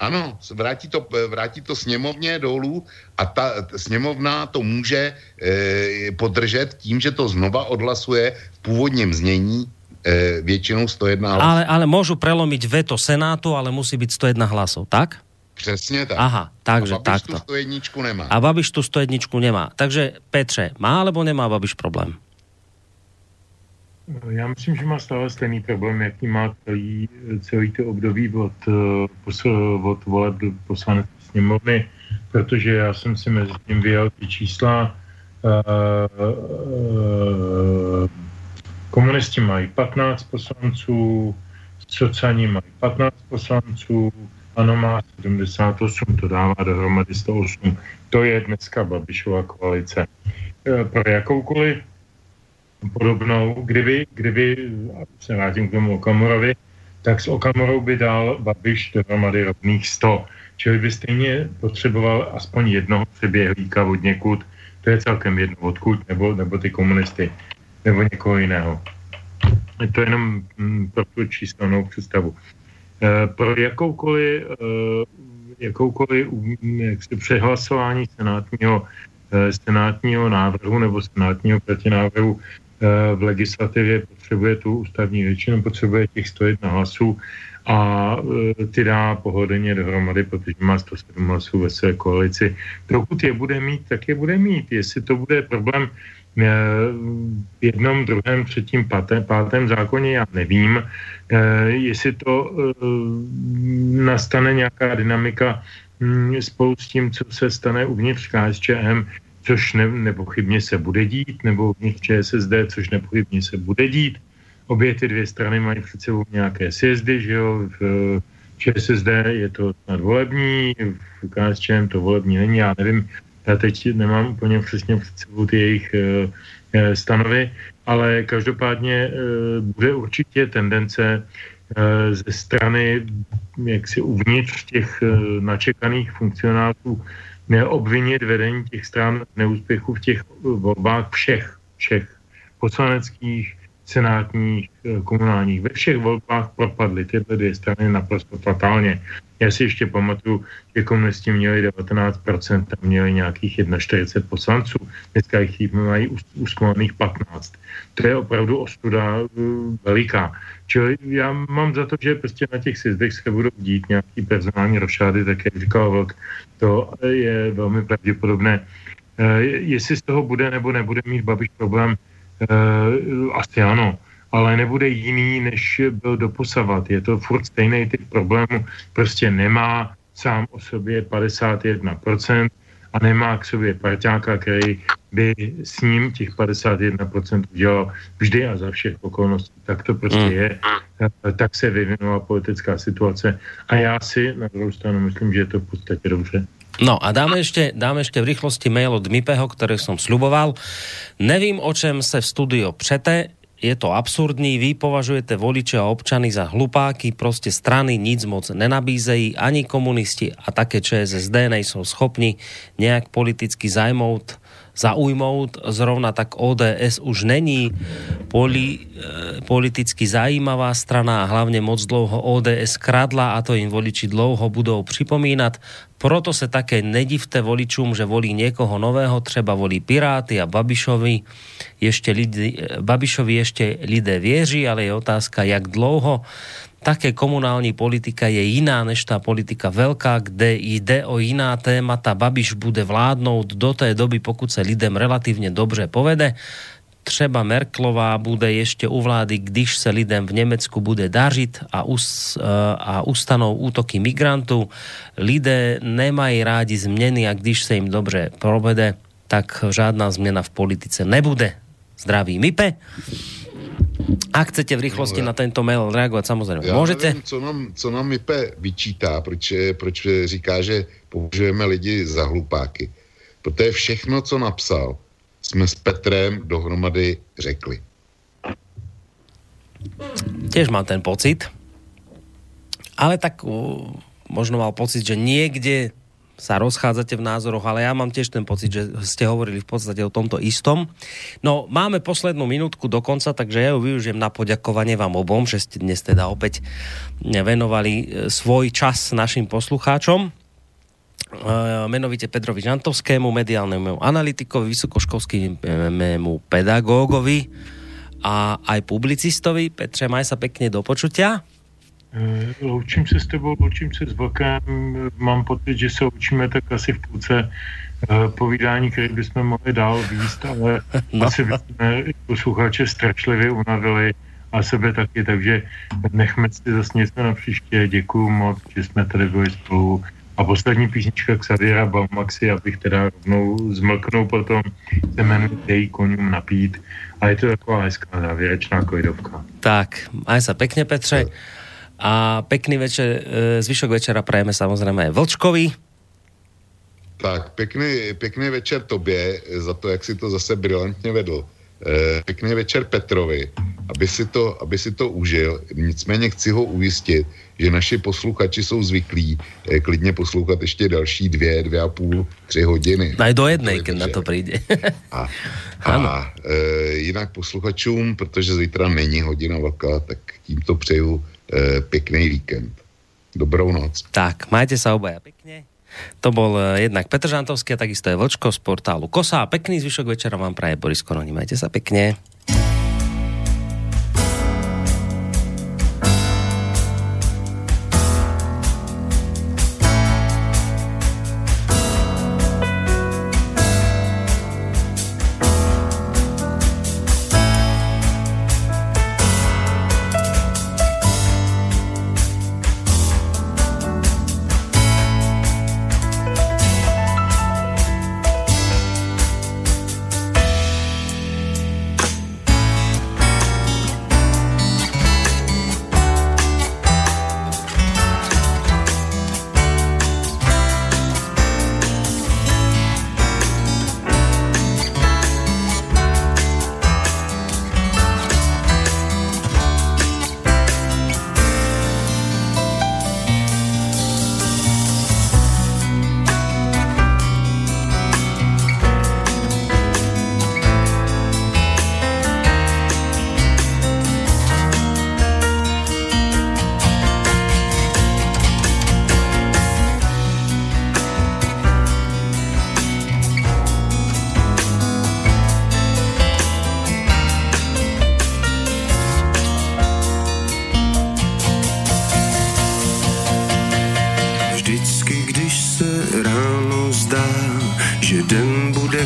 Ano, vrátí to, vrátí to sněmovně dolů a ta sněmovna to může e, podržet tím, že to znova odhlasuje v původním znění e, většinou 101 hlasů. Ale, ale můžu prelomiť veto Senátu, ale musí být 101 hlasov, tak? Přesně tak. Aha, takže a Babiš takto. tu 101 nemá. A Babiš tu 101 nemá. Takže Petře, má alebo nemá Babiš problém? Já myslím, že má stále stejný problém, jaký má celý, celý to období od, eh, od voleb do poslanecké sněmovny. protože já jsem si mezi tím vyjel ty čísla. Komunisti mají 15 poslanců, sociální mají 15 poslanců, ano má 78, to dává dohromady 108. To je dneska Babišova koalice. Pro jakoukoliv podobnou, kdyby, kdyby se vrátím k tomu Okamorovi, tak s Okamorou by dal Babiš dohromady rovných 100. Čili by stejně potřeboval aspoň jednoho přeběhlíka od někud, to je celkem jedno odkud, nebo, nebo ty komunisty, nebo někoho jiného. Je to jenom mm, pro tu číselnou představu. E, pro jakoukoliv, e, jakoukoliv mm, jak se přehlasování senátního, e, senátního návrhu nebo senátního protinávrhu Eh, v legislativě potřebuje tu ústavní většinu, potřebuje těch 101 hlasů a eh, ty dá pohodlně dohromady, protože má 107 hlasů ve své koalici. Pokud je bude mít, tak je bude mít. Jestli to bude problém eh, v jednom, druhém, třetím, pátém, pátém zákoně, já nevím. Jestli to nastane nějaká dynamika hm, spolu s tím, co se stane uvnitř KSČM, což ne, nepochybně se bude dít, nebo v ČSSD, což nepochybně se bude dít. Obě ty dvě strany mají před sebou nějaké sjezdy, že jo, v ČSSD je to snad volební, v KSČM to volební není, já nevím, já teď nemám úplně přesně před sebou ty jejich e, stanovy, ale každopádně e, bude určitě tendence e, ze strany jaksi uvnitř těch e, načekaných funkcionářů obvinit vedení těch stran neúspěchu v těch volbách všech, všech poslaneckých, senátních, eh, komunálních. Ve všech volbách propadly tyhle dvě strany naprosto fatálně. Já si ještě pamatuju, že komunisti měli 19%, tam měli nějakých 41 poslanců, dneska jich mají usmolaných 15. To je opravdu ostuda uh, veliká. Čili já mám za to, že prostě na těch sjezdech se budou dít nějaký personální rošády, tak jak říkal Vlk, to je velmi pravděpodobné. Uh, jestli z toho bude nebo nebude mít Babiš problém, asi ano ale nebude jiný, než byl doposavat. Je to furt stejný typ problému. Prostě nemá sám o sobě 51% a nemá k sobě parťáka, který by s ním těch 51% udělal vždy a za všech okolností. Tak to prostě mm. je. Tak se vyvinula politická situace a já si na druhou stranu myslím, že je to v podstatě dobře. No a dáme ešte, dáme ešte v rýchlosti mail od Mipeho, ktorý som sluboval. Nevím, o čem se v studio přete, je to absurdní, vy považujete voliče a občany za hlupáky, prostě strany nic moc nenabízejí, ani komunisti a také ČSSD nejsou schopni nějak politicky zajmout zaujmout. Zrovna tak ODS už není poli, e, politicky zajímavá strana a hlavně moc dlouho ODS kradla a to jim voliči dlouho budou připomínat. Proto se také nedivte voličům, že volí někoho nového, třeba volí Piráty a Babišovi. Ještě lidi, Babišovi ještě lidé věří, ale je otázka, jak dlouho také komunální politika je jiná než ta politika velká, kde jde o jiná témata. Babiš bude vládnout do té doby, pokud se lidem relativně dobře povede. Třeba Merklová bude ještě u vlády, když se lidem v Německu bude dařit a, us, eh, a ustanou útoky migrantů. Lidé nemají rádi změny a když se jim dobře provede, tak žádná změna v politice nebude. Zdraví Mipe. A chcete v rychlosti no, na tento mail reagovat, samozřejmě já můžete. Nevím, co nám, co nám Mipe vyčítá, proč, proč říká, že považujeme lidi za hlupáky. Protože všechno, co napsal, jsme s Petrem dohromady řekli. Těž mám ten pocit. Ale tak uh, možno mal pocit, že někde sa rozchádzate v názoroch, ale ja mám tiež ten pocit, že ste hovorili v podstate o tomto istom. No, máme poslednú minútku do konca, takže ja ju využijem na poďakovanie vám obom, že ste dnes teda opäť venovali e, svoj čas našim poslucháčom. Uh, menovite Pedrovi Žantovskému, mediálnemu analytikovi, vysokoškolskému pedagógovi a aj publicistovi. Petře, maj sa pekne do počutia. Eh, loučím se s tebou, loučím se s Vlkem. Mám pocit, že se učíme tak asi v půlce eh, povídání, které bychom mohli dál výst, ale no. asi bychom posluchače strašlivě unavili a sebe taky, takže nechme si zase něco na příště. Děkuju moc, že jsme tady byli spolu A poslední písnička Xaviera Baumaxi, abych teda rovnou zmlknul potom, se jmenuje Dej koňům napít. A je to taková hezká závěrečná kojdovka. Tak, aj sa pekne, Petře. A pekný večer, e, zvyšok večera prajeme samozrejme aj Vlčkovi. Tak, pěkný, pěkný večer tobě za to, jak si to zase brilantně vedl. Eh, pěkný večer Petrovi, aby si, to, aby si to užil. Nicméně chci ho ujistit, že naši posluchači jsou zvyklí eh, klidně poslouchat ještě další dvě, dvě a půl, tři hodiny. Aj do jednej, keď na to přijde. a a e, jinak posluchačům, protože zítra není hodina vlka, tak tímto přeju e, pěkný víkend. Dobrou noc. Tak, majte sa obaja pekne. To bol eh, jednak Petr Žantovský a takisto je Vlčko z portálu Kosa. Pekný zvyšok večera vám praje Boris Koroni. Majte sa pekne.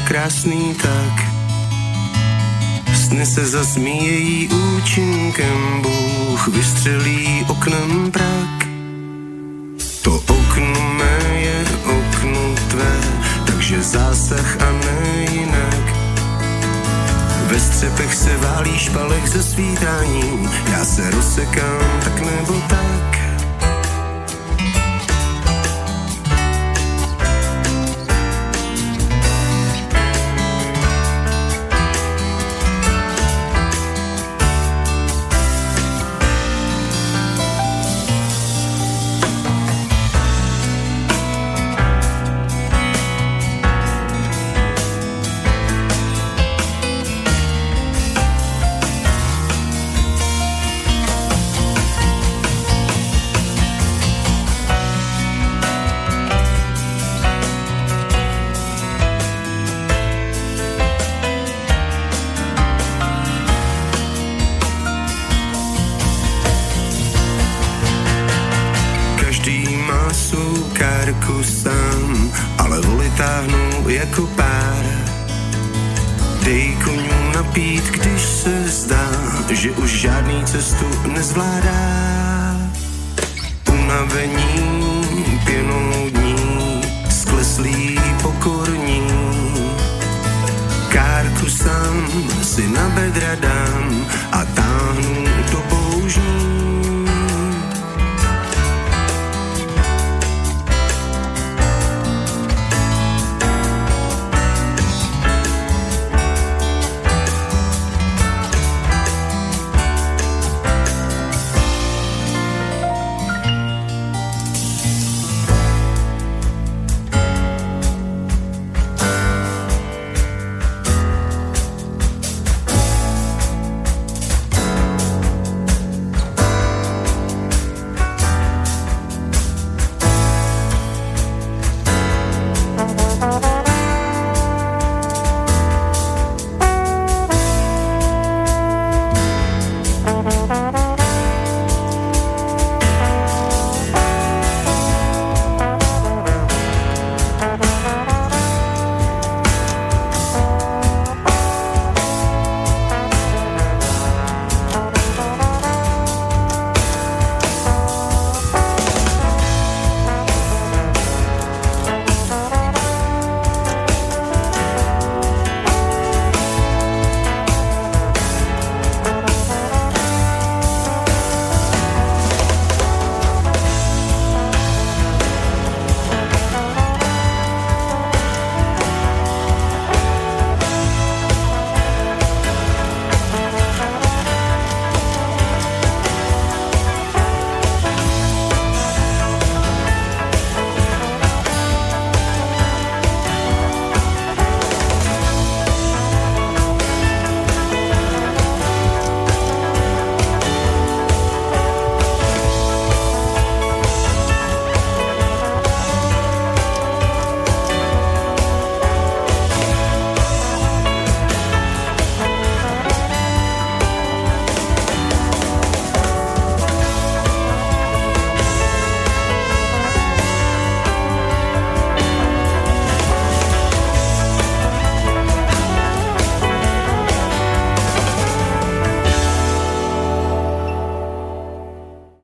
Krásný tak. Sny se zasmíjejí účinkem, Bůh vystřelí oknem prak. To okno mé je okno tvé, takže zásah a ne jinak. Ve střepech se válí špalek ze svítání, já se rozsekám tak nebo tak.